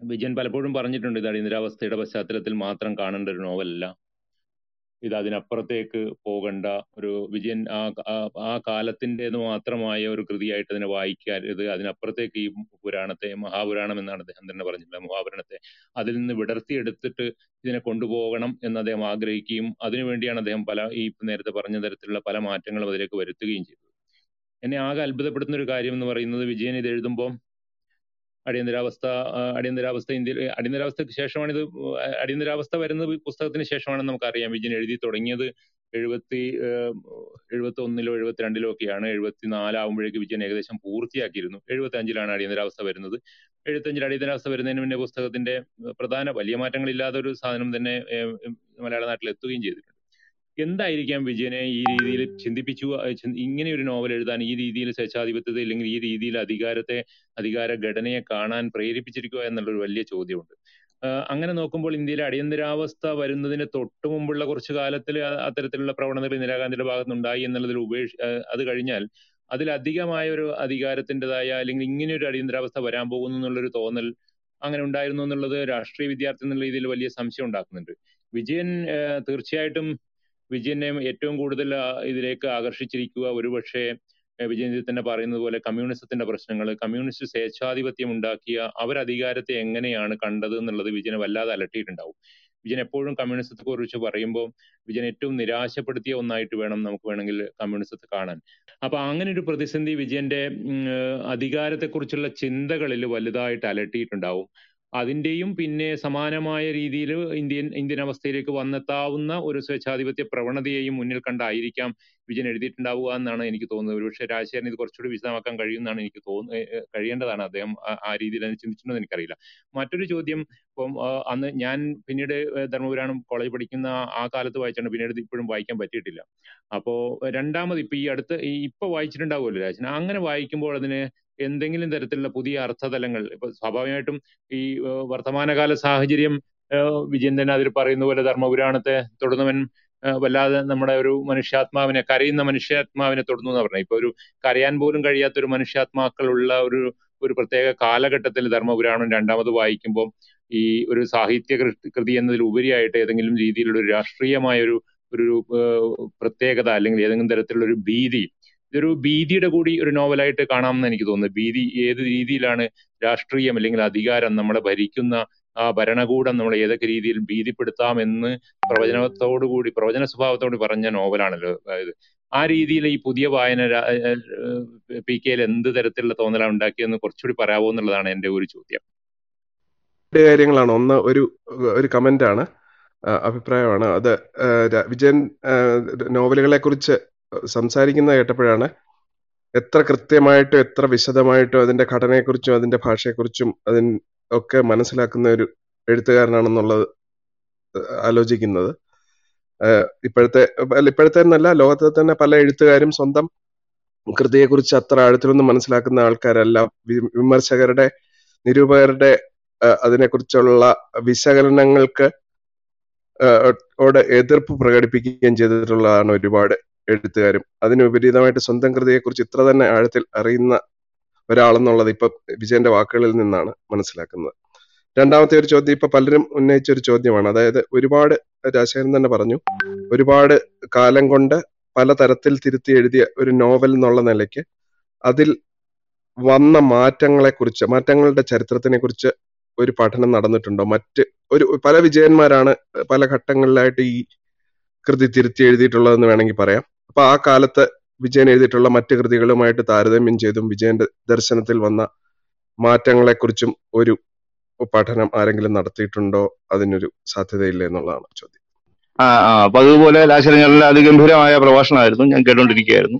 വിജയൻ പലപ്പോഴും പറഞ്ഞിട്ടുണ്ട് ഇത് അടിയന്തരാവസ്ഥയുടെ പശ്ചാത്തലത്തിൽ മാത്രം കാണേണ്ട ഒരു നോവലല്ല. ഇത് അതിനപ്പുറത്തേക്ക് പോകണ്ട ഒരു വിജയൻ ആ ആ- കാലത്തിന്റെത് മാത്രമായ ഒരു കൃതിയായിട്ട് അതിനെ വായിക്കരുത്. അതിനപ്പുറത്തേക്ക് ഈ പുരാണത്തെ മഹാപുരാണം എന്നാണ് അദ്ദേഹം തന്നെ പറഞ്ഞിട്ടുള്ളത്. മഹാപുരാണത്തെ അതിൽ നിന്ന് വിടർത്തിയെടുത്തിട്ട് ഇതിനെ കൊണ്ടുപോകണം എന്ന് അദ്ദേഹം ആഗ്രഹിക്കുകയും അതിനുവേണ്ടിയാണ് അദ്ദേഹം പല ഈ നേരത്തെ പറഞ്ഞ തരത്തിലുള്ള പല മാറ്റങ്ങളും അതിലേക്ക് വരുത്തുകയും ചെയ്തത്. എന്നെ ആകെ അത്ഭുതപ്പെടുത്തുന്ന ഒരു കാര്യം എന്ന് പറയുന്നത് വിജയൻ ഇത് എഴുതുമ്പോൾ അടിയന്തരാവസ്ഥ അടിയന്തരാവസ്ഥ ഇന്ത്യയിൽ അടിയന്തരാവസ്ഥയ്ക്ക് ശേഷമാണ് ഇത് അടിയന്തരാവസ്ഥ വരുന്നത് പുസ്തകത്തിന് ശേഷമാണെന്ന് നമുക്കറിയാം. വിജയൻ എഴുതി തുടങ്ങിയത് എഴുപത്തി എഴുപത്തി ഒന്നിലോ എഴുപത്തിരണ്ടിലോ ഒക്കെയാണ്. എഴുപത്തി നാലാവുമ്പോഴേക്ക് വിജയൻ ഏകദേശം പൂർത്തിയാക്കിയിരുന്നു. എഴുപത്തി അഞ്ചിലാണ് അടിയന്തരാവസ്ഥ വരുന്നത്. എഴുപത്തഞ്ചിൽ അടിയന്തരാവസ്ഥ വരുന്നതിന് മുന്നേ പുസ്തകത്തിന്റെ പ്രധാന വലിയ മാറ്റങ്ങളില്ലാത്ത ഒരു സാധനം തന്നെ മലയാള നാട്ടിൽ എത്തുകയും ചെയ്തിട്ടുണ്ട്. എന്തായിരിക്കാം വിജയനെ ഈ രീതിയിൽ ചിന്തിപ്പിച്ചു? ഇങ്ങനെ ഒരു നോവൽ എഴുതാൻ ഈ രീതിയിൽ സ്വേച്ഛാധിപത്യത്തെ അല്ലെങ്കിൽ ഈ രീതിയിൽ അധികാരത്തെ അധികാര ഘടനയെ കാണാൻ പ്രേരിപ്പിച്ചിരിക്കുക എന്നുള്ളൊരു വലിയ ചോദ്യമുണ്ട്. അങ്ങനെ നോക്കുമ്പോൾ ഇന്ത്യയിലെ അടിയന്തരാവസ്ഥ വരുന്നതിന് തൊട്ടു മുമ്പുള്ള കുറച്ചു കാലത്തിൽ അത്തരത്തിലുള്ള പ്രവണതകൾ ഇന്ദിരാഗാന്ധിയുടെ ഭാഗത്തുനിന്നുണ്ടായി എന്നുള്ളതിൽ ഉപേക്ഷ അത് കഴിഞ്ഞാൽ അതിലധികമായ ഒരു അധികാരത്തിന്റെതായ അല്ലെങ്കിൽ ഇങ്ങനെ ഒരു അടിയന്തരാവസ്ഥ വരാൻ പോകുന്നു എന്നുള്ളൊരു തോന്നൽ അങ്ങനെ ഉണ്ടായിരുന്നു എന്നുള്ളത് രാഷ്ട്രീയ വിദ്യാർത്ഥി എന്നുള്ള രീതിയിൽ വലിയ സംശയം ഉണ്ടാക്കുന്നുണ്ട്. വിജയൻ തീർച്ചയായിട്ടും വിജയനെ ഏറ്റവും കൂടുതൽ ഇതിലേക്ക് ആകർഷിച്ചിരിക്കുക. ഒരുപക്ഷെ വിജയൻ തന്നെ പറയുന്നത് പോലെ കമ്മ്യൂണിസത്തിന്റെ പ്രശ്നങ്ങൾ കമ്മ്യൂണിസ്റ്റ് സ്വേച്ഛാധിപത്യം ഉണ്ടാക്കിയ അവർ അധികാരത്തെ എങ്ങനെയാണ് കണ്ടത് എന്നുള്ളത് വിജയനെ വല്ലാതെ അലട്ടിയിട്ടുണ്ടാവും. വിജയൻ എപ്പോഴും കമ്മ്യൂണിസത്തെ കുറിച്ച് പറയുമ്പോൾ വിജയൻ ഏറ്റവും നിരാശപ്പെടുത്തിയ ഒന്നായിട്ട് വേണം നമുക്ക് വേണമെങ്കിൽ കമ്മ്യൂണിസത്തെ കാണാൻ. അപ്പൊ അങ്ങനെ ഒരു പ്രതിസന്ധി വിജയന്റെ അധികാരത്തെക്കുറിച്ചുള്ള ചിന്തകളിൽ വലുതായിട്ട് അലട്ടിയിട്ടുണ്ടാവും. അതിന്റെയും പിന്നെ സമാനമായ രീതിയിൽ ഇന്ത്യൻ ഇന്ത്യൻ അവസ്ഥയിലേക്ക് വന്നെത്താവുന്ന ഒരു സ്വേച്ഛാധിപത്യ പ്രവണതയെയും മുന്നിൽ കണ്ടായിരിക്കാം വിജയൻ എഴുതിയിട്ടുണ്ടാവുക എന്നാണ് എനിക്ക് തോന്നുന്നത്. ഒരുപക്ഷെ രാജശേഖരൻ ഇത് കുറച്ചുകൂടി വിശദമാക്കാൻ കഴിയുമെന്നാണ് എനിക്ക് തോന്നുന്നത്. കഴിയേണ്ടതാണ് അദ്ദേഹം ആ- രീതിയിൽ അതിനെ ചിന്തിച്ചിട്ടുണ്ടോ എനിക്കറിയില്ല. മറ്റൊരു ചോദ്യം ഇപ്പം അന്ന് ഞാൻ പിന്നീട് ധർമ്മപുരാണം കോളേജ് പഠിക്കുന്ന ആ- കാലത്ത് വായിച്ചാണ് പിന്നീട് ഇപ്പോഴും വായിക്കാൻ പറ്റിയിട്ടില്ല. അപ്പോൾ രണ്ടാമത് ഇപ്പൊ ഈ അടുത്ത് ഇപ്പൊ വായിച്ചിട്ടുണ്ടാവുമല്ലോ രാജൻ അങ്ങനെ വായിക്കുമ്പോൾ അതിന് എന്തെങ്കിലും തരത്തിലുള്ള പുതിയ അർത്ഥതലങ്ങൾ ഇപ്പൊ സ്വാഭാവികമായിട്ടും ഈ വർത്തമാനകാല സാഹചര്യം വിജയൻ തന്നെ അതിൽ പറയുന്ന പോലെ ധർമ്മപുരാണത്തെ തൊടുന്നവൻ വല്ലാതെ നമ്മുടെ ഒരു മനുഷ്യാത്മാവിനെ കരയുന്ന മനുഷ്യാത്മാവിനെ തൊടുന്നു എന്ന് പറഞ്ഞത്. ഇപ്പൊ ഒരു കരയാൻ പോലും കഴിയാത്ത ഒരു മനുഷ്യാത്മാക്കളുള്ള ഒരു ഒരു പ്രത്യേക കാലഘട്ടത്തിൽ ധർമ്മപുരാണം രണ്ടാമത് വായിക്കുമ്പോൾ ഈ ഒരു സാഹിത്യ കൃതി എന്നതിൽ ഉപരിയായിട്ട് ഏതെങ്കിലും രീതിയിലുള്ള ഒരു രാഷ്ട്രീയമായ ഒരു ഒരു പ്രത്യേകത അല്ലെങ്കിൽ ഏതെങ്കിലും തരത്തിലുള്ള ഒരു ഭീതി ഇതൊരു ഭീതിയുടെ കൂടി ഒരു നോവലായിട്ട് കാണാമെന്ന് എനിക്ക് തോന്നുന്നു. ഭീതി ഏത് രീതിയിലാണ് രാഷ്ട്രീയം അല്ലെങ്കിൽ അധികാരം നമ്മളെ ഭരിക്കുന്ന ആ ഭരണകൂടം നമ്മൾ ഏതൊക്കെ രീതിയിൽ ഭീതിപ്പെടുത്താം എന്ന് പ്രവചനത്തോടു കൂടി പ്രവചന സ്വഭാവത്തോട് പറഞ്ഞ നോവലാണല്ലോ. അതായത് ആ രീതിയിൽ ഈ പുതിയ വായന പി കെയിൽ എന്ത് തരത്തിലുള്ള തോന്നലാണ് ഉണ്ടാക്കിയെന്ന് കുറച്ചുകൂടി പറയാവോ എന്നുള്ളതാണ് എന്റെ ഒരു ചോദ്യം. രണ്ട് കാര്യങ്ങളാണ്. ഒന്ന് ഒരു ഒരു കമന്റ് ആണ് അഭിപ്രായമാണ്. അത് വിജയൻ നോവലുകളെ കുറിച്ച് സംസാരിക്കുന്ന കേട്ടപ്പോഴാണ് എത്ര കൃത്യമായിട്ടും എത്ര വിശദമായിട്ടും അതിന്റെ ഘടനയെക്കുറിച്ചും അതിന്റെ ഭാഷയെക്കുറിച്ചും അതിൻ ഒക്കെ മനസ്സിലാക്കുന്ന ഒരു എഴുത്തുകാരനാണെന്നുള്ളത് ആലോചിക്കുന്നത്. ഇപ്പോഴത്തെ ഇപ്പോഴത്തെ എന്നല്ല ലോകത്തെ തന്നെ പല എഴുത്തുകാരും സ്വന്തം കൃതിയെക്കുറിച്ച് അത്ര ആഴത്തിലൊന്നും മനസ്സിലാക്കുന്ന ആൾക്കാരല്ല. വിമർശകരുടെ നിരൂപകരുടെ അതിനെക്കുറിച്ചുള്ള വിശകലനങ്ങൾക്ക് ഓട് എതിർപ്പ് പ്രകടിപ്പിക്കുകയും ചെയ്തിട്ടുള്ളതാണ് ഒരുപാട് എഴുത്തുകാരും. അതിന് വിപരീതമായിട്ട് സ്വന്തം കൃതിയെക്കുറിച്ച് ഇത്ര തന്നെ ആഴത്തിൽ അറിയുന്ന ഒരാളെന്നുള്ളത് ഇപ്പൊ വിജയന്റെ വാക്കുകളിൽ നിന്നാണ് മനസ്സിലാക്കുന്നത്. രണ്ടാമത്തെ ഒരു ചോദ്യം ഇപ്പൊ പലരും ഉന്നയിച്ച ഒരു ചോദ്യമാണ്. അതായത് ഒരുപാട് രാജശേഖരൻ തന്നെ പറഞ്ഞു ഒരുപാട് കാലം കൊണ്ട് പല തരത്തിൽ തിരുത്തി എഴുതിയ ഒരു നോവൽ എന്നുള്ള നിലയ്ക്ക് അതിൽ വന്ന മാറ്റങ്ങളെ കുറിച്ച് മാറ്റങ്ങളുടെ ചരിത്രത്തിനെ കുറിച്ച് ഒരു പഠനം നടന്നിട്ടുണ്ടോ? മറ്റ് ഒരു പല വിജയന്മാരാണ് പല ഘട്ടങ്ങളിലായിട്ട് ഈ കൃതി തിരുത്തി എഴുതിയിട്ടുള്ളതെന്ന് വേണമെങ്കിൽ പറയാം. അപ്പൊ ആ കാലത്ത് വിജയൻ എഴുതിയിട്ടുള്ള മറ്റ് കൃതികളുമായിട്ട് താരതമ്യം ചെയ്തും വിജയന്റെ ദർശനത്തിൽ വന്ന മാറ്റങ്ങളെക്കുറിച്ചും ഒരു പഠനം ആരെങ്കിലും നടത്തിയിട്ടുണ്ടോ? അതിനൊരു സാധ്യതയില്ല എന്നുള്ളതാണ് ചോദ്യം. ആ ആ അപ്പൊ അതുപോലെ ലാശരങ്ങളുടെ അതിഗംഭീരമായ പ്രഭാഷണമായിരുന്നു. ഞാൻ കേട്ടോണ്ടിരിക്കുകയായിരുന്നു.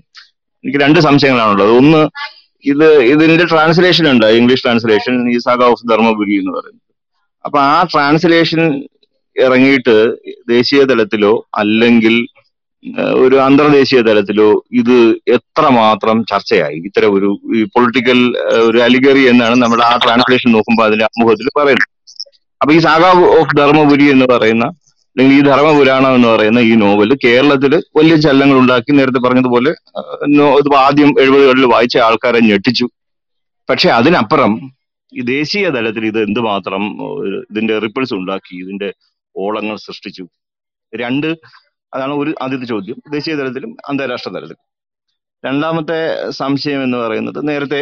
എനിക്ക് രണ്ട് സംശയങ്ങളാണുള്ളത്. ഒന്ന് ഇത് ഇതിന്റെ ട്രാൻസ്ലേഷൻ ഉണ്ട് ഇംഗ്ലീഷ് ട്രാൻസ്ലേഷൻ ഈ സാഗ ഓഫ് ധർമ്മപുരി എന്ന് പറയുന്നത്. അപ്പൊ ആ ട്രാൻസ്ലേഷൻ ഇറങ്ങിയിട്ട് ദേശീയ തലത്തിലോ അല്ലെങ്കിൽ ഒരു അന്തർദേശീയ തലത്തിലോ ഇത് എത്രമാത്രം ചർച്ചയായി? ഇത്തരം ഒരു പൊളിറ്റിക്കൽ ഒരു അലിഗറി എന്നാണ് നമ്മുടെ ആ ട്രാൻസ്ലേഷൻ നോക്കുമ്പോൾ അതിന്റെ അമുഖത്തിൽ പറയുന്നത്. അപ്പൊ ഈ സാഗ ഓഫ് ധർമ്മപുരി എന്ന് പറയുന്ന അല്ലെങ്കിൽ ഈ ധർമ്മപുരാണം എന്ന് പറയുന്ന ഈ നോവൽ കേരളത്തിൽ വലിയ ചലനങ്ങൾ ഉണ്ടാക്കി. നേരത്തെ പറഞ്ഞതുപോലെ ആദ്യം എഴുപതുകളിൽ വായിച്ച ആൾക്കാരെ ഞെട്ടിച്ചു. പക്ഷെ അതിനപ്പുറം ഈ ദേശീയ തലത്തിൽ ഇത് എന്തുമാത്രം ഇതിന്റെ റിപ്പിൾസ് ഉണ്ടാക്കി ഇതിന്റെ ഓളങ്ങൾ സൃഷ്ടിച്ചു. രണ്ട് അതാണ് ഒരു ആദ്യത്തെ ചോദ്യം. ദേശീയ തലത്തിലും അന്താരാഷ്ട്ര തലത്തിലും. രണ്ടാമത്തെ സംശയം എന്ന് പറയുന്നത് നേരത്തെ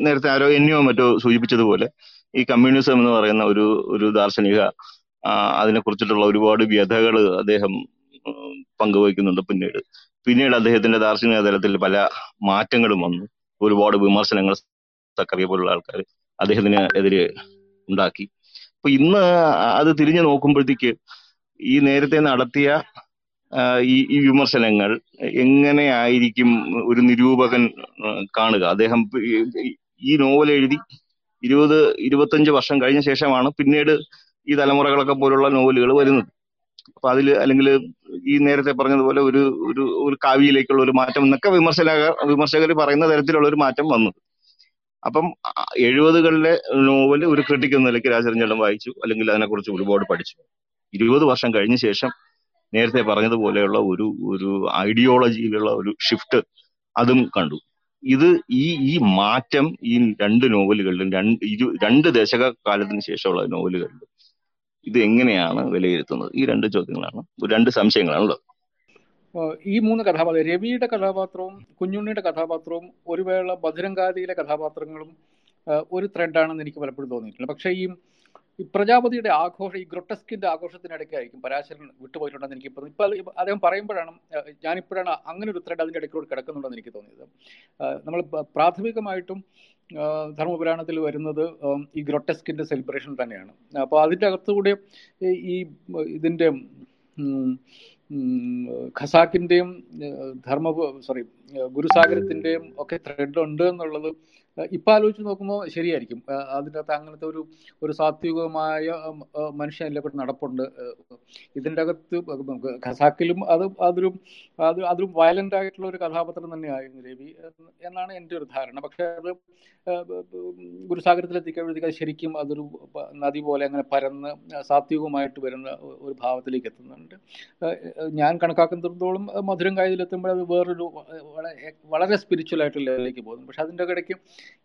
നേരത്തെ ആരോ എന്നിയോ മറ്റോ സൂചിപ്പിച്ചതുപോലെ ഈ കമ്മ്യൂണിസം എന്ന് പറയുന്ന ഒരു ഒരു ദാർശനിക അതിനെ അതിനെക്കുറിച്ചിട്ടുള്ള ഒരുപാട് വ്യഥകൾ അദ്ദേഹം പങ്കുവയ്ക്കുന്നുണ്ട് പിന്നീട്. പിന്നീട് അദ്ദേഹത്തിന്റെ ദാർശനിക തലത്തിൽ പല മാറ്റങ്ങളും വന്നു. ഒരുപാട് വിമർശനങ്ങൾ സക്കറിയ പോലുള്ള ആൾക്കാർ അദ്ദേഹത്തിന് എതിരെ ഉണ്ടാക്കി. അപ്പൊ ഇന്ന് അത് തിരിഞ്ഞു നോക്കുമ്പോഴത്തേക്ക് ഈ നേരത്തെ നടത്തിയ ഈ ഈ വിമർശനങ്ങൾ എങ്ങനെയായിരിക്കും ഒരു നിരൂപകൻ കാണുക? അദ്ദേഹം ഈ- നോവൽ എഴുതി ഇരുപത് ഇരുപത്തഞ്ച് വർഷം കഴിഞ്ഞ ശേഷമാണ് പിന്നീട് ഈ തലമുറകളൊക്കെ പോലുള്ള നോവലുകൾ വരുന്നത്. അപ്പൊ അതിൽ അല്ലെങ്കിൽ ഈ നേരത്തെ പറഞ്ഞതുപോലെ ഒരു ഒരു ഒരു കാവ്യയിലേക്കുള്ള ഒരു മാറ്റം എന്നൊക്കെ വിമർശകർ വിമർശകർ പറയുന്ന തരത്തിലുള്ള ഒരു മാറ്റം വന്നത്. അപ്പം എഴുപതുകളിലെ നോവൽ ഒരു ക്രിട്ടിക് എന്ന നിലയ്ക്ക് രാജരഞ്ജനം വായിച്ചു അല്ലെങ്കിൽ അതിനെക്കുറിച്ച് ഒരുപാട് പഠിച്ചു. ഇരുപത് വർഷം കഴിഞ്ഞ ശേഷം നേരത്തെ പറഞ്ഞതുപോലെയുള്ള ഒരു ഒരു ഐഡിയോളജിയിലുള്ള ഒരു ഷിഫ്റ്റ് അതും കണ്ടു. ഇത് ഈ ഈ മാറ്റം ഈ രണ്ട് നോവലുകളിലും രണ്ട് ഇരു രണ്ട് ദശക കാലത്തിന് ശേഷമുള്ള നോവലുകളിലും ഇത് എങ്ങനെയാണ് വിലയിരുത്തുന്നത്? ഈ രണ്ട് ചോദ്യങ്ങളാണ് രണ്ട് സംശയങ്ങളാണുള്ളത്. ഉള്ളത് ഈ മൂന്ന് കഥാപാത്രം രവിയുടെ കഥാപാത്രവും കുഞ്ഞുണ്ണിയുടെ കഥാപാത്രവും ഒരു വേള കഥാപാത്രങ്ങളും ഒരു ത്രെഡാണെന്ന് എനിക്ക് പലപ്പോഴും തോന്നിയിട്ടുണ്ട്. പക്ഷേ ഈ ഈ പ്രജാപതിയുടെ ആഘോഷം ഈ ഗ്രൊട്ടസ്കിന്റെ ആഘോഷത്തിനിടയ്ക്കായിരിക്കും പരാശരൻ വിട്ടുപോയിട്ടുണ്ടെന്ന് എനിക്ക് തോന്നുന്നു. ഇപ്പോൾ അദ്ദേഹം പറയുമ്പോഴാണ് ഞാനിപ്പോഴാണ് അങ്ങനെ ഒരു ത്രെഡ് അതിന്റെ ഇടയ്ക്കൂടെ കിടക്കുന്നുണ്ടെന്ന് എനിക്ക് തോന്നിയത്. നമ്മൾ പ്രാഥമികമായിട്ടും ധർമ്മപുരാണത്തിൽ വരുന്നത് ഈ ഗ്രൊട്ടസ്കിന്റെ സെലിബ്രേഷൻ തന്നെയാണ്. അപ്പോൾ അതിന്റെ അകത്തുകൂടെ ഈ ഇതിന്റെ ഖസാക്കിന്റെയും ധർമ്മ സോറി ഗുരുസാഗരത്തിന്റെയും ഒക്കെ ത്രെഡ് ഉണ്ട് എന്നുള്ളത് ഇപ്പം ആലോചിച്ച് നോക്കുമ്പോൾ ശരിയായിരിക്കും. അകത്ത് അങ്ങനത്തെ ഒരു ഒരു സാത്വികമായ മനുഷ്യൻ അതിലെ കൂടെ നടപ്പുണ്ട് ഇതിന്റെ അകത്ത് ഖസാക്കിലും അത് അതൊരു അത് അതൊരു വയലന്റ് ആയിട്ടുള്ള ഒരു കഥാപാത്രം തന്നെയായിരുന്നു രവി എന്ന് എന്നാണ് എന്റെ ഒരു ധാരണ. പക്ഷേ അത് ഗുരുസാഗരത്തിലെത്തിക്കഴിഞ്ഞാൽ ശരിക്കും അതൊരു നദി പോലെ അങ്ങനെ പരന്ന് സാത്വികമായിട്ട് വരുന്ന ഒരു ഭാവത്തിലേക്ക് എത്തുന്നുണ്ട്. ഞാൻ കണക്കാക്കുന്നിടത്തോളം മധുരം കായലിലെത്തുമ്പോൾ അത് വേറൊരു വളരെ സ്പിരിച്വൽ ആയിട്ടുള്ള ലെവലിലേക്ക് പോകുന്നു പക്ഷെ അതിന്റെ ഇടയ്ക്ക്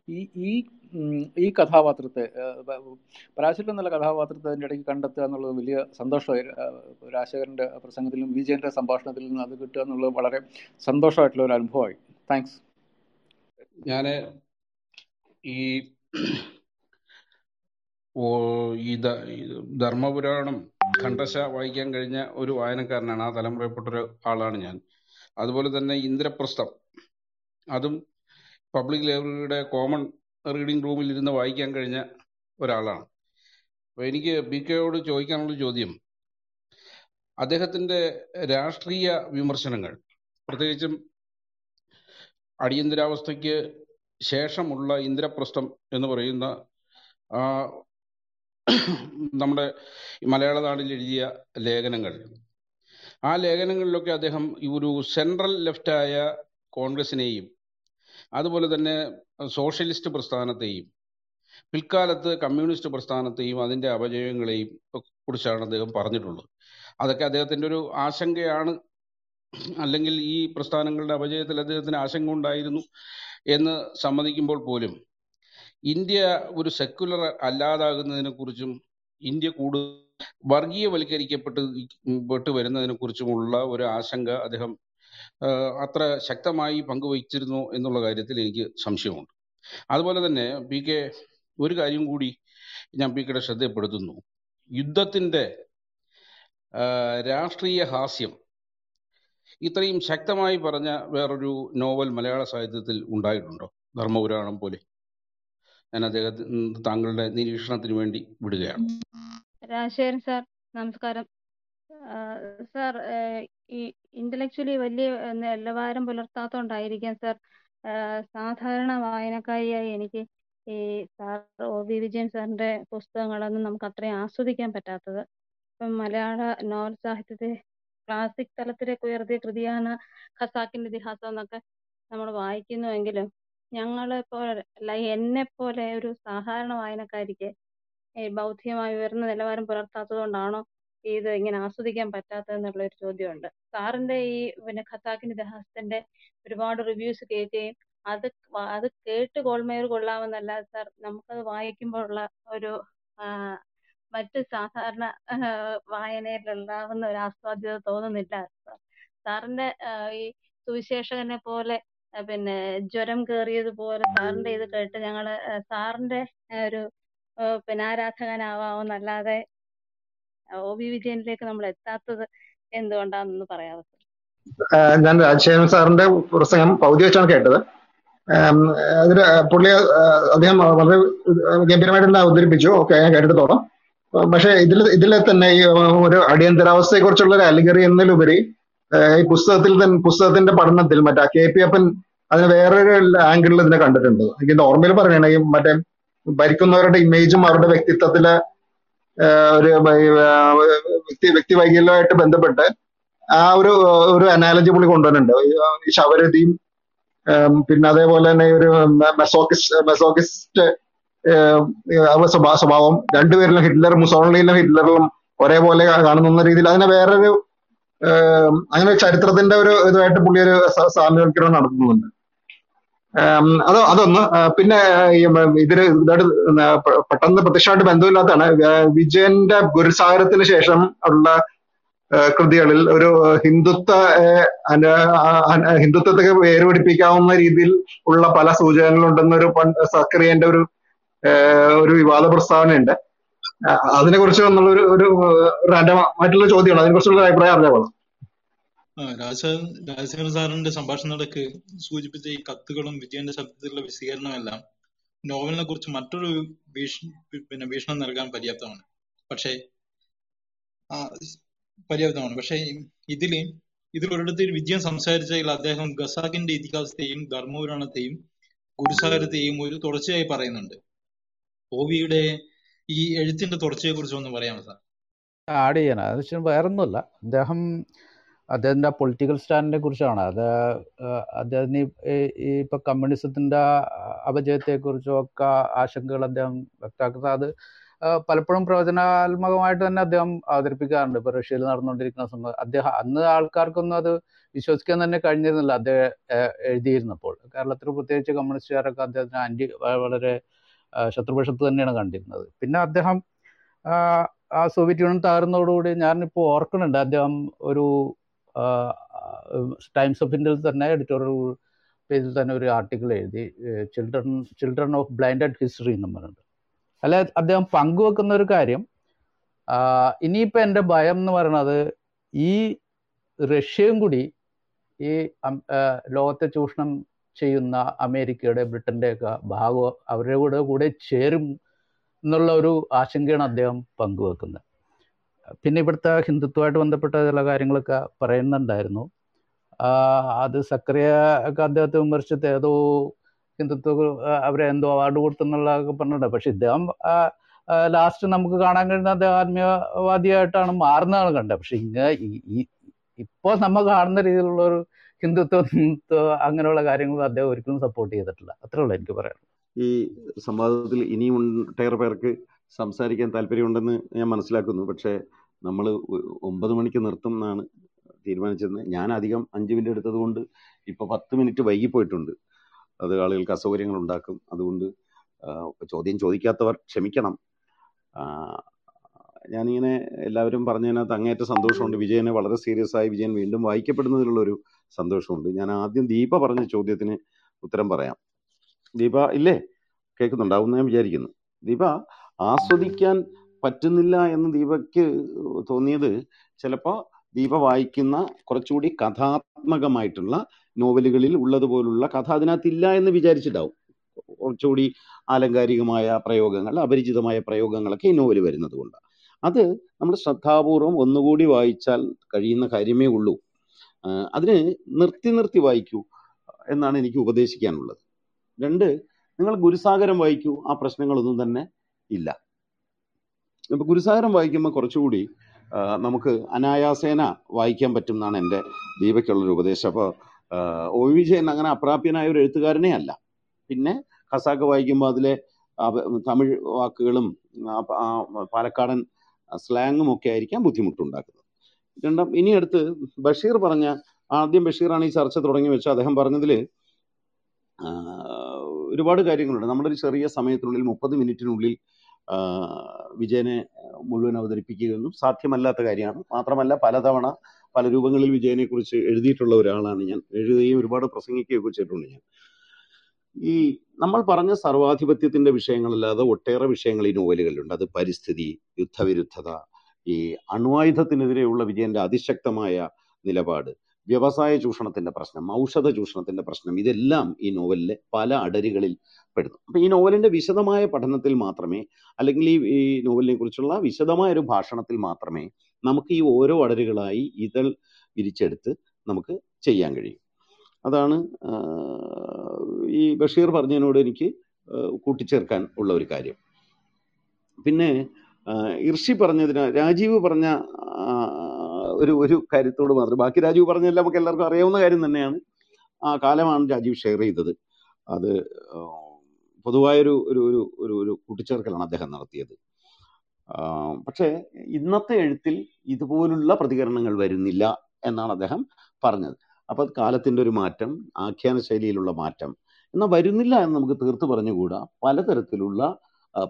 ഈ ഈ ഈ കഥാപാത്രത്തെ പരാശരൻ എന്നുള്ള കഥാപാത്രത്തെ അതിന്റെ ഇടയ്ക്ക് കണ്ടെത്തുക എന്നുള്ളത് വലിയ സന്തോഷമായി. രാജശേഖരന്റെ പ്രസംഗത്തിലും വിജയന്റെ സംഭാഷണത്തിൽ നിന്ന് അത് കിട്ടുക എന്നുള്ളത് വളരെ സന്തോഷമായിട്ടുള്ള ഒരു അനുഭവമായി. താങ്ക്സ്. ഞാൻ ഈ ഓ ഈ ധർമ്മപുരാണം ഖണ്ഡശ വായിക്കാൻ കഴിഞ്ഞ ഒരു വായനക്കാരനാണ്. ആ തലമുറയിൽപ്പെട്ട ഒരു ആളാണ് ഞാൻ. അതുപോലെ തന്നെ ഇന്ദ്രപ്രസ്ഥം. അതും പബ്ലിക് ലൈബ്രറിയുടെ കോമൺ റീഡിംഗ് റൂമിൽ ഇരുന്ന് വായിക്കാൻ കഴിഞ്ഞ ഒരാളാണ്. അപ്പോൾ എനിക്ക് ബി കെയോട് ചോദിക്കാനുള്ള ചോദ്യം. അദ്ദേഹത്തിന്റെ രാഷ്ട്രീയ വിമർശനങ്ങൾ പ്രത്യേകിച്ചും അടിയന്തരാവസ്ഥയ്ക്ക് ശേഷമുള്ള ഇന്ദ്രപ്രസ്ഥം എന്ന് പറയുന്ന നമ്മുടെ മലയാള നാടിൽ എഴുതിയ ലേഖനങ്ങൾ. ആ ലേഖനങ്ങളിലൊക്കെ അദ്ദേഹം ഈ ഒരു സെൻട്രൽ ലെഫ്റ്റായ കോൺഗ്രസിനെയും അതുപോലെ തന്നെ സോഷ്യലിസ്റ്റ് പ്രസ്ഥാനത്തെയും പിൽക്കാലത്ത് കമ്മ്യൂണിസ്റ്റ് പ്രസ്ഥാനത്തെയും അതിന്റെ അപജയങ്ങളെയും കുറിച്ചാണ് അദ്ദേഹം പറഞ്ഞിട്ടുള്ളത്. അതൊക്കെ അദ്ദേഹത്തിന്റെ ഒരു ആശങ്കയാണ്. അല്ലെങ്കിൽ ഈ പ്രസ്ഥാനങ്ങളുടെ അപജയത്തിൽ അദ്ദേഹത്തിന് ആശങ്ക ഉണ്ടായിരുന്നു എന്ന് സമ്മതിക്കുമ്പോൾ പോലും ഇന്ത്യ ഒരു സെക്യുലർ അല്ലാതാകുന്നതിനെക്കുറിച്ചും ഇന്ത്യ കൂടുതൽ വർഗീയവൽക്കരിക്കപ്പെട്ട് പെട്ട് വരുന്നതിനെ കുറിച്ചുമുള്ള ഒരു ആശങ്ക അദ്ദേഹം അത്ര ശക്തമായി പങ്കുവഹിച്ചിരുന്നു എന്നുള്ള കാര്യത്തിൽ എനിക്ക് സംശയമുണ്ട്. അതുപോലെ തന്നെ പി കെ ഒരു കാര്യം കൂടി ഞാൻ പി കെയുടെ ശ്രദ്ധപ്പെടുത്തുന്നു യുദ്ധത്തിന്റെ രാഷ്ട്രീയ ഹാസ്യം ഇത്രയും ശക്തമായി പറഞ്ഞ വേറൊരു നോവൽ മലയാള സാഹിത്യത്തിൽ ഉണ്ടായിട്ടുണ്ടോ? ധർമ്മപുരാണം പോലെ. ഞാൻ അദ്ദേഹത്തിന് താങ്കളുടെ നിരീക്ഷണത്തിന് വേണ്ടി വിടുകയാണ്. രാജശേഖരൻ സാർ നമസ്കാരം. സാർ ഈ ഇന്റലക്ച്വലി വലിയ നിലവാരം പുലർത്താത്തോണ്ടായിരിക്കാം സാർ സാധാരണ വായനക്കാരിയായി എനിക്ക് ഈ സാർ ഒ വി വിജയൻ സാറിന്റെ പുസ്തകങ്ങളൊന്നും നമുക്ക് അത്രയും ആസ്വദിക്കാൻ പറ്റാത്തത്. ഇപ്പം മലയാള നോവൽ സാഹിത്യത്തെ ക്ലാസിക് തലത്തിലേക്ക് ഉയർത്തിയ കൃതിയാണ് ഖസാക്കിന്റെ ഇതിഹാസം എന്നൊക്കെ നമ്മൾ വായിക്കുന്നുവെങ്കിലും ഞങ്ങളെ പോലെ അല്ല എന്നെ പോലെ ഒരു സാധാരണ വായനക്കാരിക്ക് ബൗദ്ധികമായി ഉയർന്ന നിലവാരം പുലർത്താത്തത് കൊണ്ടാണോ ഇത് ഇങ്ങനെ ആസ്വദിക്കാൻ പറ്റാത്തത് എന്നുള്ള ഒരു ചോദ്യമുണ്ട്. സാറിന്റെ ഈ പിന്നെ ഖസാക്കിന്റെ ഇതിഹാസത്തിന്റെ ഒരുപാട് റിവ്യൂസ് കേൾക്കുകയും അത് അത് കേട്ട് ഗോൾമേർ കൊള്ളാമെന്നല്ലാതെ സാർ നമുക്കത് വായിക്കുമ്പോഴുള്ള ഒരു മറ്റ് സാധാരണ ഉണ്ടാവുന്ന ഒരു ആസ്വാദ്യത തോന്നുന്നില്ല സാർ. സാറിന്റെ ഈ സുവിശേഷകനെ പോലെ പിന്നെ ജ്വരം കേറിയതുപോലെ സാറിന്റെ ഇത് കേട്ട് ഞങ്ങൾ സാറിന്റെ ഒരു പിന്നെ ആരാധകനാവാമെന്നല്ലാതെ ഒ വി വിജയനിലേക്ക് നമ്മൾ എത്താത്തത് എന്തുകൊണ്ടാണെന്ന് പറയാമോ ഞാൻ രാജശേഖരൻ സാറിന്റെ പ്രസംഗം പകുതി വെച്ചാണ് കേട്ടത് അതിന് പുള്ളി അദ്ദേഹം വളരെ ഗംഭീരമായിട്ട് അവതരിപ്പിച്ചു. ഓക്കെ ഞാൻ കേട്ടിടത്തോളം. പക്ഷെ ഇതിൽ ഇതിൽ തന്നെ ഈ ഒരു അടിയന്തരാവസ്ഥയെ കുറിച്ചുള്ള ഒരു അലിഗറി എന്നതിലുപരി ഈ പുസ്തകത്തിൽ തന്നെ പുസ്തകത്തിന്റെ പഠനത്തിൽ മറ്റേ കെ പി അപ്പൻ അതിന് വേറൊരു ആംഗിളിൽ ഇതിനെ കണ്ടിട്ടുണ്ട്. എനിക്ക് ഓർമ്മയിൽ പറയണേ മറ്റേ ഭരിക്കുന്നവരുടെ ഇമേജും അവരുടെ വ്യക്തിത്വത്തിലെ ഒരു വ്യക്തി വ്യക്തി വൈകല്യമായിട്ട് ബന്ധപ്പെട്ട് ആ ഒരു ഒരു അനാലജി പുള്ളി കൊണ്ടുവരുന്നുണ്ട് ഈ ശവരതിയും പിന്നെ അതേപോലെ തന്നെ ഒരു മെസോക്കിസ്റ്റ് മെസോക്കിസ്റ്റ് സ്വഭാവം രണ്ടുപേരിലും ഹിറ്റ്ലർ മുസോളിനിയിലും ഹിറ്റ്ലറിലും ഒരേപോലെ കാണുന്ന രീതിയിൽ അതിനെ വേറൊരു അങ്ങനെ ചരിത്രത്തിന്റെ ഒരു ഇതുമായിട്ട് പുള്ളി ഒരു സാമ്യവൽക്കരണം നടത്തുന്നുണ്ട്. അത് അതൊന്ന് പിന്നെ ഇതിന് ഇതായിട്ട് പെട്ടെന്ന് പ്രത്യക്ഷമായിട്ട് ബന്ധമില്ലാത്തതാണ്. വിജയന്റെ ഗുരുസാഗരത്തിന് ശേഷം ഉള്ള കൃതികളിൽ ഒരു ഹിന്ദുത്വ ഹിന്ദുത്വത്തെ അന- പിടിപ്പിക്കാവുന്ന രീതിയിൽ ഉള്ള പല സൂചനകളുണ്ടെന്നൊരു സക്രിയന്റെ ഒരു ഒരു വിവാദ പ്രസ്താവനയുണ്ട്. അതിനെ കുറിച്ച് ഒരു ഒരു റാൻഡമായിട്ടുള്ള ചോദ്യമാണ്. അതിനെ കുറിച്ചുള്ള അഭിപ്രായം അറിഞ്ഞാൽ കൊള്ളാം. രാജശേഖരൻ സാറിന്റെ സംഭാഷണത്തിനിടയ്ക്ക് സൂചിപ്പിച്ച ഈ കത്തുകളും വിജയന്റെ ശബ്ദത്തിലുള്ള വിശദീകരണമെല്ലാം നോവലിനെ കുറിച്ച് മറ്റൊരു പിന്നെ വീക്ഷണം നൽകാൻ പര്യാപ്തമാണ്. പക്ഷേ ആ പര്യാപ്തമാണ്. പക്ഷേ ഇതിൽ ഇതിൽ ഒരിടത്ത് വിജയൻ സംസാരിച്ചതിൽ അദ്ദേഹം ഖസാക്കിന്റെ ഇതിഹാസത്തെയും ധർമ്മപുരാണത്തെയും ഗുരുസാഗരത്തെയും ഒരു തുടർച്ചയായി പറയുന്നുണ്ട്. ഓവിയുടെ ഈ എഴുത്തിന്റെ തുടർച്ചയെ കുറിച്ച് ഒന്ന് പറയാമോ സാർ? ആഡ് ചെയ്യാനാ. അത് വെച്ചാൽ വേറൊന്നുമല്ല. അദ്ദേഹം അദ്ദേഹത്തിന്റെ പൊളിറ്റിക്കൽ സ്റ്റാൻഡിനെ കുറിച്ചാണ്. അത് അദ്ദേഹത്തിന് ഈ ഇപ്പം കമ്മ്യൂണിസത്തിന്റെ അപജയത്തെക്കുറിച്ചും ഒക്കെ ആശങ്കകൾ അദ്ദേഹം വ്യക്തമാക്കുന്നത്. അത് പലപ്പോഴും പ്രവചനാത്മകമായിട്ട് തന്നെ അദ്ദേഹം അവതരിപ്പിക്കാറുണ്ട്. ഇപ്പോൾ റഷ്യയിൽ നടന്നുകൊണ്ടിരിക്കുന്ന സംഭവം. അദ്ദേഹം അന്ന് ആൾക്കാർക്കൊന്നും അത് വിശ്വസിക്കാൻ തന്നെ കഴിഞ്ഞിരുന്നില്ല അദ്ദേഹം എഴുതിയിരുന്നപ്പോൾ. കേരളത്തിൽ പ്രത്യേകിച്ച് കമ്മ്യൂണിസ്റ്റുകാരൊക്കെ അദ്ദേഹത്തിന് ആന്റി വളരെ ശത്രുപക്ഷത്ത് തന്നെയാണ് കണ്ടിരുന്നത്. പിന്നെ അദ്ദേഹം ആ, ആ സോവിയറ്റ് യൂണിയൻ തകർന്നതോടുകൂടി ഞാനിപ്പോൾ ഓർക്കുന്നുണ്ട് അദ്ദേഹം ഒരു ടൈംസ് ഓഫ് ഇന്ത്യയിൽ തന്നെ എഡിറ്റോറിയൽ പേജിൽ തന്നെ ഒരു ആർട്ടിക്കിൾ എഴുതി children children of blinded history എന്ന് പറഞ്ഞിട്ട്. അല്ല അദ്ദേഹം പങ്കുവെക്കുന്ന ഒരു കാര്യം ഇനിയിപ്പോൾ എന്റെ ഭയം എന്ന് പറയുന്നത് ഈ റഷ്യയും കൂടി ഈ ലോകത്തെ ചൂഷണം ചെയ്യുന്ന അമേരിക്കയുടെ ബ്രിട്ടന്റെ ഒക്കെ ഭാഗം അവരുടെ കൂടെ കൂടെ ചേരും എന്നുള്ള ഒരു ആശങ്കയാണ് അദ്ദേഹം പങ്കുവെക്കുന്നത്. പിന്നെ ഇവിടുത്തെ ഹിന്ദുത്വമായിട്ട് ബന്ധപ്പെട്ട ചില കാര്യങ്ങളൊക്കെ പറയുന്നുണ്ടായിരുന്നു. അത് സക്രിയ അദ്ദേഹത്തെ വിമർശിച്ചത് ഏതോ ഹിന്ദുത്വ അവരെ എന്തോ അവാർഡ് കൊടുത്തെന്നുള്ളതൊക്കെ പറഞ്ഞിട്ടുണ്ട്. പക്ഷെ ഇദ്ദേഹം ലാസ്റ്റ് നമുക്ക് കാണാൻ കഴിയുന്ന അദ്ദേഹം ആത്മീയവാദിയായിട്ടാണ് മാറുന്നതാണ് കണ്ടത്. പക്ഷെ ഇങ്ങനെ ഇപ്പോൾ നമ്മൾ കാണുന്ന രീതിയിലുള്ള ഒരു ഹിന്ദുത്വം ഹിന്ദുത്വ അങ്ങനെയുള്ള കാര്യങ്ങൾ അദ്ദേഹം ഒരിക്കലും സപ്പോർട്ട് ചെയ്തിട്ടില്ല. അത്രേ ഉള്ളൂ എനിക്ക് പറയാനുള്ളത്. ഈ സംവാദത്തിൽ ഇനിയും ഒട്ടേറെ പേർക്ക് സംസാരിക്കാൻ താല്പര്യമുണ്ടെന്ന് ഞാൻ മനസ്സിലാക്കുന്നു. പക്ഷേ നമ്മൾ ഒമ്പത് മണിക്ക് നിർത്തും എന്നാണ് തീരുമാനിച്ചിരുന്നത് ഞാൻ അധികം അഞ്ച് മിനിറ്റ് എടുത്തത് കൊണ്ട് ഇപ്പോൾ പത്ത് മിനിറ്റ് വൈകിപ്പോയിട്ടുണ്ട്. അത് ആളുകൾക്ക് അസൗകര്യങ്ങൾ ഉണ്ടാക്കും. അതുകൊണ്ട് ചോദ്യം ചോദിക്കാത്തവർ ക്ഷമിക്കണം. ഞാനിങ്ങനെ എല്ലാവരും പറഞ്ഞതിനകത്ത് അങ്ങേറ്റ സന്തോഷമുണ്ട്. വിജയനെ വളരെ സീരിയസ് ആയി വിജയൻ വീണ്ടും വായിക്കപ്പെടുന്നതിലുള്ളൊരു സന്തോഷമുണ്ട്. ഞാൻ ആദ്യം ദീപ പറഞ്ഞ ചോദ്യത്തിന് ഉത്തരം പറയാം. ദീപ ഇല്ലേ? കേൾക്കുന്നുണ്ടാവും ഞാൻ വിചാരിക്കുന്നു. ദീപ ആസ്വദിക്കാൻ പറ്റുന്നില്ല എന്ന് ദീപയ്ക്ക് തോന്നിയത് ചിലപ്പോൾ ദീപ വായിക്കുന്ന കുറച്ചുകൂടി കഥാത്മകമായിട്ടുള്ള നോവലുകളിൽ ഉള്ളതുപോലുള്ള കഥ അതിനകത്തില്ല എന്ന് വിചാരിച്ചിട്ടാവും. കുറച്ചുകൂടി ആലങ്കാരികമായ പ്രയോഗങ്ങൾ അപരിചിതമായ പ്രയോഗങ്ങളൊക്കെ ഈ നോവൽ വരുന്നത് കൊണ്ട്. അത് നമ്മൾ ശ്രദ്ധാപൂർവം ഒന്നുകൂടി വായിച്ചാൽ കഴിയുന്ന കാര്യമേ ഉള്ളൂ. അതിന് നിർത്തി നിർത്തി വായിക്കൂ എന്നാണ് എനിക്ക് ഉപദേശിക്കാനുള്ളത്. രണ്ട് നിങ്ങൾ ഗുരുസാഗരം വായിക്കൂ ആ പ്രശ്നങ്ങളൊന്നും തന്നെ ഇല്ല. ഇപ്പൊ ഗുരുസാഗരം വായിക്കുമ്പോൾ കുറച്ചുകൂടി നമുക്ക് അനായാസേന വായിക്കാൻ പറ്റും എന്നാണ് എന്റെ ദീപയ്ക്കുള്ളൊരു ഉപദേശം. അപ്പോൾ ഒ വിജയൻ അങ്ങനെ അപ്രാപ്യനായ ഒരു എഴുത്തുകാരനെ അല്ല. പിന്നെ ഖസാക്ക് വായിക്കുമ്പോൾ അതിലെ തമിഴ് വാക്കുകളും പാലക്കാടൻ സ്ലാങ്ങും ഒക്കെ ആയിരിക്കാം ബുദ്ധിമുട്ടുണ്ടാക്കുന്നത്. രണ്ടാം ഇനി അടുത്ത് ബഷീർ പറഞ്ഞ ആദ്യം ബഷീറാണ് ഈ ചർച്ച തുടങ്ങി വെച്ച അദ്ദേഹം പറഞ്ഞതിൽ ഒരുപാട് കാര്യങ്ങളുണ്ട്. നമ്മുടെ ഒരു ചെറിയ സമയത്തിനുള്ളിൽ മുപ്പത് മിനിറ്റിനുള്ളിൽ വിജയനെ മുഴുവൻ അവതരിപ്പിക്കുകയൊന്നും സാധ്യമല്ലാത്ത കാര്യമാണ്. മാത്രമല്ല പലതവണ പല രൂപങ്ങളിൽ വിജയനെ കുറിച്ച് എഴുതിയിട്ടുള്ള ഒരാളാണ് ഞാൻ. എഴുതുകയും ഒരുപാട് പ്രസംഗിക്കുകയൊക്കെ ചെയ്തിട്ടുണ്ട് ഞാൻ. ഈ നമ്മൾ പറഞ്ഞ സർവാധിപത്യത്തിന്റെ വിഷയങ്ങളല്ലാതെ ഒട്ടേറെ വിഷയങ്ങൾ ഈ നോവലുകളിലുണ്ട്. അത് പരിസ്ഥിതി യുദ്ധവിരുദ്ധത ഈ അണ്വായുധത്തിനെതിരെയുള്ള വിജയന്റെ അതിശക്തമായ നിലപാട് വ്യവസായ ചൂഷണത്തിന്റെ പ്രശ്നം ഔഷധ ചൂഷണത്തിന്റെ പ്രശ്നം ഇതെല്ലാം ഈ നോവലിലെ പല അടരികളിൽ പെടുന്നു. അപ്പൊ ഈ നോവലിന്റെ വിശദമായ പഠനത്തിൽ മാത്രമേ അല്ലെങ്കിൽ ഈ ഈ നോവലിനെ കുറിച്ചുള്ള വിശദമായ ഒരു ഭാഷണത്തിൽ മാത്രമേ നമുക്ക് ഈ ഓരോ അടരുകളായി ഇതൾ വിരിച്ചെടുത്ത് നമുക്ക് ചെയ്യാൻ കഴിയും. അതാണ് ഈ ബഷീർ പറഞ്ഞതിനോട് എനിക്ക് കൂട്ടിച്ചേർക്കാൻ ഉള്ള ഒരു കാര്യം. പിന്നെ ഇർഷി പറഞ്ഞതിന് രാജീവ് പറഞ്ഞ ഒരു ഒരു കാര്യത്തോട് മാത്രം. ബാക്കി രാജീവ് പറഞ്ഞെല്ലാം നമുക്ക് എല്ലാവർക്കും അറിയാവുന്ന കാര്യം തന്നെയാണ്. ആ കാലമാണ് രാജീവ് ഷെയർ ചെയ്തത്. അത് പൊതുവായൊരു ഒരു ഒരു ഒരു ഒരു കൂട്ടിച്ചേർക്കലാണ് അദ്ദേഹം നടത്തിയത്. പക്ഷേ ഇന്നത്തെ എഴുത്തിൽ ഇതുപോലുള്ള പ്രതികരണങ്ങൾ വരുന്നില്ല എന്നാണ് അദ്ദേഹം പറഞ്ഞത്. അപ്പോൾ കാലത്തിന്റെ ഒരു മാറ്റം ആഖ്യാന ശൈലിയിലുള്ള മാറ്റം എന്നാൽ വരുന്നില്ല എന്ന് നമുക്ക് തീർത്ത് പറഞ്ഞുകൂടാ. പലതരത്തിലുള്ള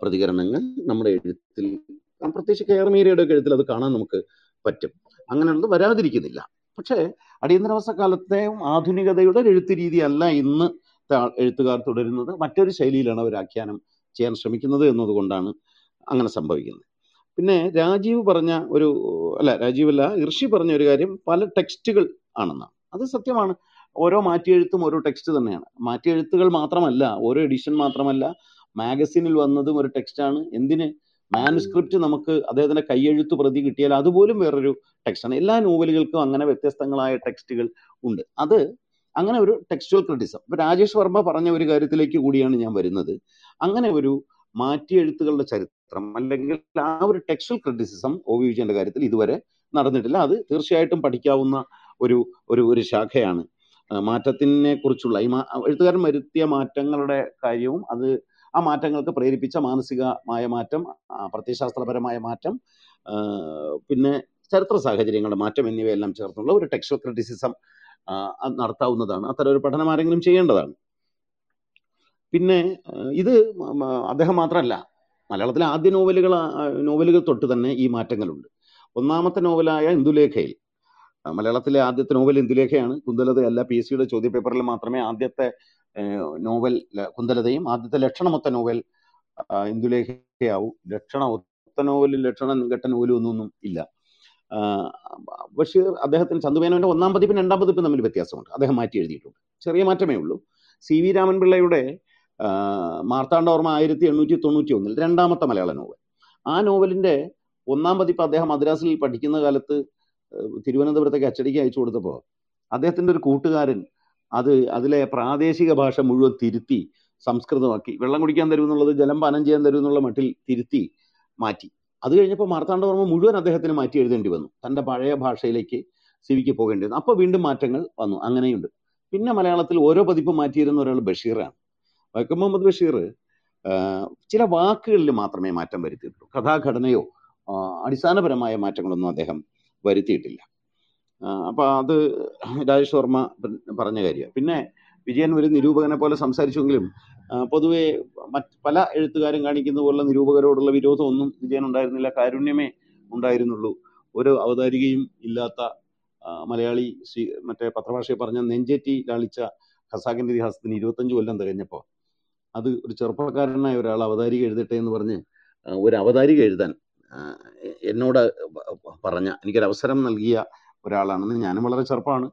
പ്രതികരണങ്ങൾ നമ്മുടെ എഴുത്തിൽ പ്രത്യേകിച്ച് കെ ആർ മീരയുടെ എഴുത്തിൽ അത് കാണാൻ നമുക്ക് പറ്റും. അങ്ങനെയുള്ളത് വരാതിരിക്കുന്നില്ല. പക്ഷേ അടിയന്തരാവസ്ഥ കാലത്തെ ആധുനികതയുടെ എഴുത്ത് രീതി അല്ല ഇന്ന് എഴുത്തുകാർ തുടരുന്നത്. മറ്റൊരു ശൈലിയിലാണ് അവർ ആഖ്യാനം ചെയ്യാൻ ശ്രമിക്കുന്നത് എന്നതുകൊണ്ടാണ് അങ്ങനെ സംഭവിക്കുന്നത്. പിന്നെ രാജീവ് പറഞ്ഞ ഒരു അല്ല രാജീവല്ല ഋഷി പറഞ്ഞ ഒരു കാര്യം പല ടെക്സ്റ്റുകൾ ആണെന്നാണ്. അത് സത്യമാണ്. ഓരോ മാറ്റിയെഴുത്തും ഓരോ ടെക്സ്റ്റ് തന്നെയാണ്. മാറ്റിയെഴുത്തുകൾ മാത്രമല്ല ഓരോ എഡിഷൻ മാത്രമല്ല മാഗസിനിൽ വന്നതും ഒരു ടെക്സ്റ്റാണ്. എന്തിന്? മാനുസ്ക്രിപ്റ്റ് നമുക്ക് അദ്ദേഹത്തിന്റെ കയ്യെഴുത്ത് പ്രതി കിട്ടിയാൽ അതുപോലും വേറൊരു ടെക്സ്റ്റാണ് എല്ലാ നോവലുകൾക്കും അങ്ങനെ വ്യത്യസ്തങ്ങളായ ടെക്സ്റ്റുകൾ ഉണ്ട്. അത് അങ്ങനെ ഒരു ടെക്സ്റ്റുവൽ ക്രിറ്റിസം ഇപ്പൊ രാജേഷ് വർമ്മ പറഞ്ഞ ഒരു കാര്യത്തിലേക്ക് കൂടിയാണ് ഞാൻ വരുന്നത്. അങ്ങനെ ഒരു മാറ്റിയെഴുത്തുകളുടെ ചരിത്രം അല്ലെങ്കിൽ ആ ഒരു ടെക്സ്റ്റുവൽ ക്രിറ്റിസിസം ഒ വി വിജയന്റെ കാര്യത്തിൽ ഇതുവരെ നടന്നിട്ടില്ല. അത് തീർച്ചയായിട്ടും പഠിക്കാവുന്ന ഒരു ഒരു ഒരു ശാഖയാണ്. മാറ്റത്തിനെ കുറിച്ചുള്ള ഈ എഴുത്തുകാരൻ വരുത്തിയ മാറ്റങ്ങളുടെ കാര്യവും അത് ആ മാറ്റങ്ങൾക്ക് പ്രേരിപ്പിച്ച മാനസികമായ മാറ്റം പ്രത്യയശാസ്ത്രപരമായ മാറ്റം പിന്നെ ചരിത്ര സാഹചര്യങ്ങളുടെ മാറ്റം എന്നിവയെല്ലാം ചേർന്നുള്ള ഒരു ടെക്സ്റ്റൽ ക്രിറ്റിസിസം നടത്താവുന്നതാണ്. അത്തരം ഒരു പഠനം ആരെങ്കിലും ചെയ്യേണ്ടതാണ്. പിന്നെ ഇത് അദ്ദേഹം മാത്രമല്ല മലയാളത്തിലെ ആദ്യ നോവലുകൾ നോവലുകൾ തൊട്ട് തന്നെ ഈ മാറ്റങ്ങളുണ്ട്. ഒന്നാമത്തെ നോവലായ ഇന്ദുലേഖയിൽ മലയാളത്തിലെ ആദ്യത്തെ നോവൽ ഇന്ദുലേഖയാണ്. കുന്തലതയല്ല പി എസ് സിയുടെ ചോദ്യപേപ്പറിൽ മാത്രമേ ആദ്യത്തെ നോവൽ കുന്തലതയും ആദ്യത്തെ ലക്ഷണമൊത്ത നോവൽ ഇന്ദുലേഖയാവും. ലക്ഷണമൊത്ത നോവലും ലക്ഷണം ഘട്ട നോവലും ഒന്നും ഇല്ല പക്ഷേ അദ്ദേഹത്തിന് ചന്തുമേനോന്റെ ഒന്നാം പതിപ്പും രണ്ടാം പതിപ്പും തമ്മിൽ വ്യത്യാസമുണ്ട്. അദ്ദേഹം മാറ്റി എഴുതിയിട്ടുണ്ട്. ചെറിയ മാറ്റമേ ഉള്ളൂ. സി വി രാമൻപിള്ളയുടെ മാർത്താണ്ഡവർമ്മ ആയിരത്തി എണ്ണൂറ്റി തൊണ്ണൂറ്റി ഒന്നിൽ രണ്ടാമത്തെ മലയാള നോവൽ. ആ നോവലിന്റെ ഒന്നാം പതിപ്പ് അദ്ദേഹം മദ്രാസിൽ പഠിക്കുന്ന കാലത്ത് തിരുവനന്തപുരത്തേക്ക് അച്ചടിക്ക് അയച്ചു കൊടുത്തപ്പോൾ അദ്ദേഹത്തിന്റെ ഒരു കൂട്ടുകാരൻ അത് അതിലെ പ്രാദേശിക ഭാഷ മുഴുവൻ തിരുത്തി സംസ്കൃതമാക്കി. വെള്ളം കുടിക്കാൻ തരും എന്നുള്ളത് ജലം പാനം ചെയ്യാൻ തരും എന്നുള്ള മട്ടിൽ തിരുത്തി മാറ്റി. അത് കഴിഞ്ഞപ്പോൾ മാർത്താണ്ഡവർമ്മ മുഴുവൻ അദ്ദേഹത്തിന് മാറ്റി എഴുതേണ്ടി വന്നു. തന്റെ പഴയ ഭാഷയിലേക്ക് സിവിക്ക് പോകേണ്ടി വന്നു. അപ്പോൾ വീണ്ടും മാറ്റങ്ങൾ വന്നു. അങ്ങനെയുണ്ട്. പിന്നെ മലയാളത്തിൽ ഓരോ പതിപ്പ് മാറ്റിയിരുന്ന ഒരാൾ ബഷീറാണ്. വൈക്കം മുഹമ്മദ് ബഷീർ ചില വാക്കുകളിൽ മാത്രമേ മാറ്റം വരുത്തിയിട്ടുള്ളൂ. കഥാഘടനയോ അടിസ്ഥാനപരമായ മാറ്റങ്ങളൊന്നും അദ്ദേഹം വരുത്തിയിട്ടില്ല. ആഹ്, അപ്പൊ അത് രാജേഷ് വർമ്മ പറഞ്ഞ കാര്യമാണ്. പിന്നെ വിജയൻ ഒരു നിരൂപകനെ പോലെ സംസാരിച്ചെങ്കിലും പൊതുവെ മറ്റ് പല എഴുത്തുകാരും കാണിക്കുന്ന പോലുള്ള നിരൂപകരോടുള്ള വിരോധമൊന്നും വിജയൻ ഉണ്ടായിരുന്നില്ല. കാരുണ്യമേ ഉണ്ടായിരുന്നുള്ളൂ. ഒരു അവതാരികയും ഇല്ലാത്ത മലയാളി മറ്റേ പത്രഭാഷയെ പറഞ്ഞ നെഞ്ചേറ്റി ലാളിച്ച ഖസാക്കിന്റെ ഇതിഹാസത്തിന് ഇരുപത്തഞ്ച് കൊല്ലം തികഞ്ഞപ്പോൾ അത് ഒരു ചെറുപ്പക്കാരനായ ഒരാൾ അവതാരിക എഴുതട്ടെ എന്ന് പറഞ്ഞ് ഒരു അവതാരിക എഴുതാൻ എന്നോട് പറഞ്ഞ എനിക്കൊരു അവസരം നൽകിയ ഒരാളാണെന്ന് ഞാനും വളരെ ചെറുപ്പമാണ്.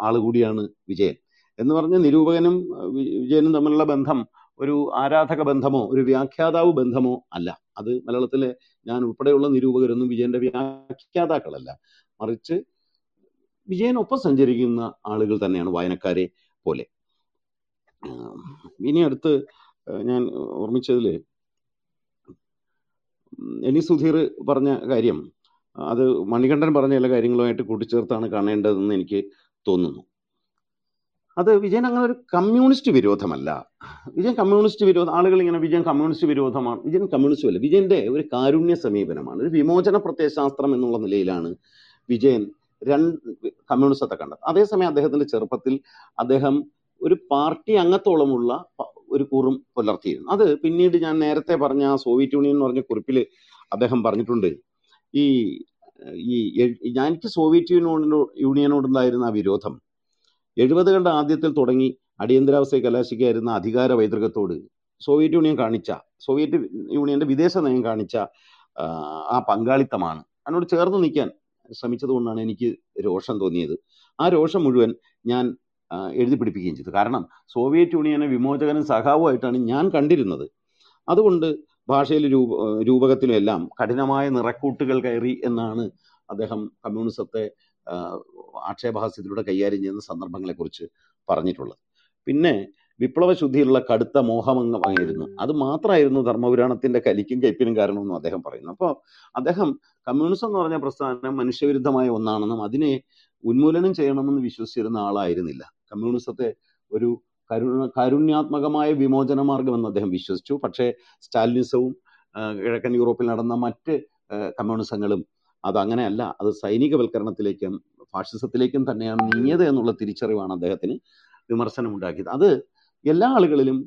ആൾ കൂടിയാണ് വിജയൻ. എന്ന് പറഞ്ഞ നിരൂപകനും വിജയനും തമ്മിലുള്ള ബന്ധം ഒരു ആരാധക ബന്ധമോ ഒരു വ്യാഖ്യാതാവ് ബന്ധമോ അല്ല. അത് മലയാളത്തിലെ ഞാൻ ഉൾപ്പെടെയുള്ള നിരൂപകരൊന്നും വിജയന്റെ വ്യാഖ്യാതാക്കളല്ല. മറിച്ച് വിജയനൊപ്പം സഞ്ചരിക്കുന്ന ആളുകൾ തന്നെയാണ് വായനക്കാരെ പോലെ. ഇനി അടുത്ത് ഞാൻ ഓർമ്മിച്ചതിൽ എനി സുധീർ പറഞ്ഞ കാര്യം. അത് മണികണ്ഠൻ പറഞ്ഞ എല്ലാ കാര്യങ്ങളുമായിട്ട് കൂട്ടിച്ചേർത്താണ് കാണേണ്ടതെന്ന് എനിക്ക് തോന്നുന്നു. അത് വിജയൻ അങ്ങനെ ഒരു കമ്മ്യൂണിസ്റ്റ് വിരോധമല്ല. വിജയൻ കമ്മ്യൂണിസ്റ്റ് വിരോധം ആളുകൾ ഇങ്ങനെ വിജയൻ കമ്മ്യൂണിസ്റ്റ് വിരോധമാണ്. വിജയൻ കമ്മ്യൂണിസ്റ്റ് അല്ല വിജയന്റെ ഒരു കാരുണ്യ സമീപനമാണ്. ഒരു വിമോചന പ്രത്യയശാസ്ത്രം എന്നുള്ള നിലയിലാണ് വിജയൻ രണ്ട് കമ്മ്യൂണിസത്തെ കണ്ടത്. അതേസമയം അദ്ദേഹത്തിന്റെ ചെറുപ്പത്തിൽ അദ്ദേഹം ഒരു പാർട്ടി അംഗത്തോളമുള്ള ഒരു കൂറും പുലർത്തിയിരുന്നു. അത് പിന്നീട് ഞാൻ നേരത്തെ പറഞ്ഞ ആ സോവിയറ്റ് യൂണിയൻ എന്ന് പറഞ്ഞ കുറിപ്പിൽ അദ്ദേഹം പറഞ്ഞിട്ടുണ്ട്. ഈ ഈ എനിക്ക് സോവിയറ്റ് യൂണിയനോ യൂണിയനോടുണ്ടായിരുന്ന ആ വിരോധം എഴുപതുകളുടെ ആദ്യത്തിൽ തുടങ്ങി അടിയന്തരാവസ്ഥയെ കലാശിക്കായിരുന്ന അധികാര വൈതൃകത്തോട് സോവിയറ്റ് യൂണിയൻ കാണിച്ച സോവിയറ്റ് യൂണിയന്റെ വിദേശ നയം കാണിച്ച ആ, പങ്കാളിത്തമാണ്. അതിനോട് ചേർന്ന് നിൽക്കാൻ ശ്രമിച്ചതുകൊണ്ടാണ് എനിക്ക് രോഷം തോന്നിയത്. ആ രോഷം മുഴുവൻ ഞാൻ എഴുതി പിടിപ്പിക്കുകയും ചെയ്തു. കാരണം സോവിയറ്റ് യൂണിയനെ വിമോചകനും സഖാവുമായിട്ടാണ് ഞാൻ കണ്ടിരുന്നത്. അതുകൊണ്ട് ഭാഷയിൽ രൂപ രൂപകത്തിലും എല്ലാം കഠിനമായ നിറക്കൂട്ടുകൾ കയറി എന്നാണ് അദ്ദേഹം കമ്മ്യൂണിസത്തെ ആക്ഷേപഹാസ്യത്തിലൂടെ കൈകാര്യം ചെയ്യുന്ന സന്ദർഭങ്ങളെക്കുറിച്ച് പറഞ്ഞിട്ടുള്ളത്. പിന്നെ വിപ്ലവ ശുദ്ധിയിലുള്ള കടുത്ത മോഹമംഗമായിരുന്നു അത് മാത്രമായിരുന്നു ധർമ്മപുരാണത്തിന്റെ കലിക്കും കയ്പിനും കാരണമെന്നും അദ്ദേഹം പറയുന്നു. അപ്പോൾ അദ്ദേഹം കമ്മ്യൂണിസം എന്ന് പറഞ്ഞ പ്രസ്ഥാനം മനുഷ്യവിരുദ്ധമായ ഒന്നാണെന്നും അതിനെ ഉന്മൂലനം ചെയ്യണമെന്ന് വിശ്വസിച്ചിരുന്ന ആളായിരുന്നില്ല. കമ്മ്യൂണിസത്തെ ഒരു കരുണ കാരുണ്യാത്മകമായ വിമോചന മാർഗമെന്ന് അദ്ദേഹം വിശ്വസിച്ചു. പക്ഷേ സ്റ്റാലിനിസവും കിഴക്കൻ യൂറോപ്പിൽ നടന്ന മറ്റ് കമ്മ്യൂണിസങ്ങളും അതങ്ങനെയല്ല അത് സൈനികവൽക്കരണത്തിലേക്കും ഫാഷിസത്തിലേക്കും തന്നെയാണ് നീങ്ങിയത് എന്നുള്ള തിരിച്ചറിവാണ് അദ്ദേഹത്തിന് വിമർശനമുണ്ടാക്കിയത്. അത് എല്ലാ ആളുകളിലും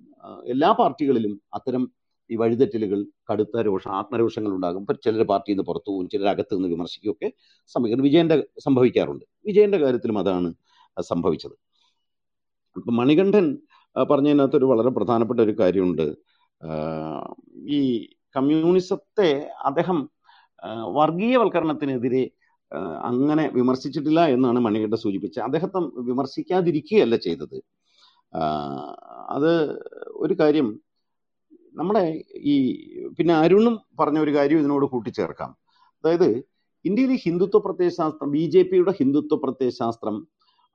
എല്ലാ പാർട്ടികളിലും അത്തരം ഈ വഴിതെറ്റലുകൾ കടുത്ത രോഷ ആത്മരോഷങ്ങൾ ഉണ്ടാകും. ചിലർ പാർട്ടിയിൽ നിന്ന് പുറത്തു പോകും ചിലർ അകത്ത് നിന്ന് വിമർശിക്കുകയൊക്കെ സംഭവിക്കുന്നു വിജയന്റെ സംഭവിക്കാറുണ്ട്. വിജയന്റെ കാര്യത്തിലും അതാണ് സംഭവിച്ചത്. ഇപ്പം മണികണ്ഠൻ ആ, പറഞ്ഞതിനകത്ത് ഒരു വളരെ പ്രധാനപ്പെട്ട ഒരു കാര്യമുണ്ട്. ഈ കമ്മ്യൂണിസത്തെ അദ്ദേഹം വർഗീയവൽക്കരണത്തിനെതിരെ അങ്ങനെ വിമർശിച്ചിട്ടില്ല എന്നാണ് മണികണ്ഠൻ സൂചിപ്പിച്ചത്. അദ്ദേഹത്തെ വിമർശിക്കാതിരിക്കുകയല്ല ചെയ്തത്. അത് ഒരു കാര്യം നമ്മുടെ ഈ പിന്നെ അരുണും പറഞ്ഞ ഒരു കാര്യം ഇതിനോട് കൂട്ടിച്ചേർക്കാം. അതായത് ഇന്ത്യയിലെ ഹിന്ദുത്വ പ്രത്യയശാസ്ത്രം ബി ജെ പിയുടെ ഹിന്ദുത്വ പ്രത്യയശാസ്ത്രം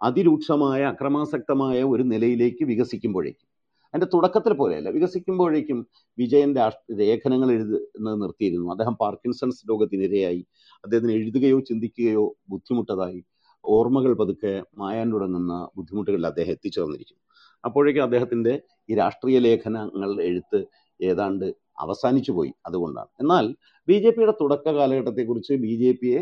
അതിരൂക്ഷമായ അക്രമാസക്തമായ ഒരു നിലയിലേക്ക് വികസിക്കുമ്പോഴേക്കും അതിന്റെ തുടക്കത്തിൽ പോലെയല്ല വികസിക്കുമ്പോഴേക്കും വിജയൻ രാഷ്ട്ര ലേഖനങ്ങൾ എഴുതുന്നത് നിർത്തിയിരുന്നു. അദ്ദേഹം പാർക്കിൻസൺസ് രോഗത്തിനിരയായി അദ്ദേഹത്തിന് എഴുതുകയോ ചിന്തിക്കുകയോ ബുദ്ധിമുട്ടതായി ഓർമ്മകൾ പതുക്കെ മായാൻ തുടങ്ങുന്ന ബുദ്ധിമുട്ടുകളിൽ അദ്ദേഹം എത്തിച്ചേർന്നിരിക്കും അപ്പോഴേക്കും അദ്ദേഹത്തിന്റെ ഈ രാഷ്ട്രീയ ലേഖനങ്ങൾ എഴുത്ത് ഏതാണ്ട് അവസാനിച്ചു പോയി അതുകൊണ്ടാണ്. എന്നാൽ ബി ജെ പിയുടെ തുടക്ക കാലഘട്ടത്തെക്കുറിച്ച് ബി ജെ പിയെ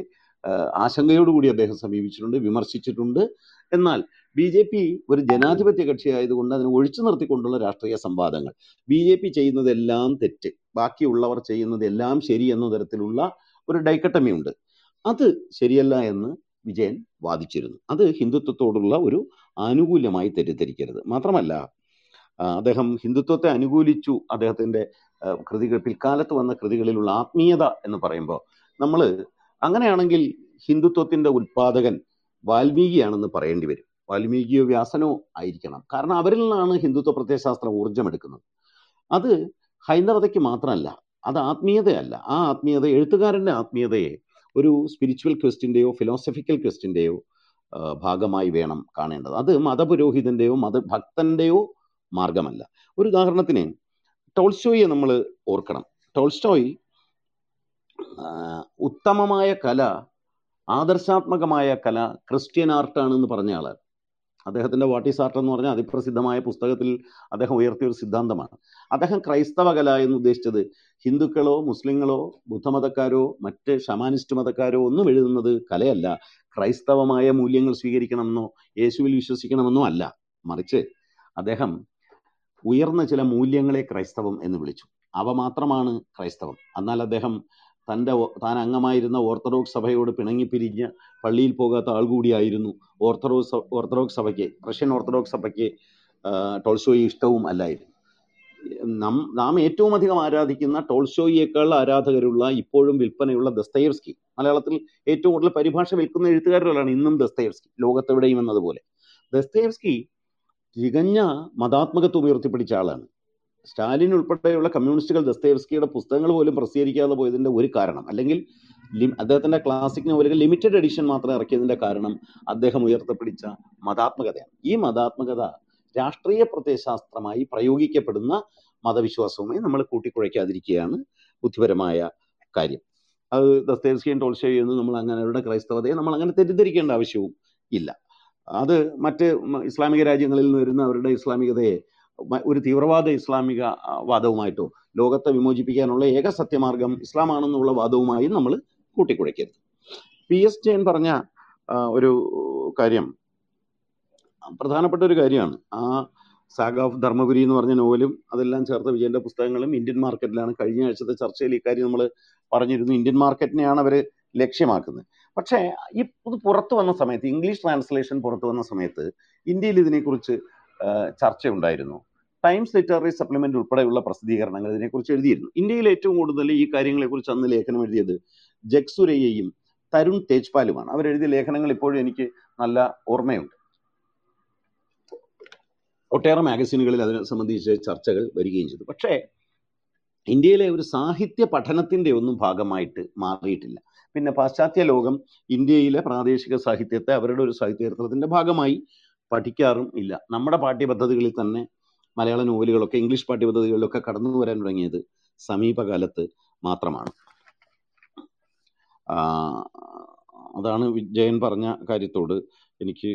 ആശങ്കയോടുകൂടി അദ്ദേഹം സമീപിച്ചിട്ടുണ്ട് വിമർശിച്ചിട്ടുണ്ട്. എന്നാൽ ബി ജെ പി ഒരു ജനാധിപത്യ കക്ഷിയായതുകൊണ്ട് അതിനെ ഒഴിച്ചു നിർത്തിക്കൊണ്ടുള്ള രാഷ്ട്രീയ സംവാദങ്ങൾ. ബി ജെ പി ചെയ്യുന്നതെല്ലാം തെറ്റ്. ബാക്കിയുള്ളവർ ചെയ്യുന്നതെല്ലാം ശരി എന്ന തരത്തിലുള്ള ഒരു ഡൈക്കട്ടമി ഉണ്ട് അത് ശരിയല്ല എന്ന് വിജയൻ വാദിച്ചിരുന്നു. അത് ഹിന്ദുത്വത്തോടുള്ള ഒരു ആനുകൂല്യമായി തെറ്റിദ്ധരിക്കരുത്. മാത്രമല്ല അദ്ദേഹം ഹിന്ദുത്വത്തെ അനുകൂലിച്ചു. അദ്ദേഹത്തിന്റെ കൃതികൾ പിൽക്കാലത്ത് വന്ന കൃതികളിലുള്ള ആത്മീയത എന്ന് പറയുമ്പോൾ നമ്മൾ അങ്ങനെയാണെങ്കിൽ ഹിന്ദുത്വത്തിന്റെ ഉത്പാദകൻ വാൽമീകിയാണെന്ന് പറയേണ്ടി വരും. വാൽമീകിയോ വ്യാസനോ ആയിരിക്കണം. കാരണം അവരിൽ നിന്നാണ് ഹിന്ദുത്വ പ്രത്യയശാസ്ത്രം ഊർജമെടുക്കുന്നത്. അത് ഹൈന്ദവതയ്ക്ക് മാത്രമല്ല അത് ആത്മീയതയല്ല. ആ ആത്മീയത എഴുത്തുകാരന്റെ ആത്മീയതയെ ഒരു സ്പിരിച്വൽ ക്വസ്റ്റിന്റെയോ ഫിലോസഫിക്കൽ ക്വസ്റ്റിന്റെയോ ഭാഗമായി വേണം കാണേണ്ടത്. അത് മതപുരോഹിതന്റെയോ മതഭക്തന്റെയോ മാർഗമല്ല ഒരു ഉദാഹരണത്തിന് ടോൾസ്റ്റോയെ നമ്മൾ ഓർക്കണം. ടോൾസ്റ്റോയ് ഉത്തമമായ കല ആദർശാത്മകമായ കല ക്രിസ്ത്യൻ ആർട്ടാണ് എന്ന് പറഞ്ഞ ആൾ അദ്ദേഹത്തിന്റെ വാട്ട് ഈസ് ആർട്ട് എന്ന് പറഞ്ഞാൽ അതിപ്രസിദ്ധമായ പുസ്തകത്തിൽ അദ്ദേഹം ഉയർത്തിയ ഒരു സിദ്ധാന്തമാണ്. അദ്ദേഹം ക്രൈസ്തവ കല എന്ന് ഉദ്ദേശിച്ചത് ഹിന്ദുക്കളോ മുസ്ലിങ്ങളോ ബുദ്ധമതക്കാരോ മറ്റ് ഷമാനിസ്റ്റ് മതക്കാരോ ഒന്നും എഴുതുന്നത് കലയല്ല. ക്രൈസ്തവമായ മൂല്യങ്ങൾ സ്വീകരിക്കണമെന്നോ യേശുവിൽ വിശ്വസിക്കണമെന്നോ അല്ല. മറിച്ച് അദ്ദേഹം ഉയർന്ന ചില മൂല്യങ്ങളെ ക്രൈസ്തവം എന്ന് വിളിച്ചു. അവ മാത്രമാണ് ക്രൈസ്തവം. എന്നാൽ അദ്ദേഹം തന്റെ താൻ അംഗമായിരുന്ന ഓർത്തഡോക്സ് സഭയോട് പിണങ്ങിപ്പിരിഞ്ഞ് പള്ളിയിൽ പോകാത്ത ആൾ കൂടിയായിരുന്നു ഓർത്തഡോക്സ് ഓർത്തഡോക്സ് സഭയ്ക്ക് റഷ്യൻ ഓർത്തഡോക്സ് സഭയ്ക്ക് ടോൾസോയി ഇഷ്ടവും അല്ലായിരുന്നു. നാം നാം ഏറ്റവും അധികം ആരാധിക്കുന്ന ടോൾസോയിയേക്കാൾ ആരാധകരുള്ള ഇപ്പോഴും വിൽപ്പനയുള്ള ദസ്തയർസ്കി മലയാളത്തിൽ ഏറ്റവും കൂടുതൽ പരിഭാഷ വിൽക്കുന്ന എഴുത്തുകാരിലാണ് ഇന്നും ദസ്തയർസ്കി ലോകത്തെവിടെയും എന്നതുപോലെ. ദസ്തയർസ്കി തികഞ്ഞ മതാത്മകത്വം ഉയർത്തിപ്പിടിച്ച ആളാണ്. സ്റ്റാലിൻ ഉൾപ്പെടെയുള്ള കമ്മ്യൂണിസ്റ്റുകൾ ദസ്തേവ്സ്കിയുടെ പുസ്തകങ്ങൾ പോലും പ്രസിദ്ധീകരിക്കാതെ പോയതിന്റെ ഒരു കാരണം അല്ലെങ്കിൽ അദ്ദേഹത്തിന്റെ ക്ലാസിക് നോവലുകൾ ലിമിറ്റഡ് എഡിഷൻ മാത്രം ഇറക്കിയതിന്റെ കാരണം അദ്ദേഹം ഉയർത്തപ്പിടിച്ച മതാത്മകതയാണ്. ഈ മതാത്മകത രാഷ്ട്രീയ പ്രത്യയശാസ്ത്രമായി പ്രയോഗിക്കപ്പെടുന്ന മതവിശ്വാസവുമായി നമ്മൾ കൂട്ടിക്കുഴയ്ക്കാതിരിക്കുകയാണ് ബുദ്ധിപരമായ കാര്യം. അത് ദസ്തേവ്സ്കിയും ടോൾസ്റ്റോയും എന്ന് നമ്മൾ അങ്ങനെ അവരുടെ ക്രൈസ്തവതയെ നമ്മൾ അങ്ങനെ തെറ്റിദ്ധരിക്കേണ്ട ആവശ്യവും ഇല്ല. അത് മറ്റ് ഇസ്ലാമിക രാജ്യങ്ങളിൽ നിന്ന് വരുന്ന അവരുടെ ഇസ്ലാമികതയെ ഒരു തീവ്രവാദ ഇസ്ലാമിക വാദവുമായിട്ടോ ലോകത്തെ വിമോചിപ്പിക്കാനുള്ള ഏക സത്യമാർഗം ഇസ്ലാമാണെന്നുള്ള വാദവുമായും നമ്മൾ കൂട്ടിക്കുഴയ്ക്കരുത്. പി. എസ്. ജയൻ പറഞ്ഞ ഒരു കാര്യം പ്രധാനപ്പെട്ട ഒരു കാര്യമാണ്. ആ സാഗ് ഓഫ് ധർമ്മപുരി എന്ന് പറഞ്ഞ നോവലും അതെല്ലാം ചേർത്ത വിജയന്റെ പുസ്തകങ്ങളും ഇന്ത്യൻ മാർക്കറ്റിലാണ്. കഴിഞ്ഞ ആഴ്ചത്തെ ചർച്ചയിൽ ഇക്കാര്യം നമ്മൾ പറഞ്ഞിരുന്നു. ഇന്ത്യൻ മാർക്കറ്റിനെയാണ് അവർ ലക്ഷ്യമാക്കുന്നത്. പക്ഷേ ഈ പുറത്തു വന്ന സമയത്ത് ഇംഗ്ലീഷ് ട്രാൻസ്ലേഷൻ പുറത്തു വന്ന സമയത്ത് ഇന്ത്യയിൽ ഇതിനെക്കുറിച്ച് ചർച്ച ചർച്ചയുണ്ടായിരുന്നു. ടൈംസ് ലിറ്റററി സപ്ലിമെന്റ് ഉൾപ്പെടെയുള്ള പ്രസിദ്ധീകരണങ്ങൾ ഇതിനെക്കുറിച്ച് എഴുതിയിരുന്നു. ഇന്ത്യയിൽ ഏറ്റവും കൂടുതൽ ഈ കാര്യങ്ങളെക്കുറിച്ച് അന്ന് ലേഖനം എഴുതിയത് ജഗ്സുരയ്യയും തരുൺ തേജ്പാലുമാണ്. അവരെഴുതിയ ലേഖനങ്ങൾ ഇപ്പോഴും എനിക്ക് നല്ല ഓർമ്മയുണ്ട്. ഒട്ടേറെ മാഗസീനുകളിൽ അതിനെ സംബന്ധിച്ച് ചർച്ചകൾ വരികയും ചെയ്തു. പക്ഷേ ഇന്ത്യയിലെ ഒരു സാഹിത്യ പഠനത്തിന്റെ ഒന്നും ഭാഗമായിട്ട് മാറിയിട്ടില്ല. പിന്നെ പാശ്ചാത്യ ലോകം ഇന്ത്യയിലെ പ്രാദേശിക സാഹിത്യത്തെ അവരുടെ ഒരു സാഹിത്യ ചരിത്രത്തിന്റെ ഭാഗമായി പഠിക്കാറും ഇല്ല. നമ്മുടെ പാഠ്യപദ്ധതികളിൽ തന്നെ മലയാള നോവലുകളൊക്കെ ഇംഗ്ലീഷ് പാഠ്യപദ്ധതികളിലൊക്കെ കടന്നു വരാൻ തുടങ്ങിയത് സമീപകാലത്ത് മാത്രമാണ്. അതാണ് വിജയൻ പറഞ്ഞ കാര്യത്തോട് എനിക്ക്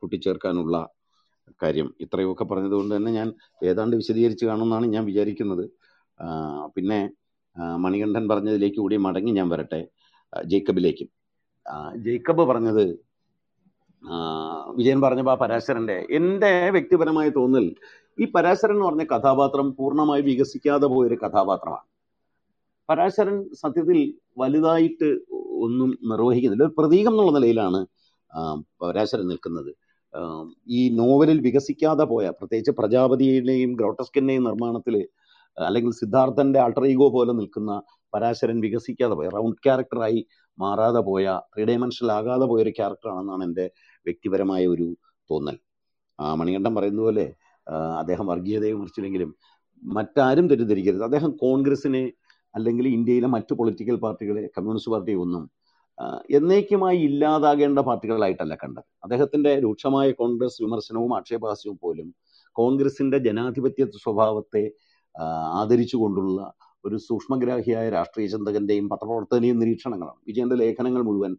കൂട്ടിച്ചേർക്കാനുള്ള കാര്യം. ഇത്രയൊക്കെ പറഞ്ഞതുകൊണ്ട് തന്നെ ഞാൻ ഏതാണ്ട് വിശദീകരിച്ച് കാണുമെന്നാണ് ഞാൻ വിചാരിക്കുന്നത്. പിന്നെ മണികണ്ഠൻ പറഞ്ഞതിലേക്ക് കൂടി മടങ്ങി ഞാൻ വരട്ടെ ജേക്കബിലേക്കും. ജേക്കബ് പറഞ്ഞത് വിജയൻ പറഞ്ഞപ്പോൾ ആ പരാശരന്റെ എന്റെ വ്യക്തിപരമായ തോന്നൽ ഈ പരാശരൻ എന്ന് പറഞ്ഞ കഥാപാത്രം പൂർണമായി വികസിക്കാതെ പോയൊരു കഥാപാത്രമാണ്. പരാശരൻ സത്യത്തിൽ വലുതായിട്ട് ഒന്നും നിർവഹിക്കുന്നില്ല. ഒരു പ്രതീകം എന്നുള്ള നിലയിലാണ് പരാശരൻ നിൽക്കുന്നത്. ഈ നോവലിൽ വികസിക്കാതെ പോയ പ്രത്യേകിച്ച് പ്രജാപതിയുടെയും ഗ്രോട്ടസ്കിന്റെയും നിർമ്മാണത്തിൽ അല്ലെങ്കിൽ സിദ്ധാർത്ഥന്റെ ആൾട്ടർ ഈഗോ പോലെ നിൽക്കുന്ന പരാശരൻ വികസിക്കാതെ പോയ. റൗണ്ട് ക്യാരക്ടറായി മാറാതെ പോയ ത്രീ ഡയമെൻഷനിൽ ആകാതെ പോയ ഒരു ക്യാരക്ടറാണെന്നാണ് എന്റെ വ്യക്തിപരമായ ഒരു തോന്നൽ. മണികണ്ഠം പറയുന്നത് പോലെ അദ്ദേഹം വർഗീയതയെ വിമർശിച്ചില്ലെങ്കിലും മറ്റാരും തെറ്റിദ്ധരിക്കരുത്. അദ്ദേഹം കോൺഗ്രസിനെ അല്ലെങ്കിൽ ഇന്ത്യയിലെ മറ്റു പൊളിറ്റിക്കൽ പാർട്ടികളെ കമ്മ്യൂണിസ്റ്റ് പാർട്ടിയെ ഒന്നും എന്നേക്കുമായി ഇല്ലാതാകേണ്ട പാർട്ടികളായിട്ടല്ല കണ്ടത്. അദ്ദേഹത്തിന്റെ രൂക്ഷമായ കോൺഗ്രസ് വിമർശനവും ആക്ഷേപഹാസ്യവും പോലും കോൺഗ്രസിന്റെ ജനാധിപത്യ സ്വഭാവത്തെ ആദരിച്ചുകൊണ്ടുള്ള ഒരു സൂക്ഷ്മഗ്രാഹിയായ രാഷ്ട്രീയ ചിന്തകന്റെയും പത്രപ്രവർത്തകന്റെയും നിരീക്ഷണങ്ങളാണ്. വിജയന്റെ ലേഖനങ്ങൾ മുഴുവൻ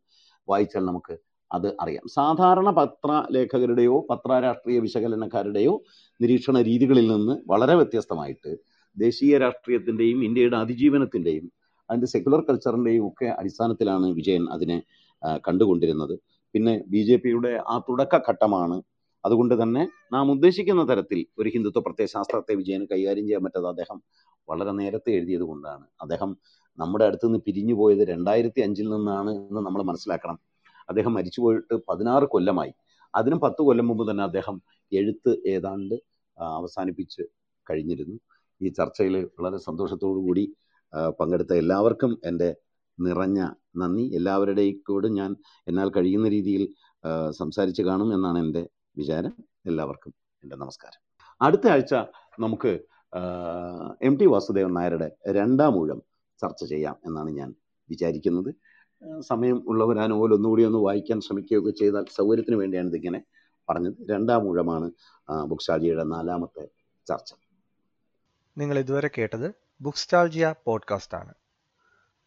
വായിച്ചാൽ നമുക്ക് അത് അറിയാം. സാധാരണ പത്ര ലേഖകരുടെയോ പത്ര രാഷ്ട്രീയ വിശകലനക്കാരുടെയോ നിരീക്ഷണ രീതികളിൽ നിന്ന് വളരെ വ്യത്യസ്തമായിട്ട് ദേശീയ രാഷ്ട്രീയത്തിന്റെയും ഇന്ത്യയുടെ അതിജീവനത്തിന്റെയും അതിന്റെ സെക്യുലർ കൾച്ചറിന്റെയും ഒക്കെ അടിസ്ഥാനത്തിലാണ് വിജയൻ അതിനെ കണ്ടുകൊണ്ടിരുന്നത്. പിന്നെ ബി ജെ പിയുടെ ആ തുടക്കഘട്ടമാണ്. അതുകൊണ്ട് തന്നെ നാം ഉദ്ദേശിക്കുന്ന തരത്തിൽ ഒരു ഹിന്ദുത്വ പ്രത്യയശാസ്ത്രത്തെ വിജയന് കൈകാര്യം ചെയ്യാൻ പറ്റാതെ അദ്ദേഹം വളരെ നേരത്തെ എഴുതിയത് കൊണ്ടാണ്. അദ്ദേഹം നമ്മുടെ അടുത്ത് നിന്ന് പിരിഞ്ഞു പോയത് രണ്ടായിരത്തി അഞ്ചിൽ നിന്നാണ് എന്ന് നമ്മൾ മനസ്സിലാക്കണം. അദ്ദേഹം മരിച്ചു പോയിട്ട് പതിനാറ് കൊല്ലമായി. അതിനും പത്ത് കൊല്ലം മുമ്പ് തന്നെ അദ്ദേഹം എഴുത്ത് ഏതാണ്ട് അവസാനിപ്പിച്ച് കഴിഞ്ഞിരുന്നു. ഈ ചർച്ചയിൽ വളരെ സന്തോഷത്തോടു കൂടി പങ്കെടുത്ത എല്ലാവർക്കും എന്റെ നിറഞ്ഞ നന്ദി. എല്ലാവരുടെയും കൂടെ ഞാൻ എന്നാൽ കഴിയുന്ന രീതിയിൽ സംസാരിച്ച് കാണും എന്നാണ് എന്റെ വിചാരം. എല്ലാവർക്കും എന്റെ നമസ്കാരം. അടുത്ത ആഴ്ച നമുക്ക് എം ടി വാസുദേവൻ നായരുടെ രണ്ടാം ഊഴം ചർച്ച ചെയ്യാം എന്നാണ് ഞാൻ വിചാരിക്കുന്നത്. സമയം ഉള്ളവർ ആ ഒന്നുകൂടി ഒന്ന് വായിക്കാൻ ശ്രമിക്കുകയൊക്കെ ചെയ്താൽ സൗകര്യത്തിന് വേണ്ടിയാണ് ഇതിങ്ങനെ പറഞ്ഞത്. രണ്ടാം ഊഴമാണ് ബുക്സ്റ്റാൾജിയുടെ നാലാമത്തെ ചർച്ച. നിങ്ങൾ ഇതുവരെ കേട്ടത് ബുക്സ്റ്റാൾജിയ പോഡ്കാസ്റ്റ് ആണ്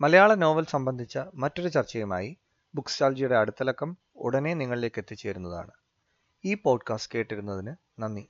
മലയാള നോവൽ സംബന്ധിച്ച മറ്റൊരു ചർച്ചയുമായി ബുക്സ്റ്റാൾജിയുടെ അടുത്തലക്കം ഉടനെ നിങ്ങളിലേക്ക് എത്തിച്ചേരുന്നതാണ്. ഈ പോഡ്കാസ്റ്റ് കേട്ടിരുന്നതിന് നന്ദി.